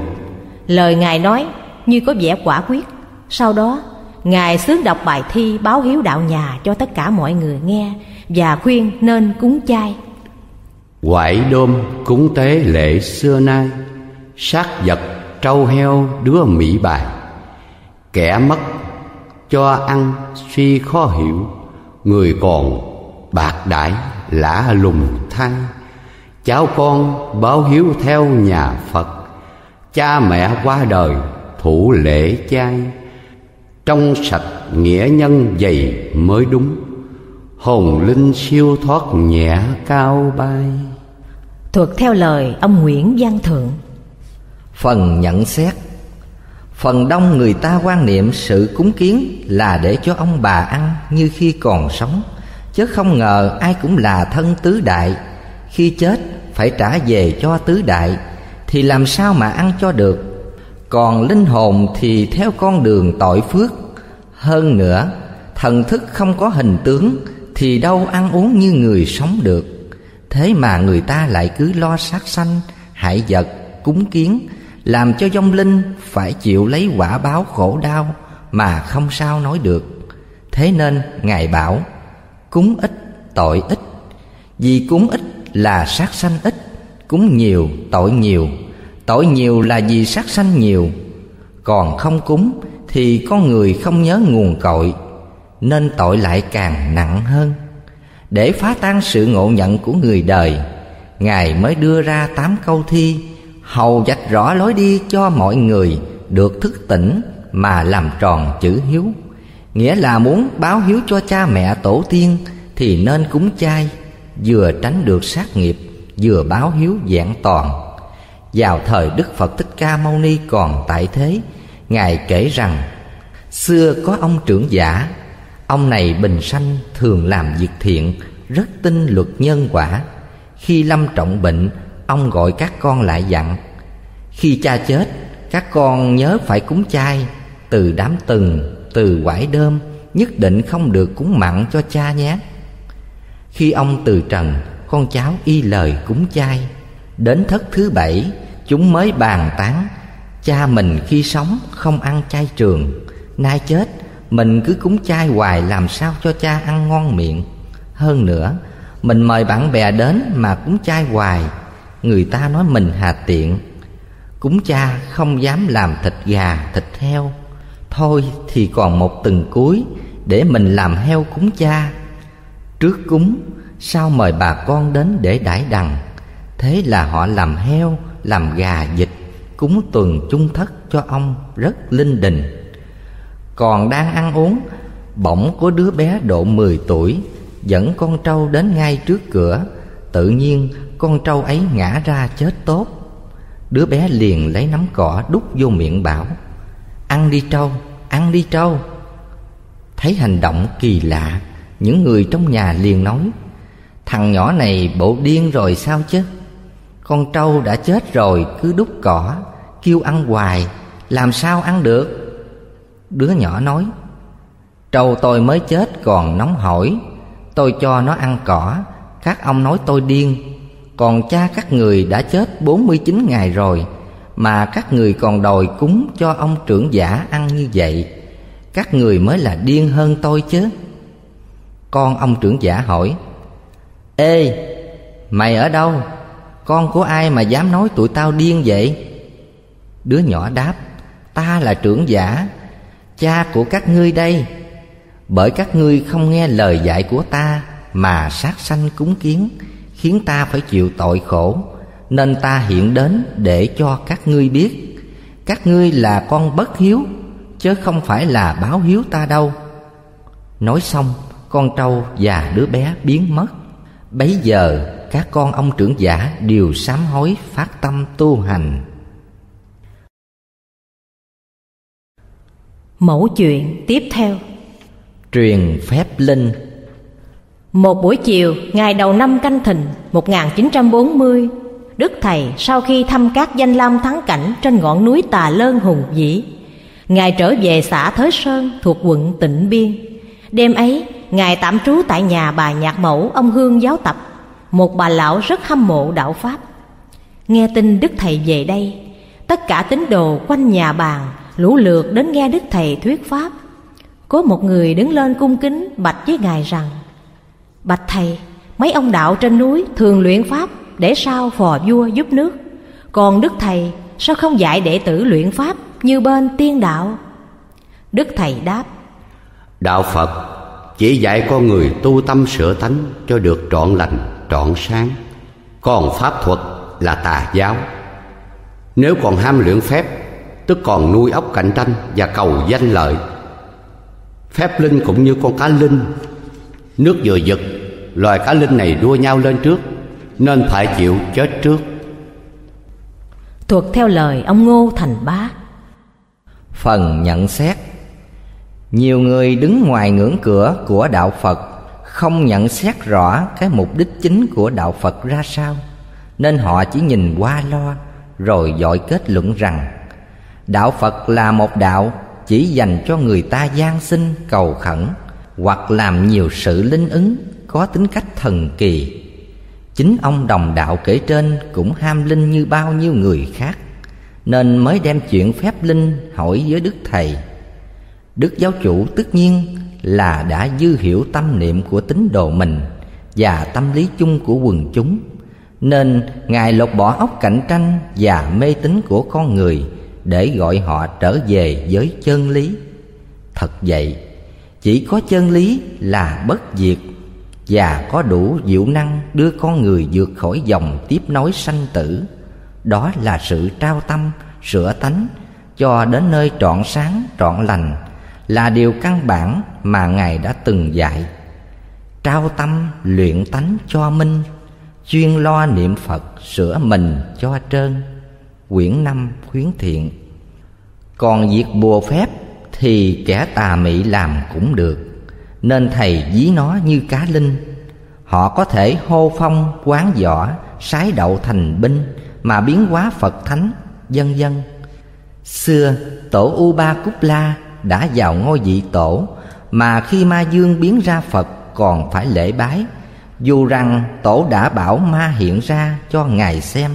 Lời Ngài nói như có vẻ quả quyết. Sau đó Ngài xướng đọc bài thi báo hiếu đạo nhà cho tất cả mọi người nghe Và khuyên nên cúng chay. Quải đôm cúng tế lễ xưa nay Sát vật trâu heo đứa mỹ bài. Kẻ mất cho ăn suy khó hiểu Người còn bạc đãi lã lùng thay. Cháu con báo hiếu theo nhà Phật Cha mẹ qua đời thủ lễ chay. Trong sạch nghĩa nhân dày mới đúng Hồn linh siêu thoát nhẹ cao bay. Thuật theo lời ông Nguyễn Văn Thượng. Phần nhận xét Phần đông người ta quan niệm sự cúng kiến là để cho ông bà ăn như khi còn sống Chứ không ngờ ai cũng là thân tứ đại. Khi chết phải trả về cho tứ đại Thì làm sao mà ăn cho được? Còn linh hồn thì theo con đường tội phước. Hơn nữa thần thức không có hình tướng Thì đâu ăn uống như người sống được. Thế mà người ta lại cứ lo sát sanh, hại vật, cúng kiến làm cho vong linh phải chịu lấy quả báo khổ đau mà không sao nói được. Thế nên ngài bảo, cúng ít, tội ít. Vì cúng ít là sát sanh ít, cúng nhiều, tội nhiều. Tội nhiều là vì sát sanh nhiều. Còn không cúng thì con người không nhớ nguồn cội, nên tội lại càng nặng hơn. Để phá tan sự ngộ nhận của người đời, ngài mới đưa ra tám câu thi hầu vạch rõ lối đi cho mọi người, được thức tỉnh mà làm tròn chữ hiếu. Nghĩa là muốn báo hiếu cho cha mẹ tổ tiên thì nên cúng chay, vừa tránh được sát nghiệp, vừa báo hiếu vẹn toàn. Vào thời đức phật thích ca mâu ni còn tại thế, ngài kể rằng, xưa có ông trưởng giả, ông này bình sanh thường làm việc thiện, rất tin luật nhân quả. Khi lâm trọng bệnh ông gọi các con lại dặn, khi cha chết, các con nhớ phải cúng chay, từ đám từng, từ quải đơm, nhất định không được cúng mặn cho cha nhé. Khi ông từ trần, con cháu y lời cúng chay. Đến thất thứ bảy, chúng mới bàn tán, cha mình khi sống không ăn chay trường, nay chết, mình cứ cúng chay hoài làm sao cho cha ăn ngon miệng. Hơn nữa, mình mời bạn bè đến mà cúng chay hoài Người ta nói mình hà tiện. Cúng cha không dám làm thịt gà, thịt heo. Thôi thì còn một từng cuối Để mình làm heo cúng cha. Trước cúng Sao mời bà con đến để đãi đằng? Thế là họ làm heo, làm gà, vịt Cúng tuần chung thất cho ông rất linh đình. Còn đang ăn uống Bỗng có đứa bé độ 10 tuổi Dẫn con trâu đến ngay trước cửa. Tự nhiên con trâu ấy ngã ra chết tốt. Đứa bé liền lấy nắm cỏ đút vô miệng bảo Ăn đi trâu, ăn đi trâu. Thấy hành động kỳ lạ Những người trong nhà liền nói Thằng nhỏ này bộ điên rồi sao chứ? Con trâu đã chết rồi cứ đút cỏ Kêu ăn hoài Làm sao ăn được? Đứa nhỏ nói Trâu tôi mới chết còn nóng hổi Tôi cho nó ăn cỏ các ông nói tôi điên Còn cha các người đã chết 49 ngày rồi Mà các người còn đòi cúng cho ông trưởng giả ăn như vậy Các người mới là điên hơn tôi chứ Con ông trưởng giả hỏi Ê, mày ở đâu? Con của ai mà dám nói tụi tao điên vậy? Đứa nhỏ đáp Ta là trưởng giả Cha của các ngươi đây bởi các ngươi không nghe lời dạy của ta mà sát sanh cúng kiến khiến ta phải chịu tội khổ nên ta hiện đến để cho các ngươi biết. Các ngươi là con bất hiếu chứ không phải là báo hiếu ta đâu. Nói xong con trâu và đứa bé biến mất. Bấy giờ các con ông trưởng giả đều sám hối phát tâm tu hành. Mẫu chuyện tiếp theo. Truyền phép linh một buổi chiều, ngày đầu năm canh thìn 1940 Đức Thầy sau khi thăm các danh lam thắng cảnh trên ngọn núi Tà Lơn hùng vĩ Ngài trở về xã Thới Sơn thuộc quận Tịnh Biên. Đêm ấy, Ngài tạm trú tại nhà bà nhạc mẫu ông Hương giáo tập Một bà lão rất hâm mộ đạo Pháp. Nghe tin Đức Thầy về đây Tất cả tín đồ quanh nhà bàn lũ lượt đến nghe Đức Thầy thuyết Pháp. Có một người đứng lên cung kính bạch với ngài rằng Bạch thầy, mấy ông đạo trên núi thường luyện pháp để sao phò vua giúp nước. Còn Đức Thầy sao không dạy đệ tử luyện pháp như bên tiên đạo? Đức Thầy đáp Đạo Phật chỉ dạy con người tu tâm sửa tánh cho được trọn lành, trọn sáng. Còn pháp thuật là tà giáo. Nếu còn ham luyện phép Tức còn nuôi ốc cạnh tranh và cầu danh lợi. Phép linh cũng như con cá linh Nước vừa giật Loài cá linh này đua nhau lên trước Nên phải chịu chết trước. Thuật theo lời ông Ngô Thành Bá. Phần nhận xét. Nhiều người đứng ngoài ngưỡng cửa của đạo Phật Không nhận xét rõ cái mục đích chính của đạo Phật ra sao Nên họ chỉ nhìn qua lo Rồi dội kết luận rằng Đạo Phật là một đạo chỉ dành cho người ta gian sinh cầu khẩn hoặc làm nhiều sự linh ứng có tính cách thần kỳ. Chính ông đồng đạo kể trên cũng ham linh như bao nhiêu người khác Nên mới đem chuyện phép linh hỏi với Đức Thầy. Đức giáo chủ tất nhiên là đã dư hiểu tâm niệm của tín đồ mình Và tâm lý chung của quần chúng Nên Ngài lột bỏ óc cạnh tranh và mê tín của con người Để gọi họ trở về với chân lý. Thật vậy, chỉ có chân lý là bất diệt, và có đủ diệu năng đưa con người vượt khỏi dòng tiếp nối sanh tử. Đó là sự trao tâm, sửa tánh, cho đến nơi trọn sáng, trọn lành, là điều căn bản mà ngài đã từng dạy. Trao tâm luyện tánh cho minh, chuyên lo niệm phật sửa mình cho trơn. Quyển năm khuyến thiện. Còn việc bùa phép thì kẻ tà mị làm cũng được. Nên thầy ví nó như cá linh. Họ có thể hô phong, quán võ, sái đậu thành binh, mà biến hóa phật thánh vân vân xưa, tổ u ba cúc la đã vào ngôi vị tổ, mà khi ma dương biến ra phật còn phải lễ bái. Dù rằng tổ đã bảo ma hiện ra cho ngài xem,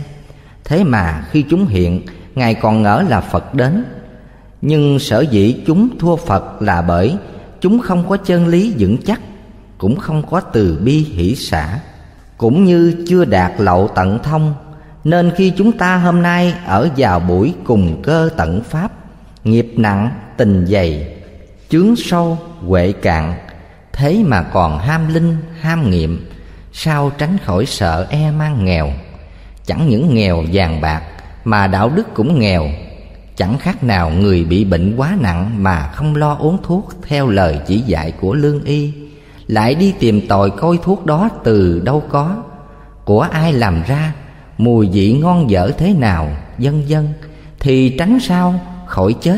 thế mà khi chúng hiện, ngài còn ngỡ là phật đến nhưng sở dĩ chúng thua phật là bởi chúng không có chân lý vững chắc, cũng không có từ bi hỷ xả, cũng như chưa đạt lậu tận thông. Nên khi chúng ta hôm nay ở vào buổi cùng cơ tận pháp, nghiệp nặng, tình dày, chướng sâu, huệ cạn, thế mà còn ham linh, ham nghiệm, sao tránh khỏi sợ e mang nghèo? Chẳng những nghèo vàng bạc, mà đạo đức cũng nghèo chẳng khác nào người bị bệnh quá nặng mà không lo uống thuốc theo lời chỉ dạy của lương y, lại đi tìm tòi coi thuốc đó từ đâu có. Của ai làm ra, mùi vị ngon dở thế nào, vân vân, thì tránh sao, khỏi chết.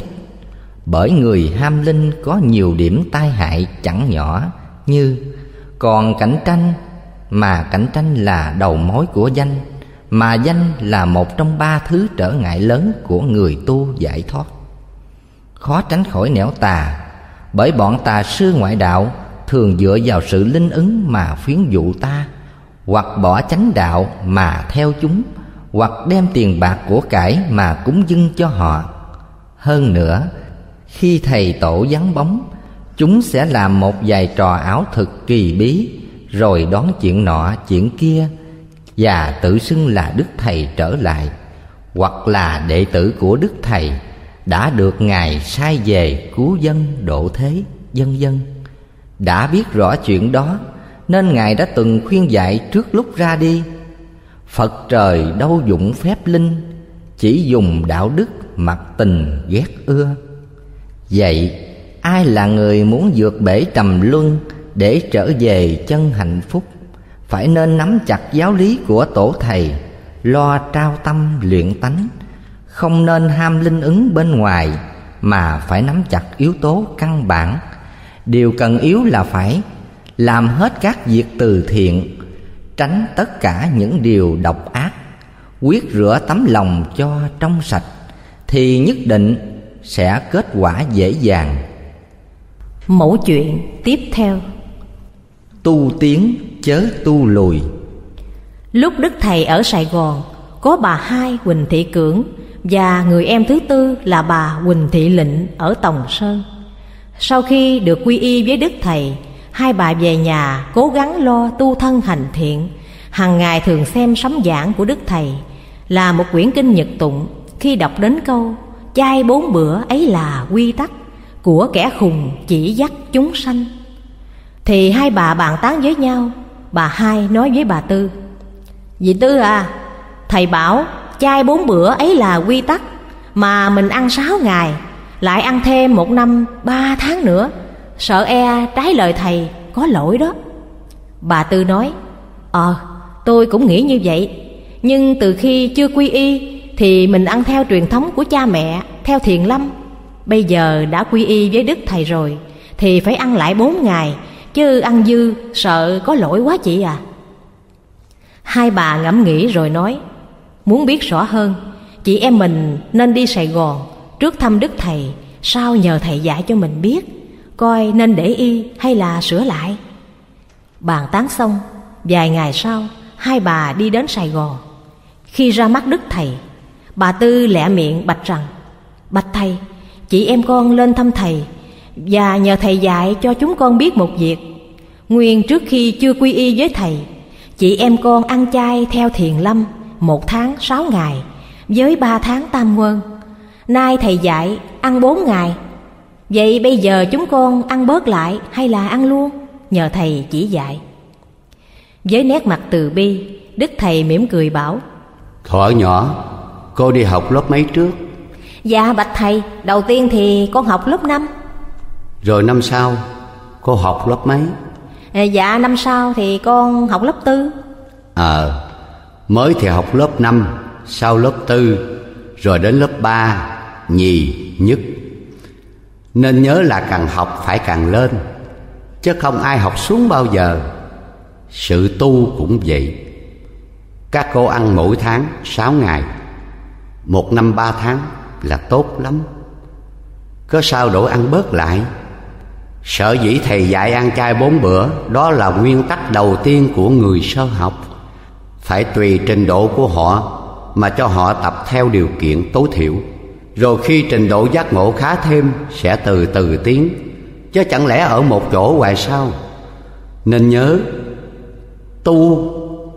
Bởi người ham linh có nhiều điểm tai hại chẳng nhỏ, như còn cạnh tranh, mà cạnh tranh là đầu mối của danh mà danh là một trong ba thứ trở ngại lớn của người tu giải thoát. Khó tránh khỏi nẻo tà, bởi bọn tà sư ngoại đạo thường dựa vào sự linh ứng mà phiến dụ ta, hoặc bỏ chánh đạo mà theo chúng, hoặc đem tiền bạc của cải mà cúng dưng cho họ. Hơn nữa, khi thầy tổ vắng bóng, chúng sẽ làm một vài trò ảo thực kỳ bí, rồi đón chuyện nọ chuyện kia và tự xưng là đức thầy trở lại, hoặc là đệ tử của đức thầy đã được ngài sai về cứu dân, độ thế, dân dân. Đã biết rõ chuyện đó, nên ngài đã từng khuyên dạy trước lúc ra đi, phật trời đâu dụng phép linh, chỉ dùng đạo đức mặc tình ghét ưa. Vậy, ai là người muốn vượt bể trầm luân để trở về chân hạnh phúc? Phải nên nắm chặt giáo lý của tổ thầy lo trao tâm luyện tánh. Không nên ham linh ứng bên ngoài mà phải nắm chặt yếu tố căn bản. Điều cần yếu là phải làm hết các việc từ thiện tránh tất cả những điều độc ác quyết rửa tấm lòng cho trong sạch thì nhất định sẽ kết quả dễ dàng. Mẫu chuyện tiếp theo. Tu tiến chớ tu lùi. Lúc đức thầy ở sài gòn, có bà hai huỳnh thị cưỡng và người em thứ tư là bà huỳnh thị lịnh ở tòng sơn. Sau khi được quy y với đức thầy, hai bà về nhà cố gắng lo tu thân hành thiện hàng ngày thường xem sấm giảng của đức thầy, là một quyển kinh nhật tụng. Khi đọc đến câu chay bốn bữa ấy là quy tắc của kẻ khùng chỉ dắt chúng sanh, thì hai bà bàn tán với nhau Bà hai nói với bà Tư. Dì Tư à Thầy bảo chai bốn bữa ấy là quy tắc, Mà mình ăn sáu ngày, Lại ăn thêm một năm ba tháng nữa, Sợ e trái lời thầy có lỗi đó. Bà Tư nói Ờ tôi cũng nghĩ như vậy, Nhưng từ khi chưa quy y Thì mình ăn theo truyền thống của cha mẹ, Theo thiền lâm. Bây giờ đã quy y với Đức Thầy rồi, Thì phải ăn lại bốn ngày Chứ ăn dư, sợ có lỗi quá chị à? Hai bà ngẫm nghĩ rồi nói, Muốn biết rõ hơn, Chị em mình nên đi Sài Gòn Trước thăm Đức Thầy, Sau nhờ Thầy dạy cho mình biết, Coi nên để y hay là sửa lại. Bàn tán xong, Vài ngày sau, Hai bà đi đến Sài Gòn. Khi ra mắt Đức Thầy, Bà Tư lẹ miệng bạch rằng, Bạch Thầy, Chị em con lên thăm Thầy và nhờ Thầy dạy cho chúng con biết một việc. Nguyên trước khi chưa quy y với Thầy Chị em con ăn chay theo thiền lâm Một tháng sáu ngày Với ba tháng tam quân. Nay Thầy dạy ăn bốn ngày. Vậy bây giờ chúng con ăn bớt lại hay là ăn luôn? Nhờ Thầy chỉ dạy. Với nét mặt từ bi Đức Thầy mỉm cười bảo Thuở nhỏ Cô đi học lớp mấy trước? Dạ bạch thầy Đầu tiên thì con học lớp 5 Rồi năm sau Cô học lớp mấy? À, Dạ năm sau thì con học lớp 4 Ờ Mới thì học lớp 5 Sau lớp 4 Rồi đến lớp 3 Nhì Nhất. Nên nhớ là càng học phải càng lên Chứ không ai học xuống bao giờ. Sự tu cũng vậy. Các cô ăn mỗi tháng 6 ngày. Một năm ba tháng là tốt lắm. Có sao đổi ăn bớt lại Sợ dĩ thầy dạy ăn chay bốn bữa, Đó là nguyên tắc đầu tiên của người sơ học. Phải tùy trình độ của họ, Mà cho họ tập theo điều kiện tối thiểu. Rồi khi trình độ giác ngộ khá thêm, Sẽ từ từ tiến. Chứ chẳng lẽ ở một chỗ hoài sao? Nên nhớ, Tu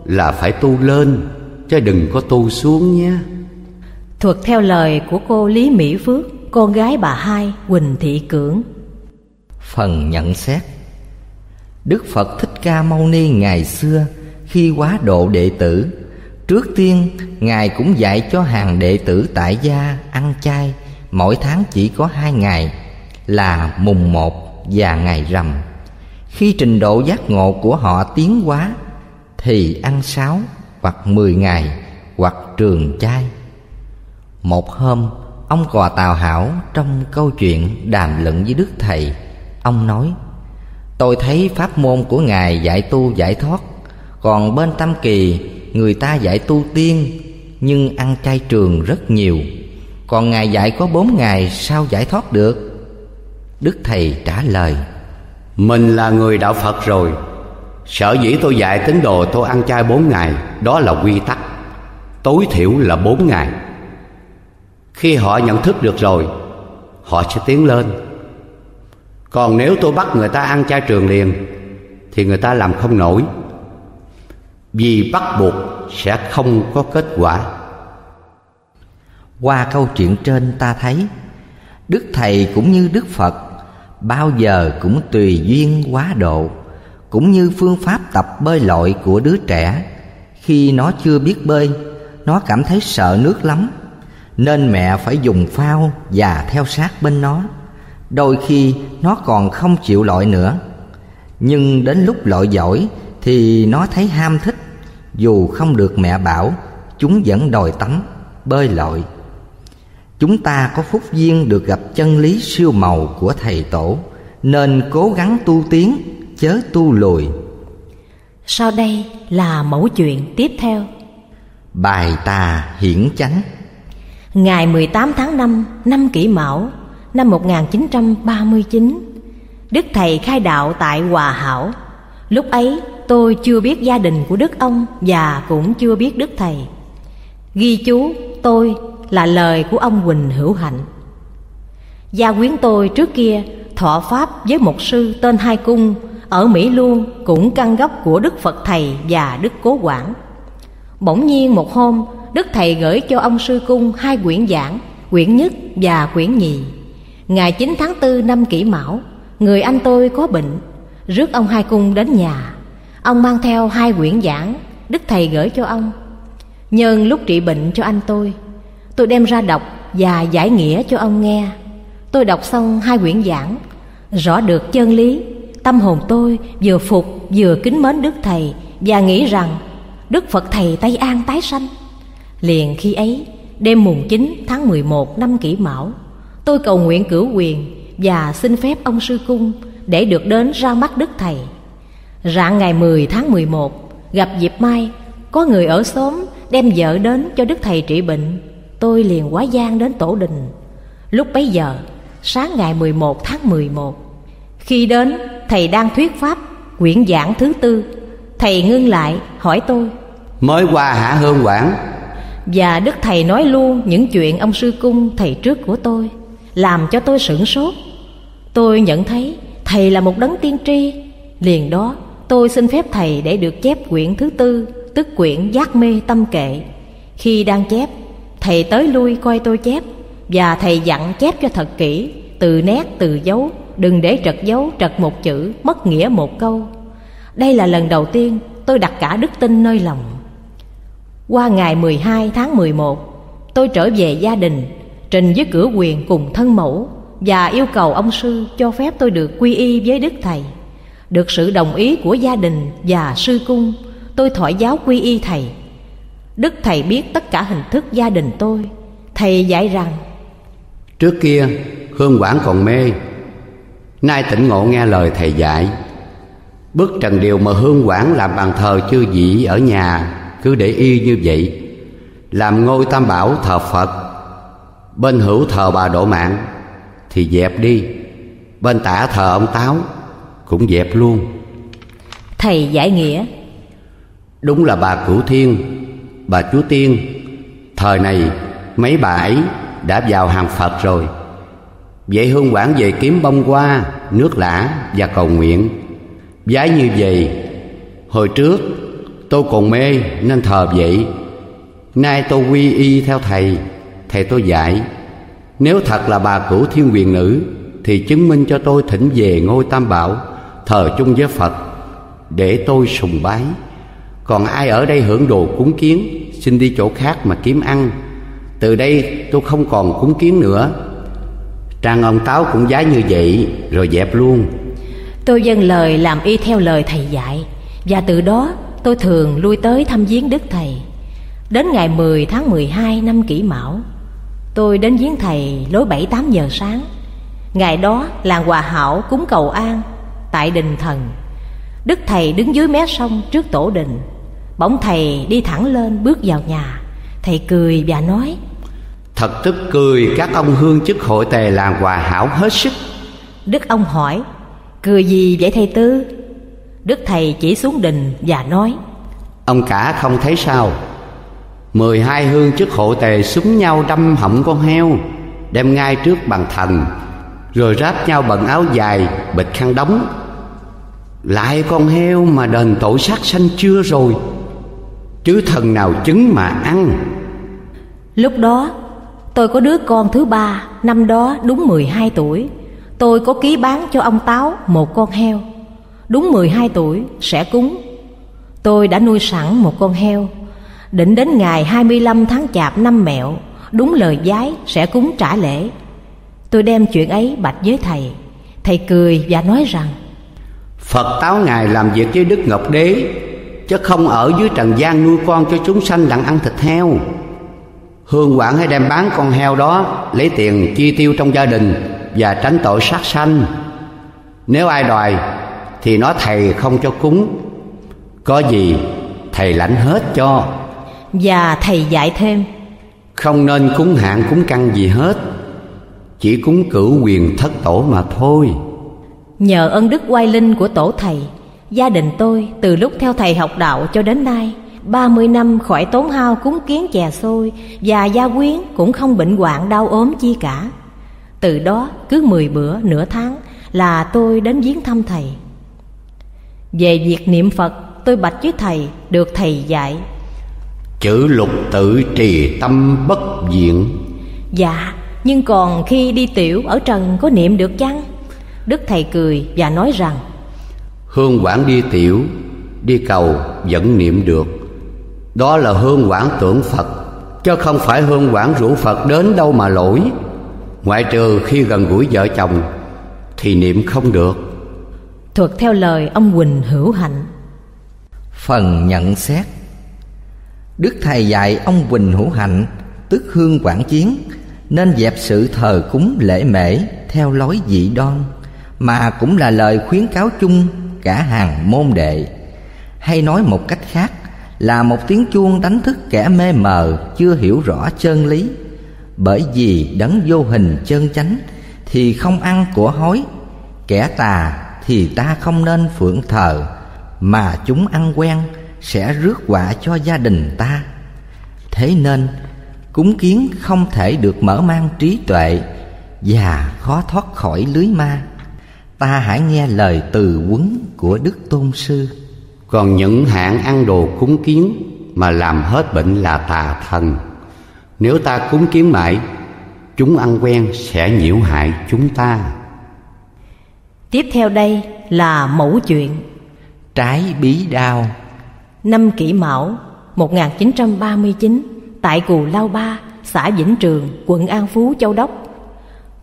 là phải tu lên, Chứ đừng có tu xuống nhé. Thuộc theo lời của cô Lý Mỹ Phước, Con gái bà hai, Quỳnh Thị Cưỡng. Phần nhận xét. Đức Phật Thích Ca Mâu Ni ngày xưa Khi quá độ đệ tử, Trước tiên Ngài cũng dạy cho hàng đệ tử tại gia ăn chay Mỗi tháng chỉ có hai ngày Là mùng một và ngày rằm. Khi trình độ giác ngộ của họ tiến quá Thì ăn sáu hoặc mười ngày Hoặc trường chay. Một hôm, Ông cò Tào Hảo trong câu chuyện đàm luận với Đức Thầy Ông nói, Tôi thấy pháp môn của Ngài dạy tu giải thoát, Còn bên Tam Kỳ, người ta dạy tu tiên, Nhưng ăn chay trường rất nhiều. Còn Ngài dạy có bốn ngày, sao giải thoát được? Đức Thầy trả lời, Mình là người đạo Phật rồi. Sở dĩ tôi dạy tín đồ tôi ăn chay bốn ngày, Đó là quy tắc. Tối thiểu là bốn ngày. Khi họ nhận thức được rồi, họ sẽ tiến lên còn nếu tôi bắt người ta ăn chay trường liền, thì người ta làm không nổi. Vì bắt buộc sẽ không có kết quả. Qua câu chuyện trên ta thấy, đức thầy cũng như đức phật bao giờ cũng tùy duyên quá độ, cũng như phương pháp tập bơi lội của đứa trẻ. Khi nó chưa biết bơi, nó cảm thấy sợ nước lắm, nên mẹ phải dùng phao và theo sát bên nó đôi khi nó còn không chịu lội nữa. Nhưng đến lúc lội giỏi thì nó thấy ham thích. Dù không được mẹ bảo chúng vẫn đòi tắm bơi lội. Chúng ta có phúc duyên được gặp chân lý siêu màu của thầy tổ nên cố gắng tu tiến chớ tu lùi. Sau đây là mẫu chuyện tiếp theo. Bài tà hiển chánh. Ngày 18 tháng 5 năm kỷ mão năm 1939 Đức Thầy khai đạo tại Hòa Hảo. Lúc ấy, tôi chưa biết gia đình của Đức ông Và cũng chưa biết Đức Thầy. Ghi chú, tôi là lời của ông Quỳnh Hữu Hạnh. Gia quyến tôi trước kia thọ pháp với một sư tên Hai Cung Ở Mỹ Luông cũng căn gốc của Đức Phật Thầy và Đức Cố Quảng. Bỗng nhiên một hôm, Đức Thầy gửi cho ông Sư Cung hai quyển giảng, Quyển nhất và quyển nhì. Ngày 9 tháng 4 năm kỷ mão, Người anh tôi có bệnh, Rước ông Hai Cung đến nhà. Ông mang theo hai quyển giảng, Đức Thầy gửi cho ông. Nhân lúc trị bệnh cho anh tôi Tôi đem ra đọc và giải nghĩa cho ông nghe. Tôi đọc xong hai quyển giảng, Rõ được chân lý, Tâm hồn tôi vừa phục vừa kính mến Đức Thầy Và nghĩ rằng Đức Phật Thầy Tây An tái sanh. Liền khi ấy, Đêm mùng 9 tháng 11 năm kỷ mão Tôi cầu nguyện cửu quyền Và xin phép ông sư cung Để được đến ra mắt Đức Thầy. Rạng ngày 10 tháng 11 Gặp dịp mai Có người ở xóm đem vợ đến cho Đức Thầy trị bệnh. Tôi liền quá gian đến tổ đình. Lúc bấy giờ Sáng ngày 11 tháng 11 Khi đến Thầy đang thuyết pháp Quyển giảng thứ tư. Thầy ngưng lại hỏi tôi Mới qua hả Hương Quảng? Và Đức Thầy nói luôn những chuyện ông sư cung thầy trước của tôi làm cho tôi sửng sốt. Tôi nhận thấy Thầy là một đấng tiên tri. Liền đó, tôi xin phép Thầy để được chép quyển thứ tư, Tức quyển giác mê tâm kệ. Khi đang chép, Thầy tới lui coi tôi chép, Và thầy dặn chép cho thật kỹ, Từ nét từ dấu, Đừng để trật dấu, trật một chữ, Mất nghĩa một câu. Đây là lần đầu tiên tôi đặt cả đức tin nơi lòng. Qua ngày 12 tháng 11 Tôi trở về gia đình Trình với cửa quyền cùng thân mẫu Và yêu cầu ông sư cho phép tôi được quy y với Đức Thầy. Được sự đồng ý của gia đình và sư cung, Tôi thọ giáo quy y Thầy. Đức Thầy biết tất cả hình thức gia đình tôi. Thầy dạy rằng, Trước kia Hương Quảng còn mê. Nay tỉnh ngộ nghe lời thầy dạy. Bức trần điều mà Hương Quảng làm bàn thờ chư vị ở nhà Cứ để y như vậy. Làm ngôi tam bảo thờ Phật Bên hữu thờ bà Độ Mạng Thì dẹp đi. Bên tả thờ ông Táo Cũng dẹp luôn. Thầy giải nghĩa. Đúng là bà Cửu Thiên Bà Chúa Tiên. Thời này mấy bà ấy đã vào hàng Phật rồi. Vậy Hương Quảng về kiếm bông hoa, nước lã và cầu nguyện. Giá như vậy Hồi trước tôi còn mê nên thờ vậy. Nay tôi quy y theo thầy Thầy tôi dạy, Nếu thật là bà cửu thiên quyền nữ, Thì chứng minh cho tôi thỉnh về ngôi tam bảo, Thờ chung với Phật, Để tôi sùng bái. Còn ai ở đây hưởng đồ cúng kiến, Xin đi chỗ khác mà kiếm ăn. Từ đây tôi không còn cúng kiến nữa. Trang ông Táo cũng giá như vậy, Rồi dẹp luôn. Tôi dâng lời làm y theo lời thầy dạy, Và từ đó tôi thường lui tới thăm viếng Đức Thầy. Đến ngày 10 tháng 12 năm kỷ mão Tôi đến viếng Thầy lối 7-8 giờ sáng. Ngày đó làng Hòa Hảo cúng cầu an Tại đình thần. Đức Thầy đứng dưới mé sông trước tổ đình. Bỗng Thầy đi thẳng lên bước vào nhà. Thầy cười và nói Thật tức cười các ông hương chức hội tề làng Hòa Hảo hết sức. Đức ông hỏi Cười gì vậy thầy Tư? Đức thầy chỉ xuống đình và nói Ông cả không thấy sao Mười hai hương chức hộ tề súng nhau đâm họng con heo Đem ngay trước bàn thành, Rồi ráp nhau bận áo dài bịch khăn đóng. Lại con heo mà đền tội sát sanh chưa rồi Chứ thần nào chứng mà ăn. Lúc đó tôi có đứa con thứ ba Năm đó đúng 12 tuổi. Tôi có ký bán cho ông Táo một con heo. Đúng 12 tuổi sẽ cúng. Tôi đã nuôi sẵn một con heo. Định đến ngày 25 tháng chạp năm mẹo, Đúng lời giái sẽ cúng trả lễ. Tôi đem chuyện ấy bạch với thầy. Thầy cười và nói rằng, Phật táo ngài làm việc với Đức Ngọc Đế, Chứ không ở dưới trần gian nuôi con cho chúng sanh đặng ăn thịt heo. Hương quản hãy đem bán con heo đó, Lấy tiền chi tiêu trong gia đình Và tránh tội sát sanh. Nếu ai đòi, Thì nói thầy không cho cúng. Có gì, thầy lãnh hết cho. Và thầy dạy thêm. Không nên cúng hạn cúng căn gì hết. Chỉ cúng cửu quyền thất tổ mà thôi. Nhờ ân đức oai linh của tổ thầy Gia đình tôi từ lúc theo thầy học đạo cho đến nay ba mươi năm khỏi tốn hao cúng kiến chè xôi Và gia quyến cũng không bệnh hoạn đau ốm chi cả. Từ đó cứ mười bữa nửa tháng là tôi đến viếng thăm thầy. Về việc niệm Phật tôi bạch với thầy được thầy dạy Chữ lục tự trì tâm bất diện. Dạ nhưng còn khi đi tiểu ở trần có niệm được chăng? Đức thầy cười và nói rằng Hương quảng đi tiểu Đi cầu vẫn niệm được. Đó là hương quảng tưởng Phật Chứ không phải hương quảng rủ Phật đến đâu mà lỗi. Ngoại trừ khi gần gũi vợ chồng Thì niệm không được. Thuật theo lời ông Quỳnh Hữu Hạnh. Phần nhận xét Đức Thầy dạy ông Quỳnh Hữu Hạnh, Tức Hương Quảng Chiến, nên dẹp sự thờ cúng lễ mễ theo lối dị đoan, mà cũng là lời khuyến cáo chung cả hàng môn đệ. Hay nói một cách khác, là một tiếng chuông đánh thức kẻ mê mờ chưa hiểu rõ chân lý. Bởi vì đấng vô hình chân chánh thì không ăn của hối kẻ tà thì ta không nên phượng thờ, mà chúng ăn quen sẽ rước họa cho gia đình ta. Thế nên cúng kiến không thể được mở mang trí tuệ và khó thoát khỏi lưới ma. Ta hãy nghe lời từ quấn của đức tôn sư. Còn những hạng ăn đồ cúng kiến mà làm hết bệnh là tà thần. Nếu ta cúng kiến mãi chúng ăn quen sẽ nhiễu hại chúng ta. Tiếp theo đây là mẫu chuyện. Trái bí đao năm kỷ mão 1939 tại Cù Lao Ba, xã Vĩnh Trường, quận An Phú, Châu Đốc.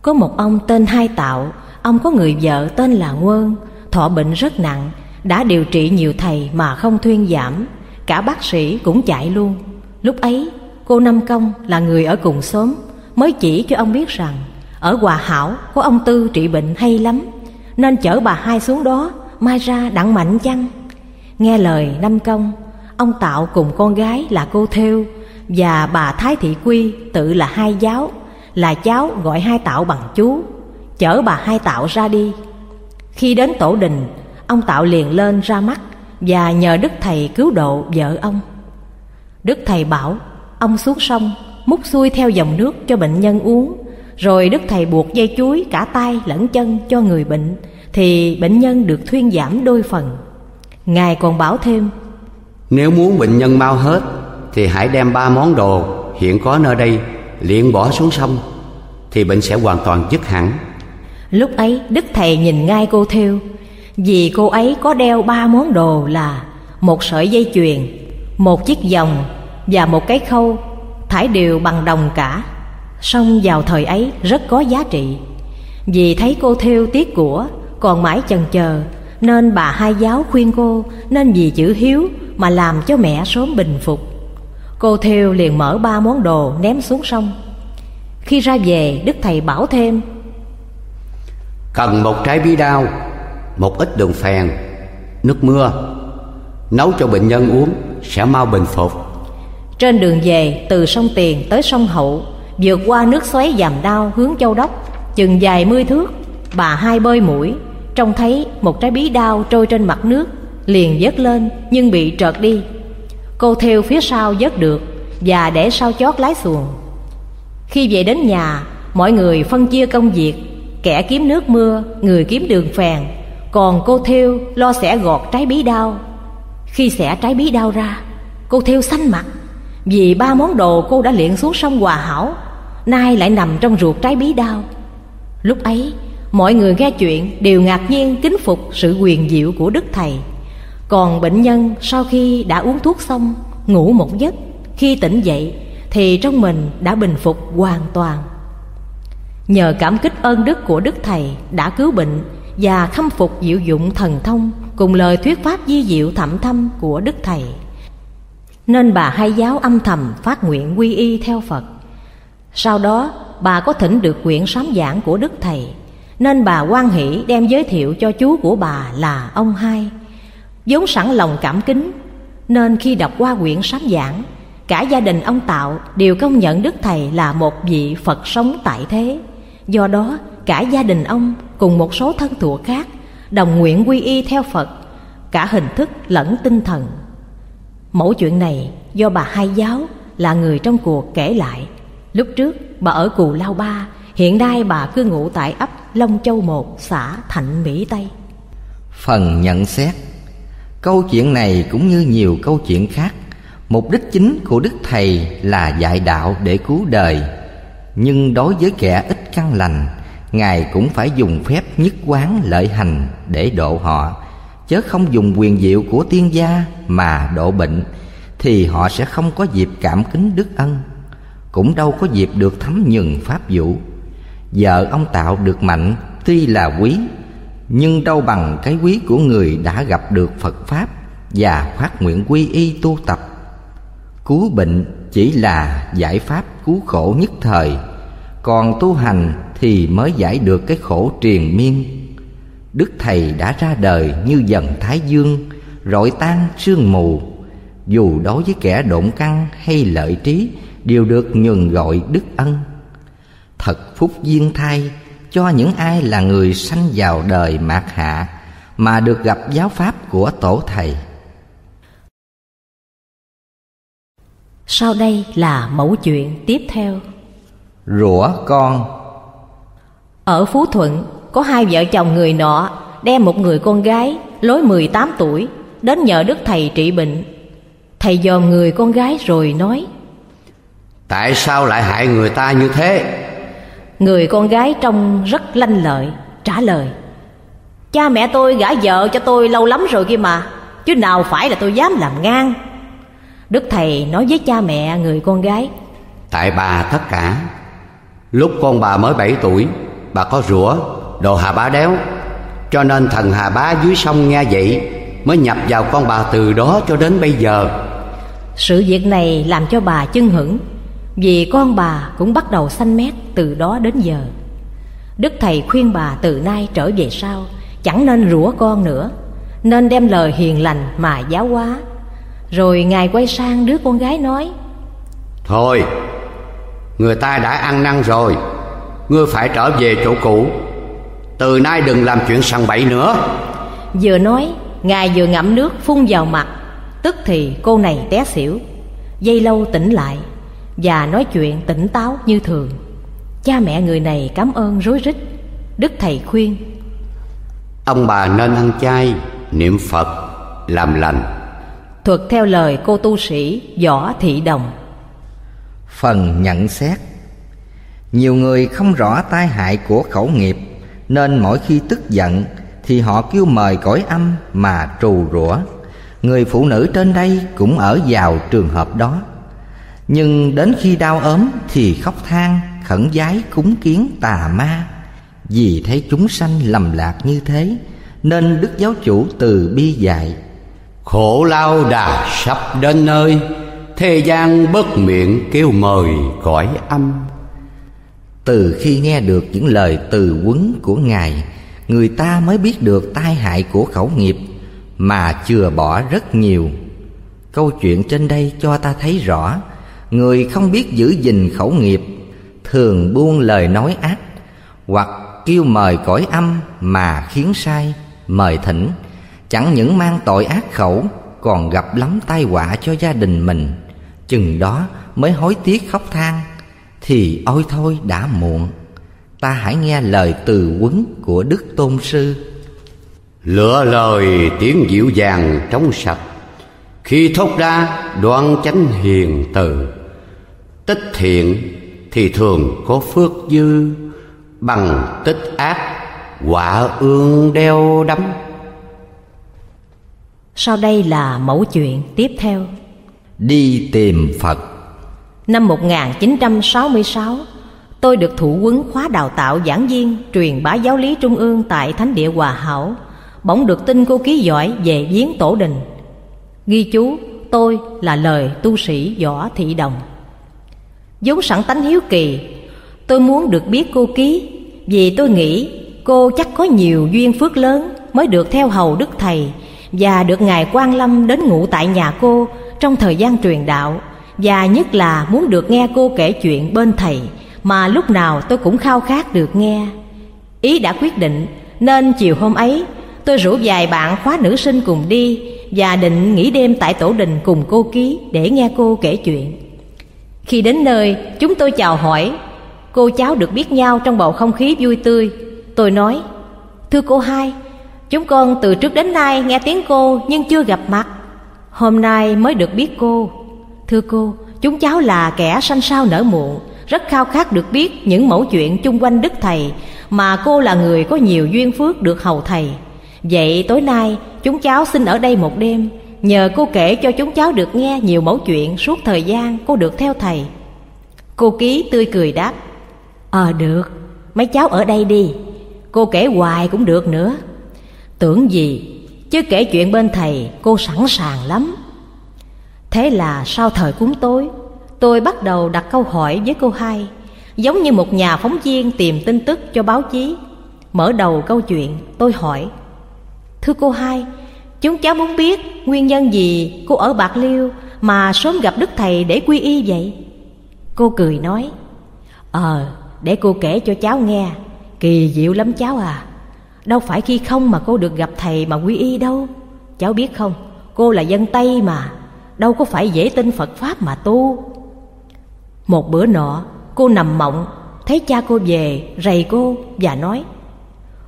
Có một ông tên Hai Tạo, ông có người vợ tên là Nguơn, thọ bệnh rất nặng, đã điều trị nhiều thầy mà không thuyên giảm, cả bác sĩ cũng chạy luôn. Lúc ấy, cô Năm Công là người ở cùng xóm, mới chỉ cho ông biết rằng ở Hòa Hảo có ông Tư trị bệnh hay lắm, nên chở bà hai xuống đó, mai ra đặng mạnh chăng. Nghe lời Năm Công, ông Tạo cùng con gái là cô Thêu và bà Thái Thị Quy tự là hai giáo, là cháu gọi hai Tạo bằng chú, chở bà hai Tạo ra đi. Khi đến tổ đình, ông Tạo liền lên ra mắt và nhờ Đức Thầy cứu độ vợ ông. Đức Thầy bảo ông xuống sông múc xuôi theo dòng nước cho bệnh nhân uống, rồi Đức Thầy buộc dây chuối cả tay lẫn chân cho người bệnh, thì bệnh nhân được thuyên giảm đôi phần. Ngài còn bảo thêm. Nếu muốn bệnh nhân mau hết Thì hãy đem ba món đồ hiện có nơi đây liền bỏ xuống sông Thì bệnh sẽ hoàn toàn dứt hẳn. Lúc ấy Đức Thầy nhìn ngay cô theo. Vì cô ấy có đeo ba món đồ là Một sợi dây chuyền Một chiếc vòng Và một cái khâu Thải đều bằng đồng cả. Song vào thời ấy rất có giá trị. Vì thấy cô theo tiếc của Còn mãi chần chờ Nên bà hai giáo khuyên cô Nên vì chữ hiếu Mà làm cho mẹ sớm bình phục. Cô theo liền mở ba món đồ ném xuống sông. Khi ra về Đức Thầy bảo thêm Cần một trái bí đao Một ít đường phèn Nước mưa. Nấu cho bệnh nhân uống Sẽ mau bình phục. Trên đường về từ sông Tiền tới sông Hậu Vượt qua nước xoáy dàm đao hướng châu đốc Chừng dài mươi thước Bà hai bơi mũi Trông thấy một trái bí đao trôi trên mặt nước, Liền vớt lên nhưng bị trợt đi. Cô theo phía sau vớt được Và để sau chót lái xuồng. Khi về đến nhà, Mọi người phân chia công việc. Kẻ kiếm nước mưa, Người kiếm đường phèn. Còn cô theo lo xẻ gọt trái bí đao. Khi xẻ trái bí đao ra, Cô theo xanh mặt. Vì ba món đồ cô đã luyện xuống sông Hòa Hảo, Nay lại nằm trong ruột trái bí đao. Lúc ấy Mọi người nghe chuyện đều ngạc nhiên kính phục sự quyền diệu của Đức Thầy. Còn bệnh nhân sau khi đã uống thuốc xong, Ngủ một giấc, Khi tỉnh dậy Thì trong mình đã bình phục hoàn toàn. Nhờ cảm kích ơn đức của Đức Thầy đã cứu bệnh Và khâm phục diệu dụng thần thông Cùng lời thuyết pháp di diệu thậm thâm của Đức Thầy. Nên bà hai giáo âm thầm phát nguyện quy y theo Phật. Sau đó, bà có thỉnh được quyển sám giảng của Đức Thầy. Nên bà quan hỷ đem giới thiệu cho chú của bà là ông hai. Vốn sẵn lòng cảm kính, Nên khi đọc qua quyển sám giảng, Cả gia đình ông Tạo đều công nhận Đức Thầy là một vị Phật sống tại thế. Do đó, cả gia đình ông cùng một số thân thuộc khác Đồng nguyện quy y theo Phật, Cả hình thức lẫn tinh thần. Mẫu chuyện này do bà hai giáo là người trong cuộc kể lại. Lúc trước bà ở Cù Lao Ba, Hiện nay bà cư ngụ tại ấp Long Châu một, xã Thạnh Mỹ Tây. Phần nhận xét. Câu chuyện này cũng như nhiều câu chuyện khác, Mục đích chính của Đức Thầy là dạy đạo để cứu đời. Nhưng đối với kẻ ít căn lành, Ngài cũng phải dùng phép nhất quán lợi hành để độ họ. Chớ không dùng quyền diệu của tiên gia mà độ bệnh, Thì họ sẽ không có dịp cảm kính đức ân. Cũng đâu có dịp được thấm nhường pháp vũ. Vợ ông tạo được mạnh tuy là quý, Nhưng đâu bằng cái quý của người đã gặp được Phật Pháp Và phát nguyện quy y tu tập. Cứu bệnh chỉ là giải pháp cứu khổ nhất thời, còn tu hành thì mới giải được cái khổ triền miên. Đức thầy đã ra đời như dần thái dương, rọi tan sương mù. Dù đối với kẻ độn căn hay lợi trí, đều được nhường gọi đức ân thật phúc duyên thay cho những ai là người sanh vào đời mạt hạ mà được gặp giáo pháp của tổ thầy. Sau đây là mẫu chuyện tiếp theo. Rủa con. Ở phú thuận có hai vợ chồng người nọ đem một người con gái lối 18 tuổi đến nhờ đức thầy trị bệnh. Thầy dòm người con gái rồi nói tại sao lại hại người ta như thế người con gái trông rất lanh lợi trả lời. Cha mẹ tôi gả vợ cho tôi lâu lắm rồi kia mà chứ nào phải là tôi dám làm ngang. Đức thầy nói với cha mẹ người con gái. Tại bà tất cả lúc con bà mới 7 tuổi bà có rủa đồ hà bá đéo cho nên thần hà bá dưới sông nghe vậy mới nhập vào con bà từ đó cho đến bây giờ. Sự việc này làm cho bà chưng hửng vì con bà cũng bắt đầu xanh mét từ đó đến giờ. Đức thầy khuyên bà từ nay trở về sau chẳng nên rủa con nữa nên đem lời hiền lành mà giáo hóa. Rồi ngài quay sang đứa con gái nói thôi người ta đã ăn năn rồi ngươi phải trở về chỗ cũ. Từ nay đừng làm chuyện sằng bậy nữa. Vừa nói ngài vừa ngậm nước phun vào mặt tức thì cô này té xỉu dây lâu tỉnh lại và nói chuyện tỉnh táo như thường. Cha mẹ người này cảm ơn rối rít. Đức thầy khuyên ông bà nên ăn chay niệm phật làm lành. Thuật theo lời cô tu sĩ võ thị đồng. Phần nhận xét. Nhiều người không rõ tai hại của khẩu nghiệp nên mỗi khi tức giận thì họ kêu mời cõi âm mà trù rủa. Người phụ nữ trên đây cũng ở vào trường hợp đó nhưng đến khi đau ốm thì khóc than khẩn giái cúng kiến tà ma. Vì thấy chúng sanh lầm lạc như thế nên đức giáo chủ từ bi dạy khổ lao đà sắp đến nơi thế gian bất miệng kêu mời cõi âm. Từ khi nghe được những lời từ quấn của ngài người ta mới biết được tai hại của khẩu nghiệp mà chừa bỏ rất nhiều. Câu chuyện trên đây cho ta thấy rõ người không biết giữ gìn khẩu nghiệp, thường buông lời nói ác, hoặc kêu mời cõi âm mà khiến sai, mời thỉnh. Chẳng những mang tội ác khẩu, còn gặp lắm tai họa cho gia đình mình. Chừng đó mới hối tiếc khóc than, thì ôi thôi đã muộn. Ta hãy nghe lời từ quấn của đức tôn sư. Lựa lời tiếng dịu dàng trong sạch, khi thốt ra, đoan chánh hiền từ tích thiện thì thường có phước dư bằng tích ác quả ương đeo đắm sau đây là mẫu chuyện tiếp theo đi tìm phật Năm 1966, tôi được thụ quấn khóa đào tạo giảng viên truyền bá giáo lý trung ương tại Thánh địa Hòa Hảo. Bỗng được tin cô ký giỏi về viếng tổ đình. Ghi chú, tôi là lời tu sĩ Võ Thị Đồng vốn sẵn tánh hiếu kỳ, tôi muốn được biết cô ký vì tôi nghĩ cô chắc có nhiều duyên phước lớn mới được theo hầu Đức Thầy và được Ngài quan Lâm đến ngủ tại nhà cô trong thời gian truyền đạo và nhất là muốn được nghe cô kể chuyện bên thầy mà lúc nào tôi cũng khao khát được nghe. Ý đã quyết định nên chiều hôm ấy tôi rủ vài bạn khóa nữ sinh cùng đi và định nghỉ đêm tại tổ đình cùng cô ký để nghe cô kể chuyện khi đến nơi chúng tôi chào hỏi. Cô cháu được biết nhau trong bầu không khí vui tươi. Tôi nói thưa cô hai chúng con từ trước đến nay nghe tiếng cô nhưng chưa gặp mặt. Hôm nay mới được biết cô. Thưa cô, chúng cháu là kẻ sanh sao nở muộn Rất khao khát được biết những mẫu chuyện chung quanh Đức Thầy Mà cô là người có nhiều duyên phước được hầu Thầy. Vậy tối nay chúng cháu xin ở đây một đêm Nhờ cô kể cho chúng cháu được nghe nhiều mẫu chuyện suốt thời gian cô được theo Thầy. Cô Ký tươi cười đáp Ờ được, mấy cháu ở đây đi. Cô kể hoài cũng được nữa. Tưởng gì, chứ kể chuyện bên thầy cô sẵn sàng lắm. Thế là sau thời cúng tối Tôi bắt đầu đặt câu hỏi với cô hai Giống như một nhà phóng viên tìm tin tức cho báo chí. Mở đầu câu chuyện tôi hỏi Thưa cô hai Chúng cháu muốn biết nguyên nhân gì cô ở Bạc Liêu Mà sớm gặp Đức Thầy để quy y vậy? Cô cười nói Ờ để cô kể cho cháu nghe. Kỳ diệu lắm cháu à. Đâu phải khi không mà cô được gặp thầy mà quy y đâu. Cháu biết không, Cô là dân Tây mà. Đâu có phải dễ tin Phật Pháp mà tu. Một bữa nọ, Cô nằm mộng, Thấy cha cô về, rầy cô và nói,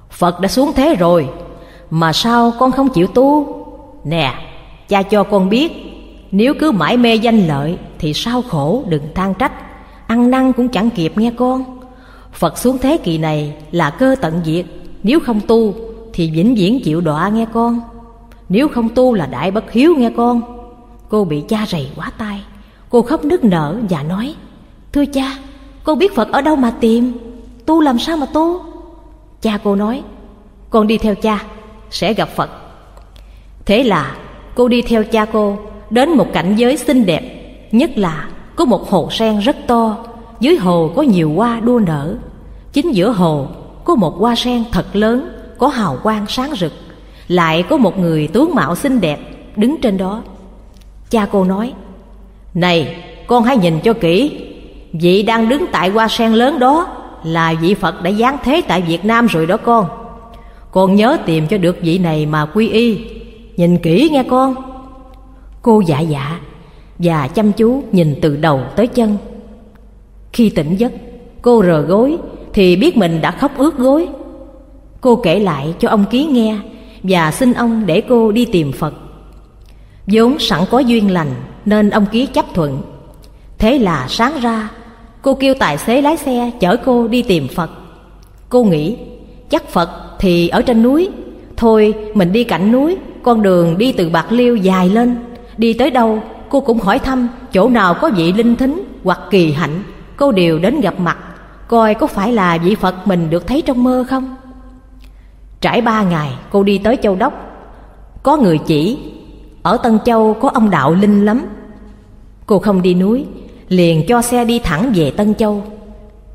Phật đã xuống thế rồi mà sao con không chịu tu? Nè, cha cho con biết, Nếu cứ mãi mê danh lợi Thì sao khổ, đừng than trách. Ăn năn cũng chẳng kịp nghe con. Phật xuống thế kỳ này là cơ tận diệt. Nếu không tu thì vĩnh viễn chịu đọa nghe con. Nếu không tu là đại bất hiếu nghe con. Cô bị cha rầy quá tay Cô khóc nức nở và nói, Thưa cha, con biết Phật ở đâu mà tìm? Tu làm sao mà tu? Cha cô nói, Con đi theo cha. Sẽ gặp Phật. Thế là, cô đi theo cha cô Đến một cảnh giới xinh đẹp, Nhất là có một hồ sen rất to, Dưới hồ có nhiều hoa đua nở. Chính giữa hồ có một hoa sen thật lớn, Có hào quang sáng rực, Lại có một người tướng mạo xinh đẹp Đứng trên đó. Cha cô nói, Này, con hãy nhìn cho kỹ, Vị đang đứng tại hoa sen lớn đó Là vị Phật đã giáng thế tại Việt Nam rồi đó con. Con nhớ tìm cho được vị này mà quy y. Nhìn kỹ nghe con. Cô dạ dạ Và chăm chú nhìn từ đầu tới chân. Khi tỉnh giấc, Cô rờ gối Thì biết mình đã khóc ướt gối. Cô kể lại cho ông Ký nghe Và xin ông để cô đi tìm Phật. Vốn sẵn có duyên lành Nên ông Ký chấp thuận. Thế là sáng ra, Cô kêu tài xế lái xe chở cô đi tìm Phật. Cô nghĩ, chắc Phật thì ở trên núi. Thôi mình đi cạnh núi Con đường đi từ Bạc Liêu dài lên. Đi tới đâu cô cũng hỏi thăm Chỗ nào có vị linh thính hoặc kỳ hạnh. Cô đều đến gặp mặt Coi có phải là vị Phật mình được thấy trong mơ không? Trải ba ngày cô đi tới Châu Đốc. Có người chỉ Ở Tân Châu có ông đạo linh lắm. Cô không đi núi liền cho xe đi thẳng về Tân Châu.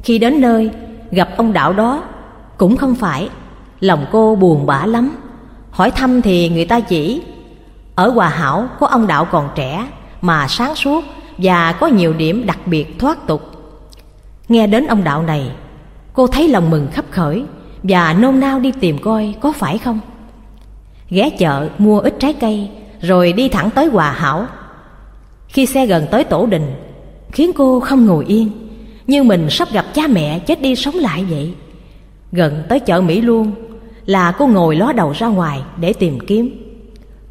Khi đến nơi, gặp ông đạo đó, cũng không phải, lòng cô buồn bã lắm. Hỏi thăm thì người ta chỉ, ở Hòa Hảo có ông đạo còn trẻ mà sáng suốt và có nhiều điểm đặc biệt thoát tục. Nghe đến ông đạo này, cô thấy lòng mừng khắp khởi và nôn nao đi tìm coi có phải không. Ghé chợ mua ít trái cây rồi đi thẳng tới Hòa Hảo. Khi xe gần tới tổ đình khiến cô không ngồi yên như mình sắp gặp cha mẹ chết đi sống lại vậy gần tới chợ mỹ luôn là cô ngồi ló đầu ra ngoài để tìm kiếm.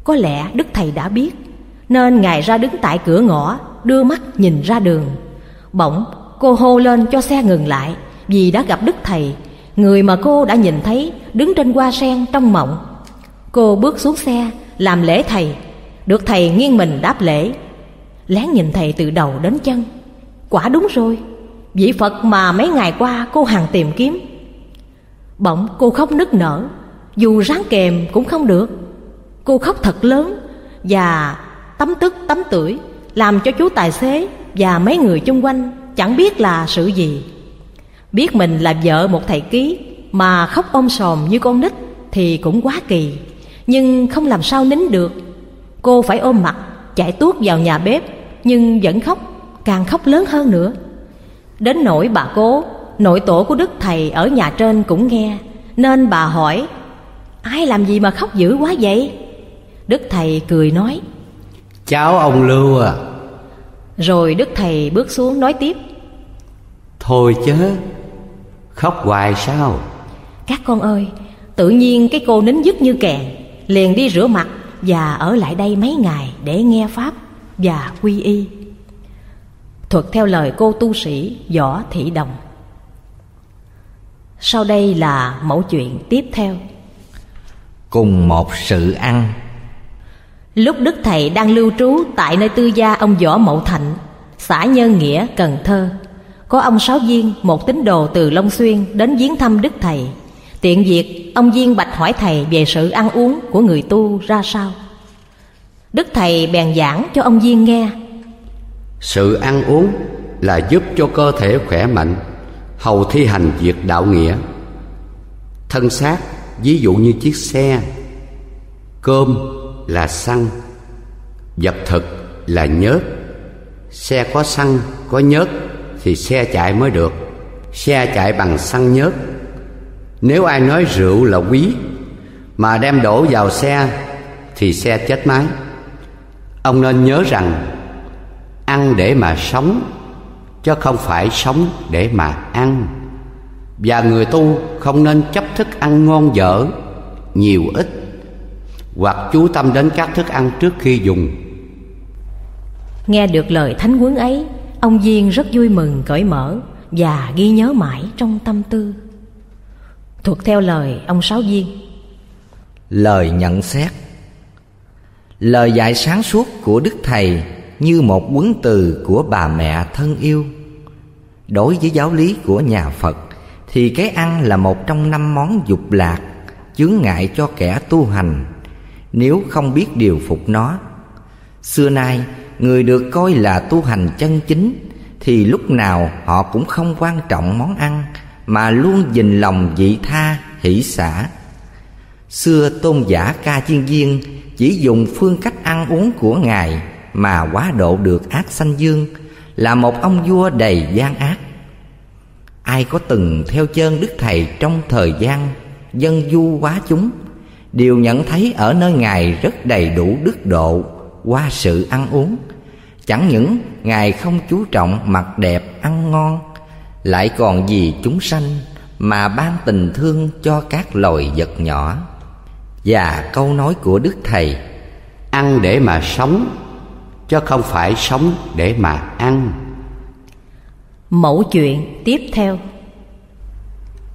Có lẽ đức thầy đã biết, nên ngài ra đứng tại cửa ngõ, đưa mắt nhìn ra đường. Bỗng, cô hô lên cho xe ngừng lại, vì đã gặp đức thầy, người mà cô đã nhìn thấy đứng trên hoa sen trong mộng. Cô bước xuống xe, làm lễ thầy. Được thầy nghiêng mình đáp lễ. Lén nhìn thầy từ đầu đến chân. Quả đúng rồi, vị phật mà mấy ngày qua cô hằng tìm kiếm bỗng cô khóc nức nở. Dù ráng kèm cũng không được. Cô khóc thật lớn và tấm tức, tấm tưởi, làm cho chú tài xế và mấy người chung quanh chẳng biết là sự gì. Biết mình là vợ một thầy ký mà khóc ôm sòm như con nít thì cũng quá kỳ. Nhưng không làm sao nín được. Cô phải ôm mặt, chạy tuốt vào nhà bếp, nhưng vẫn khóc, càng khóc lớn hơn nữa. Đến nỗi bà cố nội tổ của đức thầy ở nhà trên cũng nghe nên bà hỏi ai làm gì mà khóc dữ quá vậy? Đức thầy cười nói cháu ông lưu à. Rồi đức thầy bước xuống nói tiếp thôi chớ khóc hoài sao? Các con ơi tự nhiên cái cô nín dứt như kèn liền đi rửa mặt và ở lại đây mấy ngày để nghe pháp và quy y. Thuật theo lời cô tu sĩ võ thị đồng sau đây là mẫu chuyện tiếp theo. Cùng một sự ăn. Lúc đức thầy đang lưu trú tại nơi tư gia ông võ mậu thạnh xã nhân nghĩa cần thơ có ông sáu viên một tín đồ từ long xuyên đến viếng thăm đức thầy. Tiện việc ông viên bạch hỏi thầy về sự ăn uống của người tu ra sao. Đức thầy bèn giảng cho ông viên nghe. Sự ăn uống là giúp cho cơ thể khỏe mạnh hầu thi hành việc đạo nghĩa. Thân xác, ví dụ như chiếc xe, cơm là xăng, vật thực là nhớt. Xe có xăng, có nhớt thì xe chạy mới được. Xe chạy bằng xăng nhớt. Nếu ai nói rượu là quý mà đem đổ vào xe thì xe chết máy. Ông nên nhớ rằng, ăn để mà sống chứ không phải sống để mà ăn. Và người tu không nên chấp thức ăn ngon dở nhiều ít hoặc chú tâm đến các thức ăn trước khi dùng. Nghe được lời thánh huấn ấy ông diên rất vui mừng cởi mở và ghi nhớ mãi trong tâm tư. Thuộc theo lời ông sáu viên. Lời nhận xét. Lời dạy sáng suốt của đức thầy như một quấn từ của bà mẹ thân yêu. Đối với giáo lý của nhà phật, thì cái ăn là một trong năm món dục lạc, chướng ngại cho kẻ tu hành, nếu không biết điều phục nó. Xưa nay, người được coi là tu hành chân chính, thì lúc nào họ cũng không quan trọng món ăn, mà luôn dình lòng vị tha, hỷ xả. Xưa tôn giả ca chiên viên chỉ dùng phương cách ăn uống của ngài mà quá độ được ác sanh dương, là một ông vua đầy gian ác. Ai có từng theo chân đức thầy trong thời gian dân du quá chúng, đều nhận thấy ở nơi ngài rất đầy đủ đức độ qua sự ăn uống. Chẳng những ngài không chú trọng mặt đẹp ăn ngon, lại còn vì chúng sanh mà ban tình thương cho các loài vật nhỏ. Và câu nói của đức thầy, ăn để mà sống chứ không phải sống để mà ăn. Mẫu chuyện tiếp theo.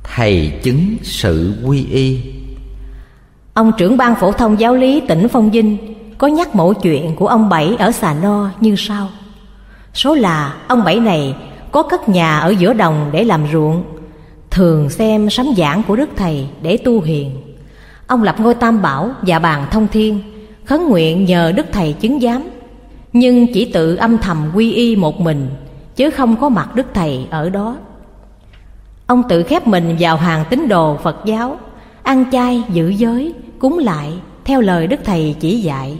Thầy chứng sự quy y. Ông trưởng ban phổ thông giáo lý tỉnh phong vinh có nhắc mẫu chuyện của ông bảy ở xà no như sau. Số là ông bảy này có cất nhà ở giữa đồng để làm ruộng thường xem sấm giảng của đức thầy để tu hiền. Ông lập ngôi tam bảo và bàn thông thiên khấn nguyện nhờ đức thầy chứng giám nhưng chỉ tự âm thầm quy y một mình, chứ không có mặt đức thầy ở đó. Ông tự khép mình vào hàng tín đồ phật giáo, ăn chay, giữ giới, cúng lại theo lời đức thầy chỉ dạy.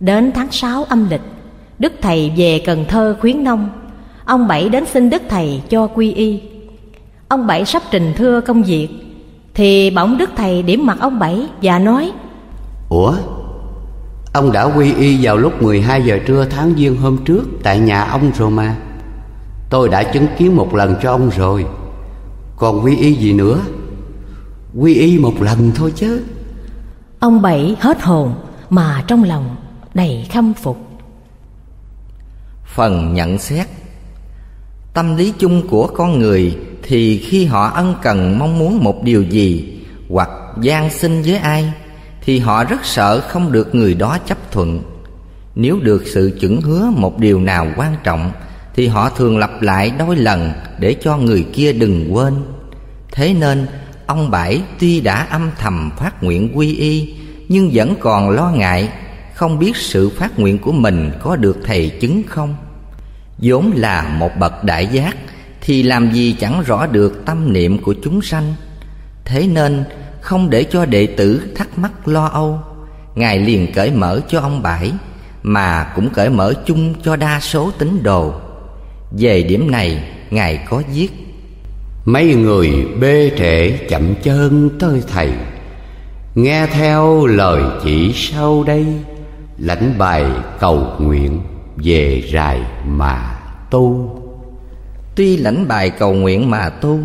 Đến tháng sáu âm lịch, đức thầy về cần thơ khuyến nông. Ông bảy đến xin đức thầy cho quy y. Ông bảy sắp trình thưa công việc, thì bỗng đức thầy điểm mặt ông bảy và nói, ủa? Ông đã quy y vào lúc 12 giờ trưa tháng giêng hôm trước tại nhà ông rồi mà tôi đã chứng kiến một lần cho ông rồi. Còn quy y gì nữa? Quy y một lần thôi chứ. Ông bảy hết hồn mà trong lòng đầy khâm phục. Phần nhận xét. Tâm lý chung của con người thì khi họ ân cần mong muốn một điều gì hoặc gian xin với ai thì họ rất sợ không được người đó chấp thuận. Nếu được sự chuẩn hứa một điều nào quan trọng, thì họ thường lặp lại đôi lần để cho người kia đừng quên. Thế nên, ông bảy tuy đã âm thầm phát nguyện quy y, nhưng vẫn còn lo ngại, không biết sự phát nguyện của mình có được thầy chứng không. Vốn là một bậc đại giác, thì làm gì chẳng rõ được tâm niệm của chúng sanh. Thế nên không để cho đệ tử thắc mắc lo âu. Ngài liền cởi mở cho ông bãi mà cũng cởi mở chung cho đa số tín đồ. Về điểm này ngài có viết mấy người bê trễ chậm chân tới thầy. Nghe theo lời chỉ sau đây lãnh bài cầu nguyện về rài mà tu. Tuy lãnh bài cầu nguyện mà tu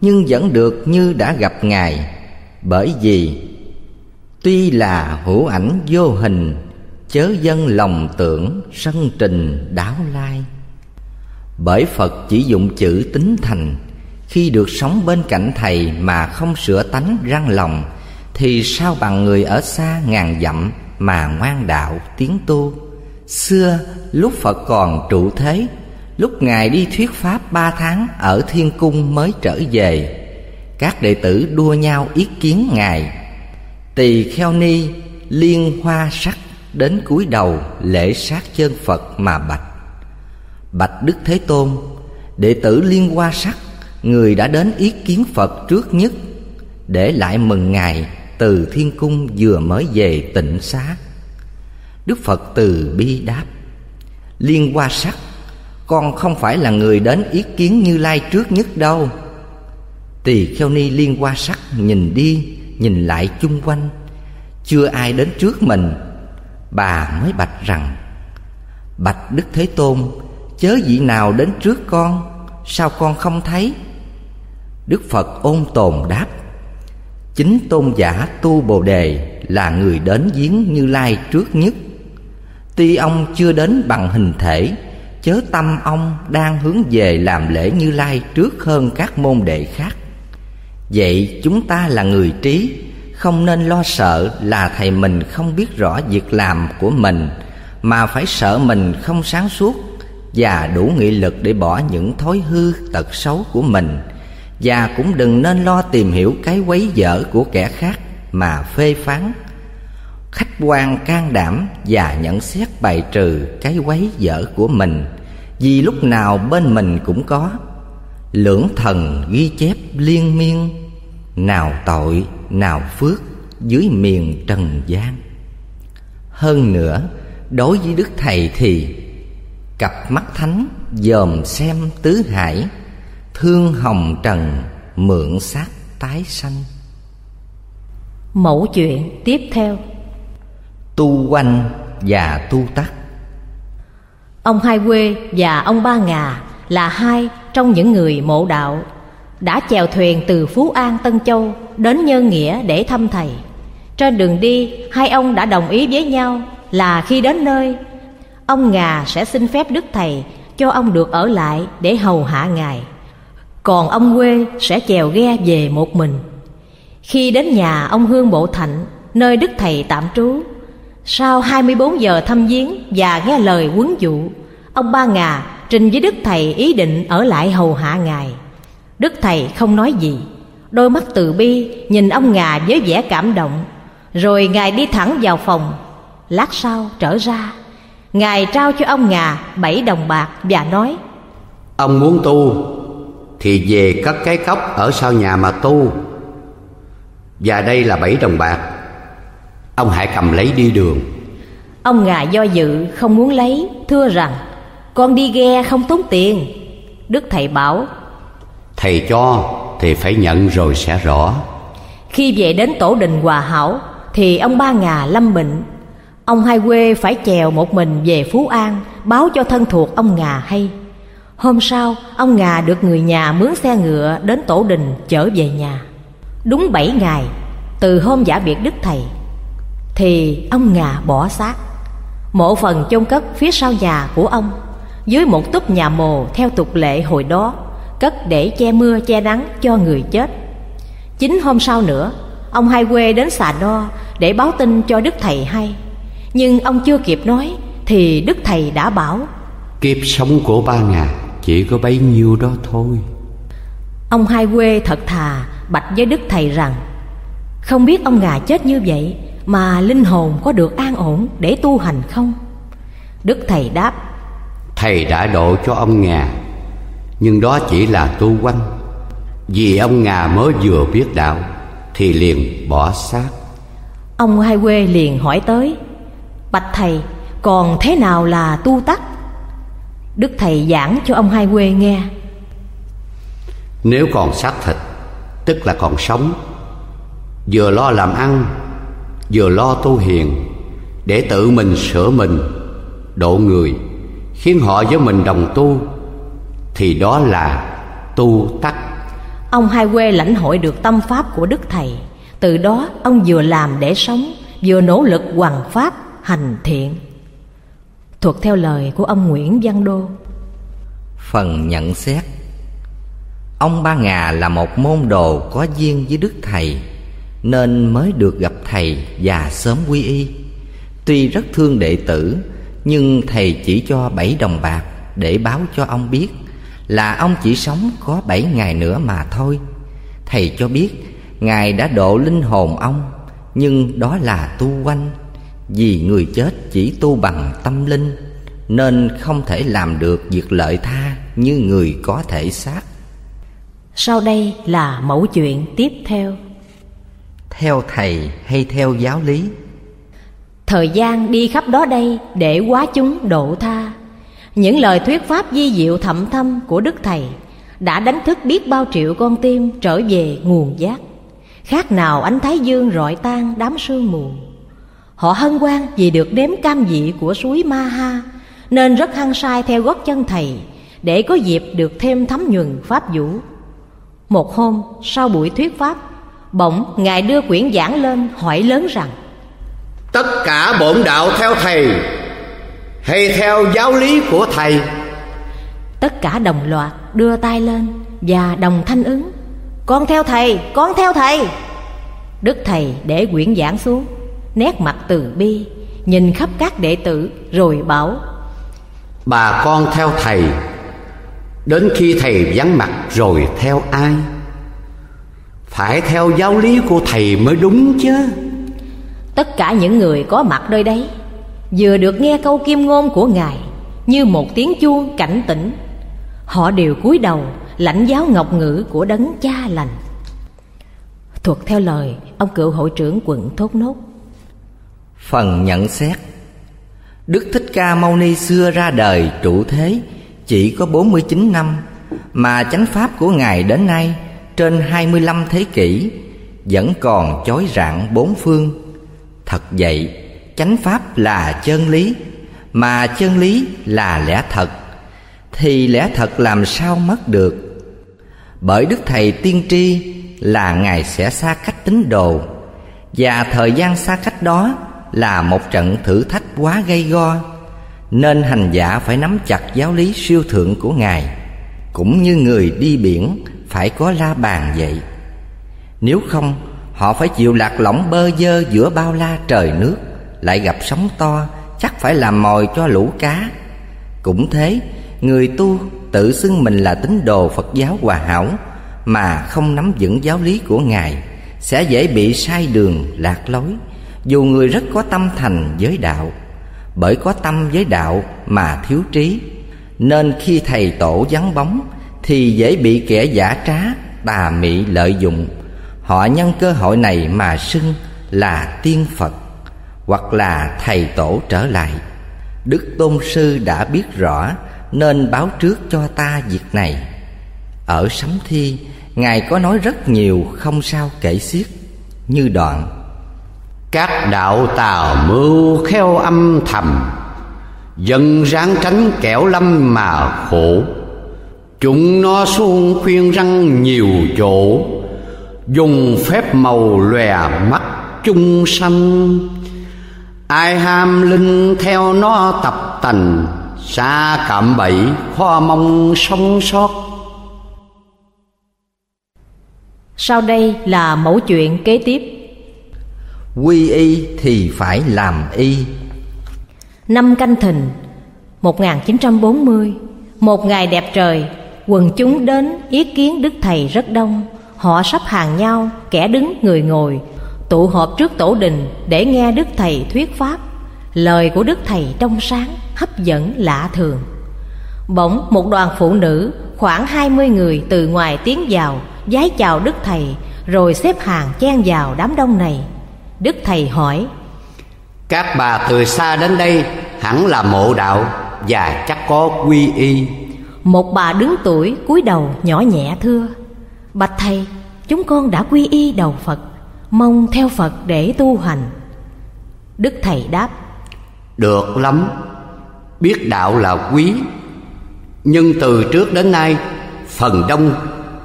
nhưng vẫn được như đã gặp ngài bởi vì tuy là hữu ảnh vô hình, chớ dân lòng tưởng sân trình đáo lai. Bởi phật chỉ dụng chữ tính thành, khi được sống bên cạnh thầy mà không sửa tánh răng lòng, thì sao bằng người ở xa ngàn dặm mà ngoan đạo tiến tu? Xưa, lúc phật còn trụ thế, lúc ngài đi thuyết pháp ba tháng ở thiên cung mới trở về các đệ tử đua nhau ý kiến ngài. Tỳ kheo ni liên hoa sắc đến cúi đầu lễ sát chân phật mà bạch. Bạch đức thế tôn, đệ tử liên hoa sắc, Người đã đến ý kiến Phật trước nhất, Để lại mừng Ngài từ thiên cung vừa mới về tịnh xá. Đức Phật từ bi đáp, Liên hoa sắc, Con không phải là người đến ý kiến như lai trước nhất đâu. Tỳ kheo ni liên qua sắc nhìn đi, Nhìn lại chung quanh. Chưa ai đến trước mình. Bà mới bạch rằng, Bạch Đức Thế Tôn, Chớ vị nào đến trước con, Sao con không thấy? Đức Phật ôn tồn đáp, Chính tôn giả tu Bồ Đề Là người đến giếng Như Lai trước nhất. Tuy ông chưa đến bằng hình thể, Chớ tâm ông đang hướng về làm lễ Như Lai Trước hơn các môn đệ khác. Vậy chúng ta là người trí, Không nên lo sợ là thầy mình không biết rõ việc làm của mình, Mà phải sợ mình không sáng suốt Và đủ nghị lực để bỏ những thói hư tật xấu của mình. Và cũng đừng nên lo tìm hiểu cái quấy dở của kẻ khác Mà phê phán. Khách quan can đảm và nhận xét bài trừ cái quấy dở của mình, vì lúc nào bên mình cũng có. Lưỡng thần ghi chép liên miên nào tội nào phước dưới miền trần gian. Hơn nữa đối với đức thầy thì cặp mắt thánh dòm xem tứ hải thương hồng trần mượn xác tái sanh. Mẫu chuyện tiếp theo. Tu quanh và tu tắc ông hai quê và ông ba ngà là hai trong những người mộ đạo đã chèo thuyền từ phú an, tân châu đến nhân nghĩa để thăm thầy. Trên đường đi, hai ông đã đồng ý với nhau là khi đến nơi, ông ngà sẽ xin phép đức thầy cho ông được ở lại để hầu hạ ngài. Còn ông quê sẽ chèo ghe về một mình. Khi đến nhà ông hương bộ thạnh, nơi đức thầy tạm trú, sau 24 giờ thăm viếng và nghe lời quấn dụ, Ông Ba Ngà trình với Đức Thầy ý định ở lại hầu hạ Ngài. Đức Thầy không nói gì. Đôi mắt từ bi nhìn ông Ngà với vẻ cảm động. Rồi Ngài đi thẳng vào phòng. Lát sau trở ra Ngài trao cho ông Ngà bảy đồng bạc và nói Ông muốn tu Thì về cất cái cốc ở sau nhà mà tu. Và đây là bảy đồng bạc. Ông hãy cầm lấy đi đường. Ông ngà do dự không muốn lấy Thưa rằng Con đi ghe không tốn tiền. Đức thầy bảo Thầy cho, thì phải nhận rồi sẽ rõ. Khi về đến tổ đình Hòa Hảo, Thì ông ba ngà lâm bệnh. Ông hai quê phải chèo một mình về Phú An, Báo cho thân thuộc ông ngà hay. Hôm sau, ông ngà được người nhà mướn xe ngựa Đến tổ đình chở về nhà. Đúng bảy ngày, Từ hôm giả biệt đức thầy, thì ông ngà bỏ xác. Mộ phần chôn cất phía sau nhà của ông, dưới một túp nhà mồ theo tục lệ hồi đó cất để che mưa che nắng cho người chết. Chính hôm sau nữa ông hai quê đến xà đo để báo tin cho đức thầy hay. Nhưng ông chưa kịp nói thì đức thầy đã bảo kiếp sống của ba ngà chỉ có bấy nhiêu đó thôi. Ông hai quê thật thà bạch với đức thầy rằng không biết ông ngà chết như vậy mà linh hồn có được an ổn để tu hành không? Đức thầy đáp thầy đã độ cho ông ngà nhưng đó chỉ là tu quanh. Vì ông ngà mới vừa biết đạo thì liền bỏ xác. Ông hai quê liền hỏi tới bạch thầy còn thế nào là tu tắc? Đức thầy giảng cho ông hai quê nghe. Nếu còn xác thịt tức là còn sống vừa lo làm ăn vừa lo tu hiền để tự mình sửa mình độ người khiến họ với mình đồng tu thì đó là tu tắc. Ông hai quê lãnh hội được tâm pháp của đức thầy. Từ đó ông vừa làm để sống vừa nỗ lực hoàn pháp hành thiện. Thuộc theo lời của ông nguyễn văn đô. Phần nhận xét. Ông ba ngà là một môn đồ có duyên với đức thầy nên mới được gặp thầy và sớm quy y. Tuy rất thương đệ tử nhưng thầy chỉ cho bảy đồng bạc để báo cho ông biết là ông chỉ sống có bảy ngày nữa mà thôi. Thầy cho biết ngài đã độ linh hồn ông nhưng đó là tu quanh. Vì người chết chỉ tu bằng tâm linh nên không thể làm được việc lợi tha như người có thể xác. Sau đây là mẫu chuyện tiếp theo. Theo thầy hay theo giáo lý? Thời gian đi khắp đó đây để quá chúng độ tha những lời thuyết pháp di diệu thậm thâm của Đức Thầy Đã đánh thức biết bao triệu con tim trở về nguồn giác. Khác nào ánh thái dương rọi tan đám sương mù. Họ hân hoan vì được đếm cam vị của suối Ma Ha, Nên rất hăng sai theo gót chân thầy Để có dịp được thêm thấm nhuần pháp vũ. Một hôm, sau buổi thuyết pháp, Bỗng Ngài đưa quyển giảng lên hỏi lớn rằng, Tất cả bổn đạo theo thầy hay theo giáo lý của thầy. Tất cả đồng loạt đưa tay lên Và đồng thanh ứng. Con theo thầy, con theo thầy. Đức thầy để quyển giảng xuống Nét mặt từ bi Nhìn khắp các đệ tử rồi bảo Bà con theo thầy Đến khi thầy vắng mặt rồi theo ai? Phải theo giáo lý của thầy mới đúng chứ. Tất cả những người có mặt nơi đấy Vừa được nghe câu kim ngôn của Ngài Như một tiếng chuông cảnh tỉnh. Họ đều cúi đầu lãnh giáo ngọc ngữ của đấng cha lành. Thuật theo lời ông cựu hội trưởng quận Thốt Nốt. Phần nhận xét. Đức Thích Ca Mâu Ni xưa ra đời trụ thế chỉ có 49 năm Mà chánh pháp của Ngài đến nay trên 25 thế kỷ Vẫn còn chói rạng bốn phương. Thật vậy, chánh pháp là chân lý, Mà chân lý là lẽ thật. Thì lẽ thật làm sao mất được? Bởi Đức Thầy tiên tri là Ngài sẽ xa cách tín đồ, Và thời gian xa cách đó là một trận thử thách quá gây go, Nên hành giả phải nắm chặt giáo lý siêu thượng của Ngài, Cũng như người đi biển phải có la bàn vậy. Nếu không, Họ phải chịu lạc lõng bơ dơ giữa bao la trời nước. Lại gặp sóng to, Chắc phải làm mồi cho lũ cá. Cũng thế, Người tu tự xưng mình là tín đồ Phật giáo hòa hảo, Mà không nắm vững giáo lý của Ngài, Sẽ dễ bị sai đường, lạc lối, Dù người rất có tâm thành với đạo. Bởi có tâm với đạo mà thiếu trí, Nên khi thầy tổ vắng bóng, Thì dễ bị kẻ giả trá, tà mị lợi dụng. Họ nhân cơ hội này mà xưng là tiên Phật. Hoặc là thầy tổ trở lại. Đức Tôn Sư đã biết rõ Nên báo trước cho ta việc này. Ở Sấm Thi, Ngài có nói rất nhiều không sao kể xiết, Như đoạn. Các đạo tào mưu kheo âm thầm, Dân ráng tránh kẻo lâm mà khổ. Chúng nó xuống khuyên răng nhiều chỗ, dùng phép màu lòe mắt chung sanh ai ham linh theo nó tập tành xa cạm bẫy khó mong sống sót. Sau đây là mẫu chuyện kế tiếp. Quy y thì phải làm y. Năm canh thìn 1940 Một ngày đẹp trời Quần chúng đến ý kiến Đức Thầy rất đông. Họ sắp hàng nhau, kẻ đứng người ngồi Tụ họp trước tổ đình để nghe Đức Thầy thuyết pháp. Lời của Đức Thầy trong sáng, hấp dẫn lạ thường. Bỗng một đoàn phụ nữ khoảng hai mươi người từ ngoài tiến vào Giái chào Đức Thầy rồi xếp hàng chen vào đám đông này. Đức Thầy hỏi Các bà từ xa đến đây hẳn là mộ đạo và chắc có quy y. Một bà đứng tuổi cúi đầu nhỏ nhẹ thưa Bạch Thầy, chúng con đã quy y đầu Phật, mong theo Phật để tu hành. Đức Thầy đáp, Được lắm, biết đạo là quý, nhưng từ trước đến nay, phần đông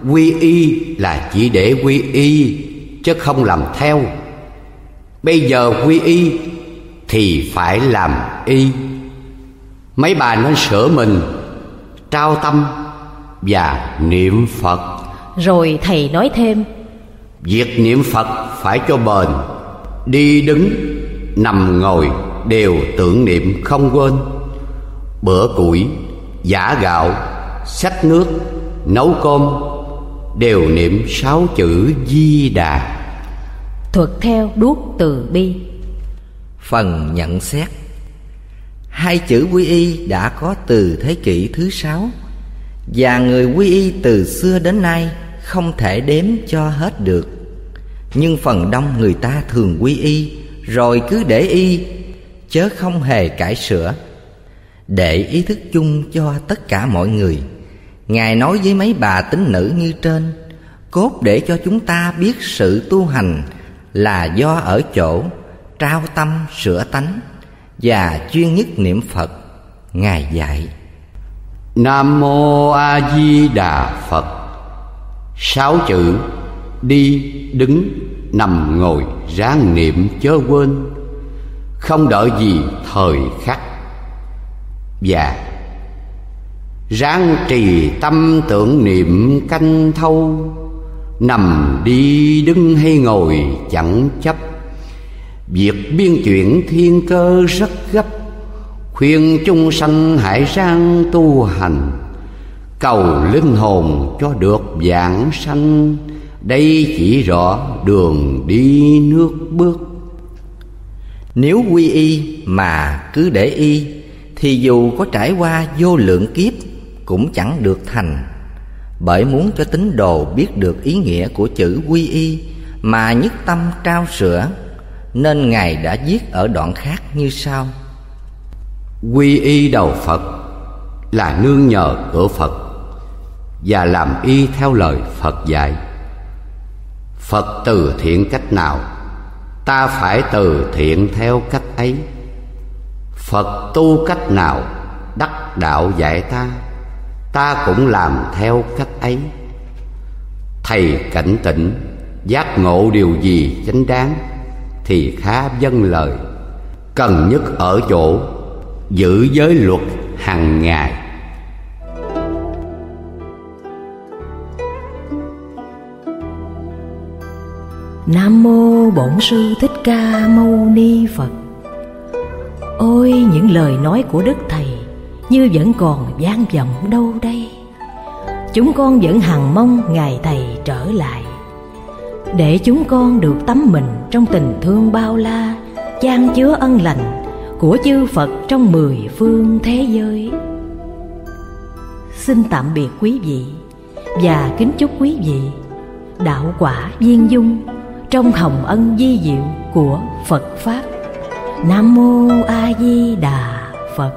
quy y là chỉ để quy y, chứ không làm theo. Bây giờ quy y thì phải làm y. Mấy bà nên sửa mình, trao tâm và niệm Phật rồi thầy nói thêm Việc niệm Phật phải cho bền. Đi đứng, nằm ngồi đều tưởng niệm không quên. Bữa củi, giả gạo, xách nước, nấu cơm Đều niệm sáu chữ Di Đà. Thuật theo đuốc từ bi. Phần nhận xét. Hai chữ quy y đã có từ thế kỷ thứ sáu Và người quy y từ xưa đến nay không thể đếm cho hết được nhưng phần đông người ta thường quy y, rồi cứ để y, chớ không hề cải sửa. Để ý thức chung cho tất cả mọi người, ngài nói với mấy bà tín nữ như trên, cốt để cho chúng ta biết sự tu hành là do ở chỗ trao tâm sửa tánh và chuyên nhất niệm phật, ngài dạy. Nam mô a di đà phật. Sáu chữ đi, đứng, nằm, ngồi, ráng niệm chớ quên. Không đợi gì thời khắc. Và ráng trì tâm tưởng niệm canh thâu. Nằm đi, đứng hay ngồi chẳng chấp. Việc biên chuyển thiên cơ rất gấp. Khuyên chung sanh hãy ráng tu hành. Cầu linh hồn cho được dạng sanh đây chỉ rõ đường đi nước bước. Nếu quy y mà cứ để y, thì dù có trải qua vô lượng kiếp, cũng chẳng được thành. Bởi muốn cho tín đồ biết được ý nghĩa của chữ quy y mà nhất tâm trao sửa, nên ngài đã viết ở đoạn khác như sau. Quy y đầu phật là nương nhờ cửa phật và làm y theo lời phật dạy phật từ thiện cách nào, ta phải từ thiện theo cách ấy. Phật tu cách nào, đắc đạo dạy ta ta cũng làm theo cách ấy. Thầy cảnh tỉnh, giác ngộ điều gì chánh đáng, thì khá dân lời. Cần nhất ở chỗ, giữ giới luật hàng ngày. Nam mô Bổn sư Thích Ca Mâu Ni Phật. Ôi, những lời nói của đức thầy như vẫn còn vang vọng đâu đây. Chúng con vẫn hằng mong ngài thầy trở lại, để chúng con được tắm mình trong tình thương bao la, chan chứa ân lành của chư Phật trong mười phương thế giới. Xin tạm biệt quý vị và kính chúc quý vị đạo quả viên dung trong hồng ân di diệu của Phật Pháp. Nam Mô A Di Đà Phật